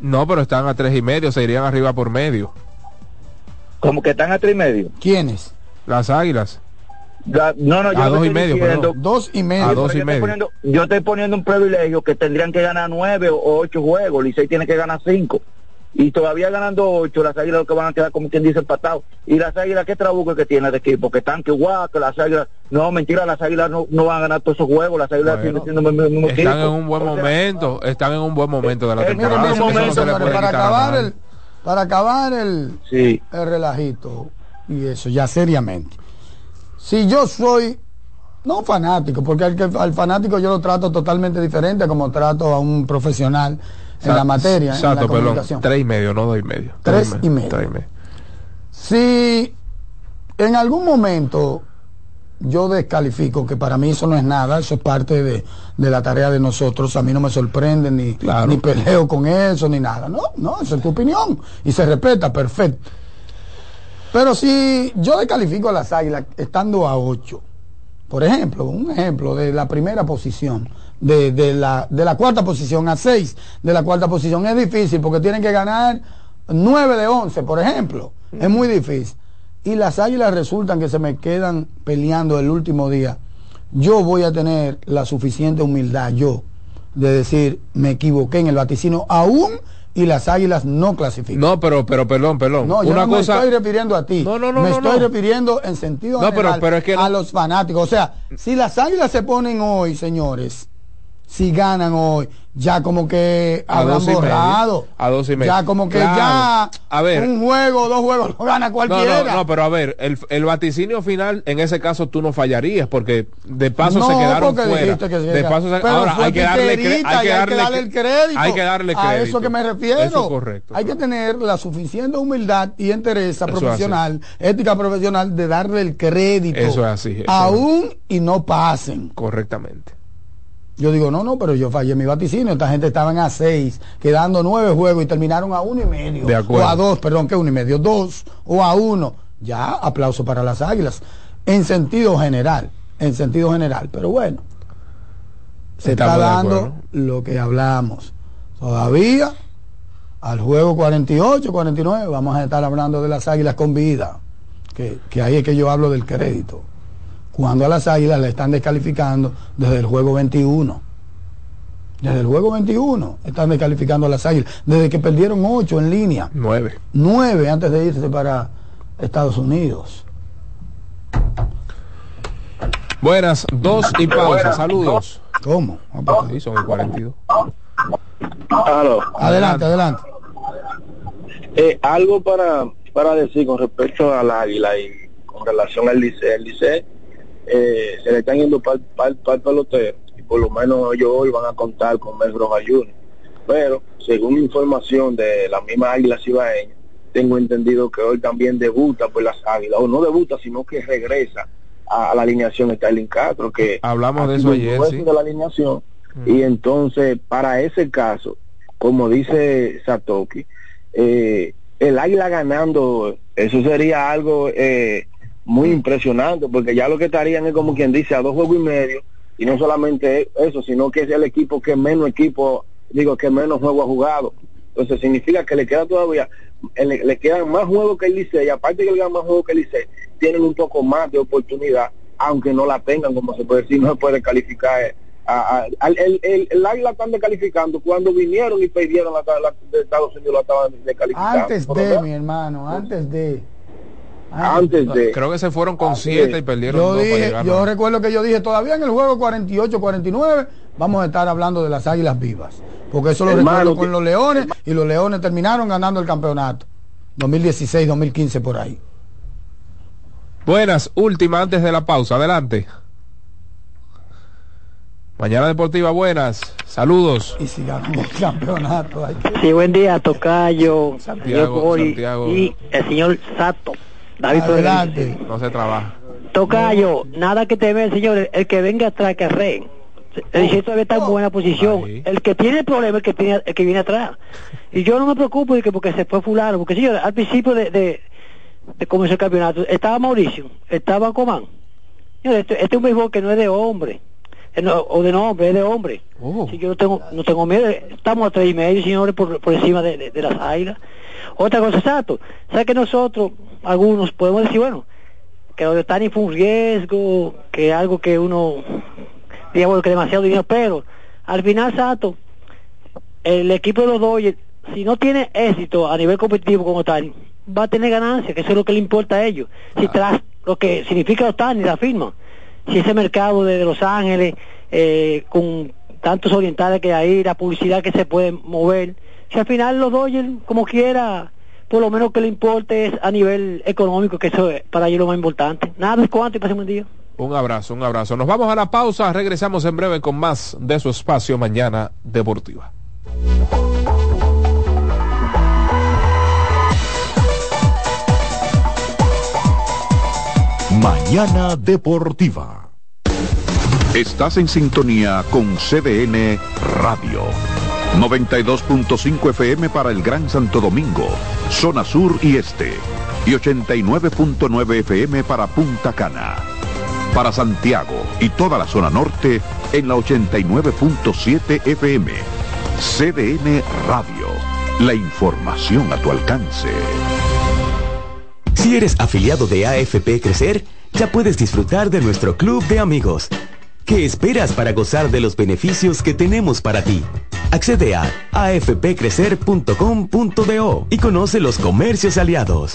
No, pero están a tres y medio, se irían arriba por medio. Como que están a tres y medio. ¿Quiénes? Las águilas. La- no, no, yo A dos y estoy medio, diciendo-. Dos y medio. A dos estoy poniendo- yo estoy poniendo un privilegio que tendrían que ganar nueve o ocho juegos. Licey tiene que ganar cinco. Y todavía ganando ocho, las águilas lo que van a quedar como quien dice empatados. Y las águilas, ¿qué trabuco que tiene de equipo? Que están que guau, que las águilas, no, mentira, las águilas no, no van a ganar todos esos juegos, las águilas Bueno, siguen siendo el mismo, mismo Están equipo. en un buen O sea, momento, están en un buen momento de la Eh, Mira, temporada. mira, no para acabar el, para acabar el, Sí. el relajito y eso, ya seriamente. Si yo soy, no fanático, porque al, fanático yo lo trato totalmente diferente como trato a un profesional en la materia, Exacto, perdón. Tres y medio, no dos y medio. Tres y medio. Tres y medio. Si en algún momento yo descalifico, que para mí eso no es nada, eso es parte de, de la tarea de nosotros, a mí no me sorprende ni, ni peleo con eso ni nada, no, no, esa es tu opinión y se respeta, perfecto. Pero si yo descalifico a las águilas estando a 8, por ejemplo, un ejemplo de la primera posición, de, de la, de la cuarta posición a 6, de la cuarta posición es difícil porque tienen que ganar 9 de 11, por ejemplo. Es muy difícil. Y las águilas resultan que se me quedan peleando el último día. Yo voy a tener la suficiente humildad, yo, de decir, me equivoqué en el vaticino, aún y las águilas no clasifican. No, pero, pero, perdón, perdón. No, yo Una no me cosa. estoy refiriendo a ti. No, no, no, Me no, estoy no. refiriendo en sentido pero- general pero es que no- a los fanáticos. O sea, si las águilas se ponen hoy, señores, si ganan hoy, ya como que A habrán dos y medio. borrado. A dos y medio. Ya como que Claro. ya A ver. un juego, dos juegos lo gana No, cualquiera. no, no, pero a ver, el, el vaticinio final, en ese caso tú no fallarías, porque de paso No, se quedaron fuera. que se de paso se- ahora hay que darle, hay y que darle, el crédito. Hay que darle crédito. A eso que me refiero. Eso es correcto. Hay que tener la suficiente humildad y entereza Eso profesional, ética profesional, de darle el crédito. Eso es así, eso es. aún y no pasen. Correctamente. Yo digo, no, no, pero yo fallé mi vaticinio. Esta gente estaban a seis, quedando nueve juegos y terminaron a uno y medio. De acuerdo. O a dos, perdón, que uno y medio, dos o a uno. Ya, aplauso para las águilas. En sentido general, en sentido general. Pero bueno, se Estamos está dando lo que hablamos. Todavía, al juego 48, 49, vamos a estar hablando de las águilas con vida. Que, que ahí es que yo hablo del crédito cuando a las águilas le están descalificando desde el juego 21. Desde el juego 21 están descalificando a las águilas. Desde que perdieron 8 en línea. Nueve. 9 antes de irse para Estados Unidos. Buenas, dos y pausa. Saludos. ¿Cómo? Sí, son el 42. Aló. Adelante, adelante. Eh, algo para, para decir con respecto al águila y con relación al liceo. El liceo eh, se le están yendo para el pelotero y por lo menos ellos hoy van a contar con Mel Rojas Jr. Pero según información de la misma águila cibaeña, tengo entendido que hoy también debuta por las águilas, o no debuta, sino que regresa a, a la alineación Stalin Castro, que Hablamos de eso ayer, sí. de la alineación. Y entonces, para ese caso, como dice Satoki, eh, el águila ganando, eso sería algo eh, muy impresionante, porque ya lo que estarían es como quien dice a dos juegos y medio, y no solamente eso, sino que es el equipo que menos equipo, digo, que menos juego ha jugado. Entonces significa que le queda todavía, eh, le, le quedan más juegos que el Licey, y aparte que le quedan más juegos que el Licey, tienen un poco más de oportunidad, aunque no la tengan, como se puede decir, no se puede calificar eh, a- a- al- el, el, el águila están descalificando cuando vinieron y pidieron la, la- de Estados Unidos la estaban descalificando. Antes de, mi hermano, antes de. Antes de. Creo que se fueron con Así siete es. y perdieron Yo dos para dije, llegar. yo recuerdo que yo dije, todavía en el juego 48-49 vamos a estar hablando de las águilas vivas. Porque eso lo Hermano, recuerdo con los leones y los leones terminaron ganando el campeonato. 2016-2015 por ahí. Buenas, última antes de la pausa. Adelante. Mañana Deportiva, buenas. Saludos. Y si ganamos el campeonato. hay que- Sí, buen día, Tocayo, Santiago. y el señor Sato. David Adelante. No se trabaja. Tocayo, nada que temer, señor, el que venga atrás que arre. El distrito todavía está en buena posición. El que tiene el problema es el que, tiene, el que viene atrás. Y yo no me preocupo de que porque se fue fulano, porque señor, al principio de, de, de comenzar el campeonato, estaba Mauricio, estaba Comán. Señor, este, este es un béisbol que no es de hombre, eh, no, o de nombre, es de hombre. Si yo no tengo, no tengo miedo, estamos a tres y medio, señores, por, por encima de, de- de las águilas. Otra cosa, exacto, ¿sabe que nosotros, algunos, podemos decir, bueno, que lo de Tani fue un riesgo, que algo que uno, digamos, que demasiado dinero, pero al final, Sato, el equipo de los Dodgers, si no tiene éxito a nivel competitivo como Tani, va a tener ganancias, que eso es lo que le importa a ellos. Si tras lo que significa Otani, la firma, si ese mercado de, de Los Ángeles, eh, con tantos orientales que hay, la publicidad que se puede mover, si al final los Dodgers, como quiera, por lo menos que le importe es a nivel económico, que eso es para ellos lo más importante. Nada, es cuánto y pasen buen día. Un abrazo, un abrazo. Nos vamos a la pausa. Regresamos en breve con más de su espacio Mañana Deportiva. Mañana Deportiva. Estás en sintonía con CDN Radio. 92.5 FM para el Gran Santo Domingo, zona sur y este. Y 89.9 FM para Punta Cana. Para Santiago y toda la zona norte en la 89.7 FM. CDN Radio. La información a tu alcance. Si eres afiliado de AFP Crecer, ya puedes disfrutar de nuestro club de amigos. ¿Qué esperas para gozar de los beneficios que tenemos para ti? Accede a afpcrecer.com.do y conoce los comercios aliados.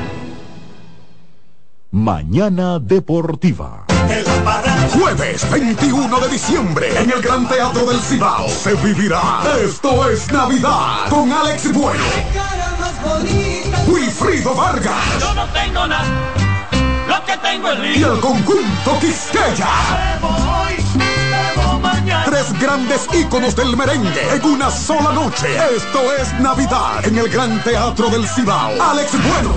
Mañana Deportiva. Jueves 21 de diciembre en el Gran Teatro del Cibao se vivirá Esto es Navidad con Alex Bueno, Wilfrido Vargas Yo no tengo nada, lo que tengo es y el conjunto Quisqueya. Tres grandes íconos del merengue en una sola noche. Esto es Navidad en el Gran Teatro del Cibao. Alex Bueno,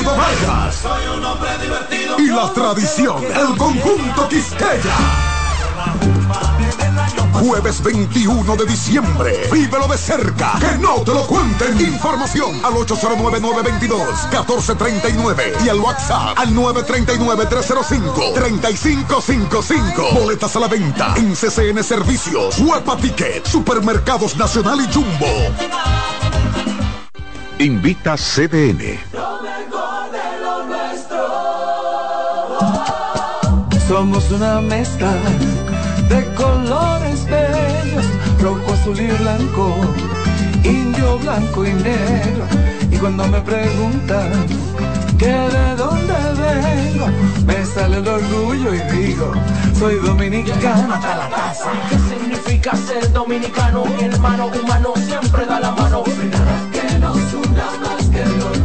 Wilfrido Vargas soy un hombre divertido. y la tradición, el conjunto Quisqueya. Jueves 21 de diciembre. Vívelo de cerca. Que no te lo cuenten. Información al 809-922-1439 y al WhatsApp al 939-305-3555. Boletas a la venta en CCN Servicios, Huepa Ticket, Supermercados Nacional y Jumbo. Invita CDN. Somos una mezcla de colores bellos, rojo, azul y blanco, indio, blanco y negro. Y cuando me preguntan que de dónde vengo, me sale el orgullo y digo, soy dominicano hasta la casa. ¿Qué significa ser dominicano? Mi hermano humano siempre da la mano. Que nos una más que el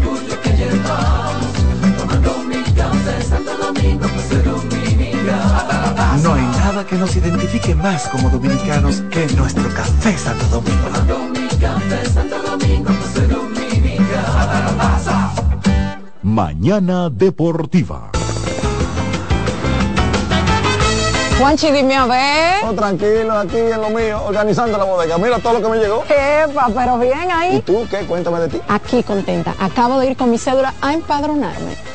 nada que nos identifique más como dominicanos que nuestro café Santo Domingo. Café Santo. Mañana Deportiva. Juanchi, dime a ver. Oh, tranquilo, aquí en lo mío, organizando la bodega. Mira todo lo que me llegó. Epa, pero bien ahí. ¿Y tú qué? Cuéntame de ti. Aquí contenta. Acabo de ir con mi cédula a empadronarme.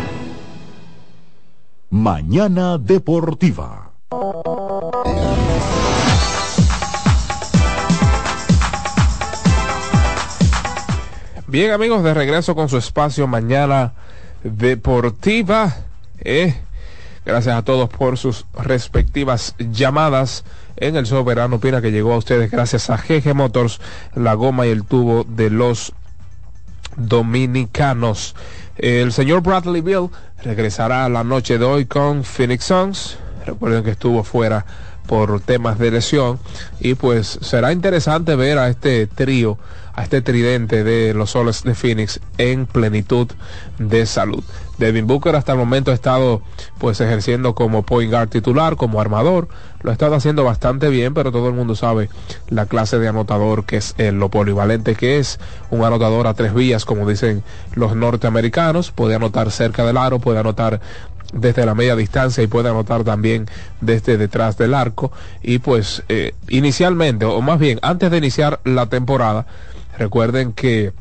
Mañana Deportiva. Bien amigos, de regreso con su espacio Mañana Deportiva. Eh, gracias a todos por sus respectivas llamadas en el Soberano Pina que llegó a ustedes gracias a GG Motors, la goma y el tubo de los dominicanos. El señor Bradley Bill regresará la noche de hoy con Phoenix Suns. Recuerden que estuvo fuera por temas de lesión y pues será interesante ver a este trío, a este tridente de los soles de Phoenix en plenitud de salud. Devin Booker hasta el momento ha estado pues ejerciendo como point guard titular, como armador, lo ha estado haciendo bastante bien, pero todo el mundo sabe la clase de anotador que es lo polivalente que es, un anotador a tres vías, como dicen los norteamericanos, puede anotar cerca del aro, puede anotar desde la media distancia y puede anotar también desde detrás del arco. Y pues eh, inicialmente, o más bien antes de iniciar la temporada, recuerden que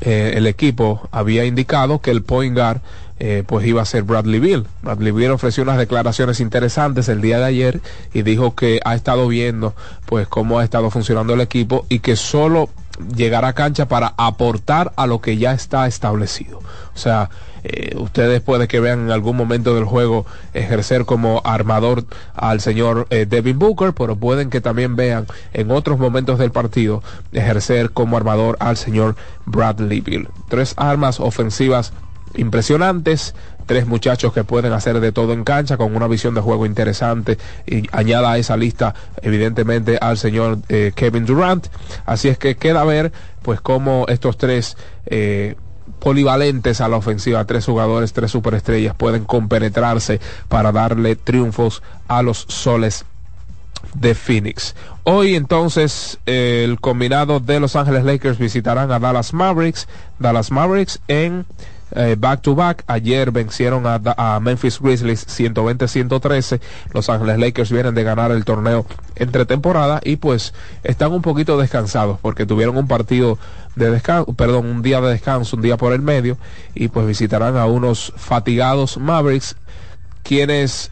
eh, el equipo había indicado que el point guard eh, pues iba a ser Bradley Bill. Bradley Bill ofreció unas declaraciones interesantes el día de ayer y dijo que ha estado viendo pues cómo ha estado funcionando el equipo y que solo llegará a cancha para aportar a lo que ya está establecido. O sea, eh, ustedes puede que vean en algún momento del juego ejercer como armador al señor eh, Devin Booker, pero pueden que también vean en otros momentos del partido ejercer como armador al señor Bradley Bill. Tres armas ofensivas impresionantes, tres muchachos que pueden hacer de todo en cancha con una visión de juego interesante y añada a esa lista evidentemente al señor eh, Kevin Durant. Así es que queda ver pues cómo estos tres eh, polivalentes a la ofensiva, tres jugadores, tres superestrellas pueden compenetrarse para darle triunfos a los soles de Phoenix. Hoy entonces el combinado de Los Ángeles Lakers visitarán a Dallas Mavericks. Dallas Mavericks en eh, back to back. Ayer vencieron a, a Memphis Grizzlies 120-113. Los Ángeles Lakers vienen de ganar el torneo entre temporada y pues están un poquito descansados porque tuvieron un partido de descanso, perdón, un día de descanso, un día por el medio y pues visitarán a unos fatigados Mavericks quienes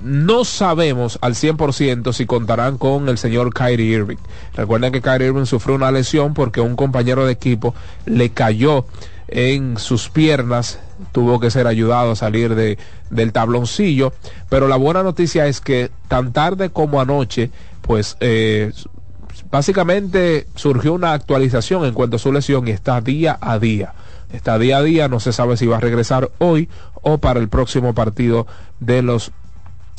no sabemos al 100% si contarán con el señor Kyrie Irving. Recuerden que Kyrie Irving sufrió una lesión porque un compañero de equipo le cayó en sus piernas, tuvo que ser ayudado a salir de, del tabloncillo, pero la buena noticia es que tan tarde como anoche, pues eh, básicamente surgió una actualización en cuanto a su lesión y está día a día. Está día a día, no se sabe si va a regresar hoy o para el próximo partido de los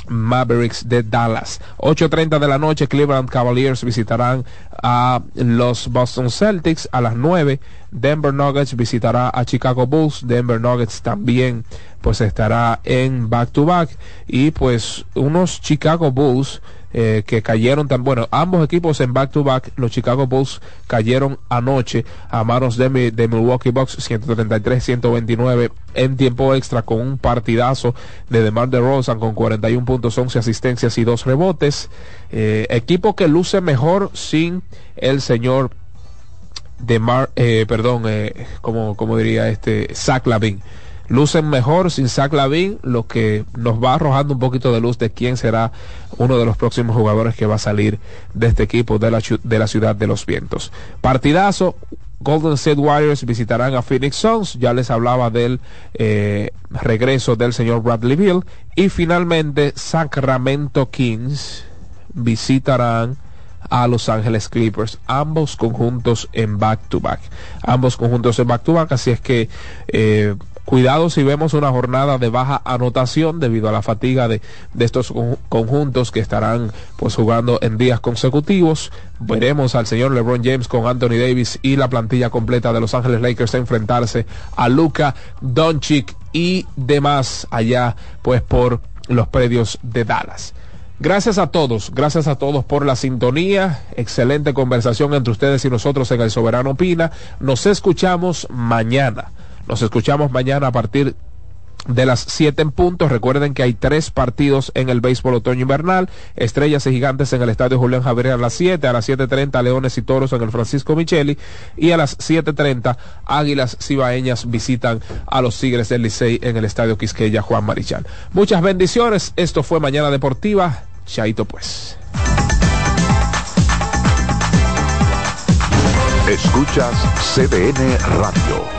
Mavericks de Dallas. 8.30 de la noche, Cleveland Cavaliers visitarán a los Boston Celtics a las 9. Denver Nuggets visitará a Chicago Bulls. Denver Nuggets también pues estará en back to back. Y pues unos Chicago Bulls eh, que cayeron tan bueno ambos equipos en back to back los Chicago Bulls cayeron anoche a manos de, de Milwaukee Bucks 133 129 en tiempo extra con un partidazo de DeMar DeRozan con 41 puntos 11 asistencias y dos rebotes. Eh, equipo que luce mejor sin el señor DeMar eh, perdón eh, como, como diría este Zach Lavin lucen mejor sin Zach Lavin, lo que nos va arrojando un poquito de luz de quién será uno de los próximos jugadores que va a salir de este equipo de la, de la ciudad de los vientos. Partidazo, Golden State Warriors visitarán a Phoenix Suns. Ya les hablaba del eh, regreso del señor Bradley Bill. Y finalmente Sacramento Kings visitarán a Los Ángeles Clippers. Ambos conjuntos en back to back. Ambos conjuntos en back to back. Así es que eh, Cuidado si vemos una jornada de baja anotación debido a la fatiga de, estos conjuntos que estarán pues jugando en días consecutivos. Veremos al señor LeBron James con Anthony Davis y la plantilla completa de Los Ángeles Lakers enfrentarse a Luca Doncic y demás allá pues por los predios de Dallas. Gracias a todos, gracias a todos por la sintonía, excelente conversación entre ustedes y nosotros en El Soberano Opina. Nos escuchamos mañana. Nos escuchamos mañana a partir de las 7 en punto. Recuerden que hay tres partidos en el béisbol otoño invernal. Estrellas y gigantes en el estadio Julián Javier a las 7, a las 7.30 Leones y Toros en el Francisco Micheli y a las 7.30 Águilas Cibaeñas visitan a los Tigres del Licey en el estadio Quisqueya Juan Marichal. Muchas bendiciones. Esto fue Mañana Deportiva. Chaito pues. Escuchas CDN Radio.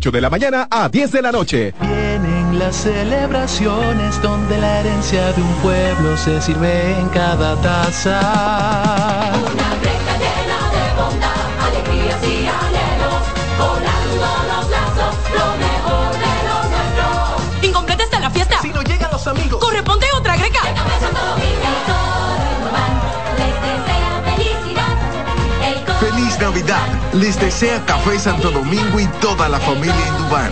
de la mañana a 10 de la noche. Vienen las celebraciones donde la herencia de un pueblo se sirve en cada taza. Una Navidad. Les desea Café Santo Domingo y toda la familia Indubán.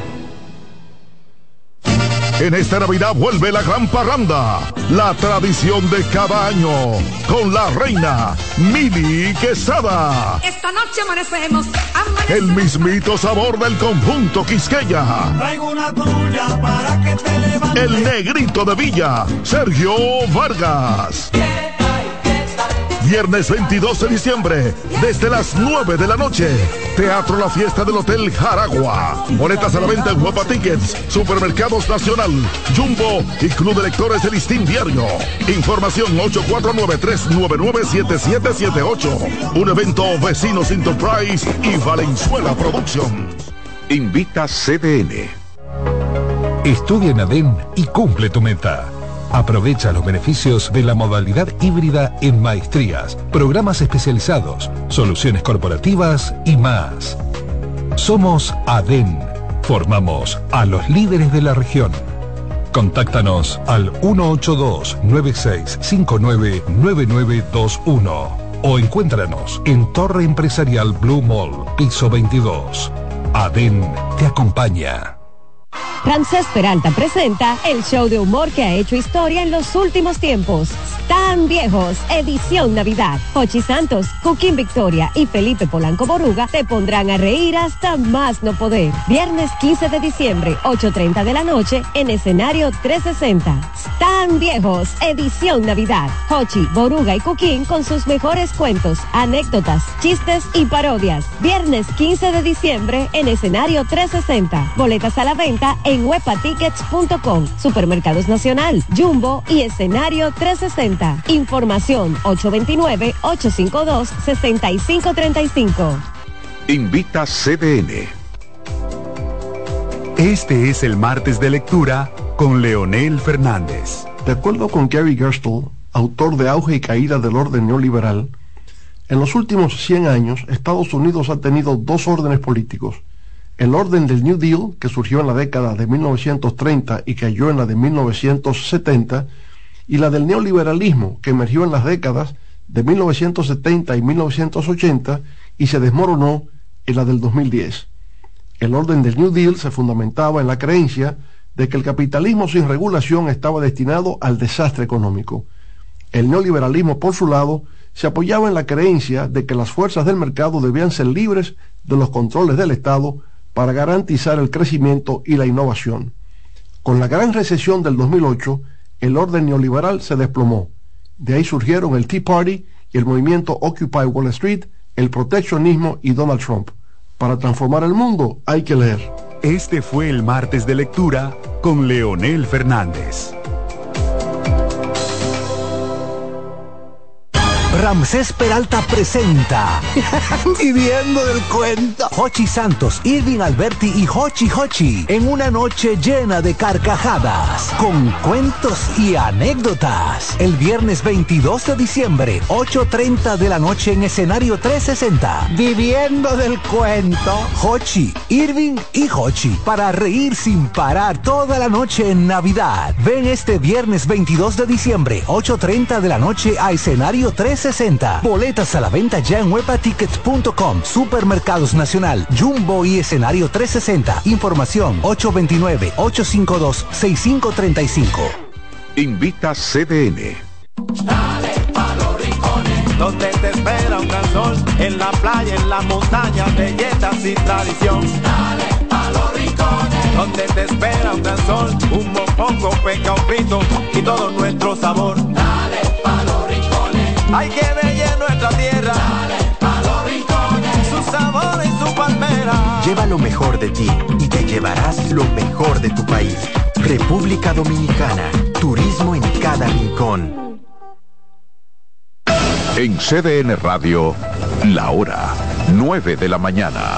En esta Navidad vuelve la gran parranda, la tradición de cada año, con la reina Mili Quesada. Esta noche amanecemos, El mismito sabor del conjunto Quisqueya. Traigo una tuya para que te levantes. El negrito de Villa, Sergio Vargas. Viernes 22 de diciembre, desde las 9 de la noche. Teatro La Fiesta del Hotel Jaragua. Boletas a la venta en Huepa Tickets, Supermercados Nacional, Jumbo y Club de Lectores de Listín Diario. Información 849-391-7778. Un evento Vecinos Enterprise y Valenzuela Productions. Invita CDN. Estudia en ADEN y cumple tu meta. Aprovecha los beneficios de la modalidad híbrida en maestrías, programas especializados, soluciones corporativas y más. Somos ADEN. Formamos a los líderes de la región. Contáctanos al 182-9659-9921 o encuéntranos en Torre Empresarial Blue Mall, piso 22. ADEN te acompaña. Ramsés Peralta presenta el show de humor que ha hecho historia en los últimos tiempos. Tan viejos, edición Navidad. Hochi Santos, Cooking Victoria y Felipe Polanco Boruga te pondrán a reír hasta más no poder. Viernes 15 de diciembre, 8.30 de la noche, en escenario 360. Tan viejos, edición Navidad. Hochi, Boruga y Cooking con sus mejores cuentos, anécdotas, chistes y parodias. Viernes 15 de diciembre, en escenario 360. Boletas a la venta en en webatickets.com, Supermercados Nacional, Jumbo y Escenario 360. Información 829-852-6535. Invita CDN. Este es el martes de lectura con Leonel Fernández. De acuerdo con Gary Gerstle, autor de Auge y Caída del Orden Neoliberal, en los últimos 100 años Estados Unidos ha tenido dos órdenes políticos. El orden del New Deal, que surgió en la década de 1930 y cayó en la de 1970, y la del neoliberalismo, que emergió en las décadas de 1970 y 1980 y se desmoronó en la del 2010. El orden del New Deal se fundamentaba en la creencia de que el capitalismo sin regulación estaba destinado al desastre económico. El neoliberalismo, por su lado, se apoyaba en la creencia de que las fuerzas del mercado debían ser libres de los controles del Estado para garantizar el crecimiento y la innovación. Con la gran recesión del 2008, el orden neoliberal se desplomó. De ahí surgieron el Tea Party y el movimiento Occupy Wall Street, el proteccionismo y Donald Trump. Para transformar el mundo hay que leer. Este fue el martes de lectura con Leonel Fernández. Ramsés Peralta presenta Viviendo del cuento Hochi Santos, Irving Alberti y Hochi Hochi en una noche llena de carcajadas con cuentos y anécdotas. El viernes 22 de diciembre, 8.30 de la noche en escenario 360. Viviendo del cuento Hochi, Irving y Hochi para reír sin parar toda la noche en Navidad. Ven este viernes 22 de diciembre, 8.30 de la noche a escenario 360. Boletas a la venta ya en webatickets.com, Supermercados Nacional, Jumbo y Escenario 360. Información 829-852-6535. Invita CDN. Dale pa' los rincones, donde te espera un gran sol, en la playa, en la montaña, belletas y tradición. Dale pa' los rincones, donde te espera un gran sol, un mopongo, peca, un frito y todo nuestro sabor. Dale hay que bella nuestra tierra. Dale pa' los rincones, su sabor y su palmera. Lleva lo mejor de ti y te llevarás lo mejor de tu país. República Dominicana. Turismo en cada rincón. En CDN Radio, la hora 9 de la mañana.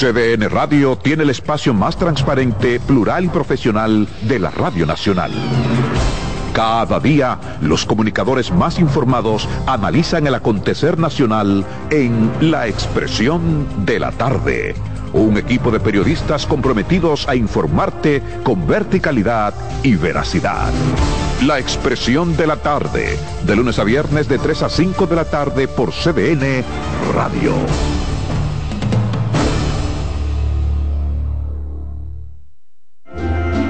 CDN Radio tiene el espacio más transparente, plural y profesional de la Radio Nacional. Cada día, los comunicadores más informados analizan el acontecer nacional en La Expresión de la Tarde. Un equipo de periodistas comprometidos a informarte con verticalidad y veracidad. La Expresión de la Tarde, de lunes a viernes de 3 a 5 de la tarde por CDN Radio.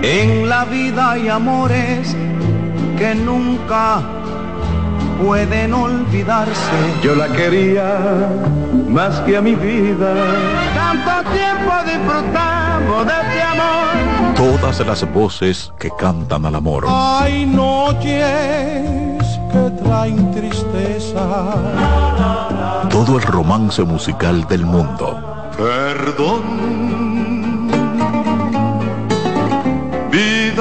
En la vida hay amores que nunca pueden olvidarse. Yo la quería más que a mi vida. Tanto tiempo disfrutamos de este amor. Todas las voces que cantan al amor. Hay noches que traen tristeza. Todo el romance musical del mundo. Perdón,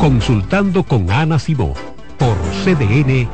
Consultando con Ana Simó por CDN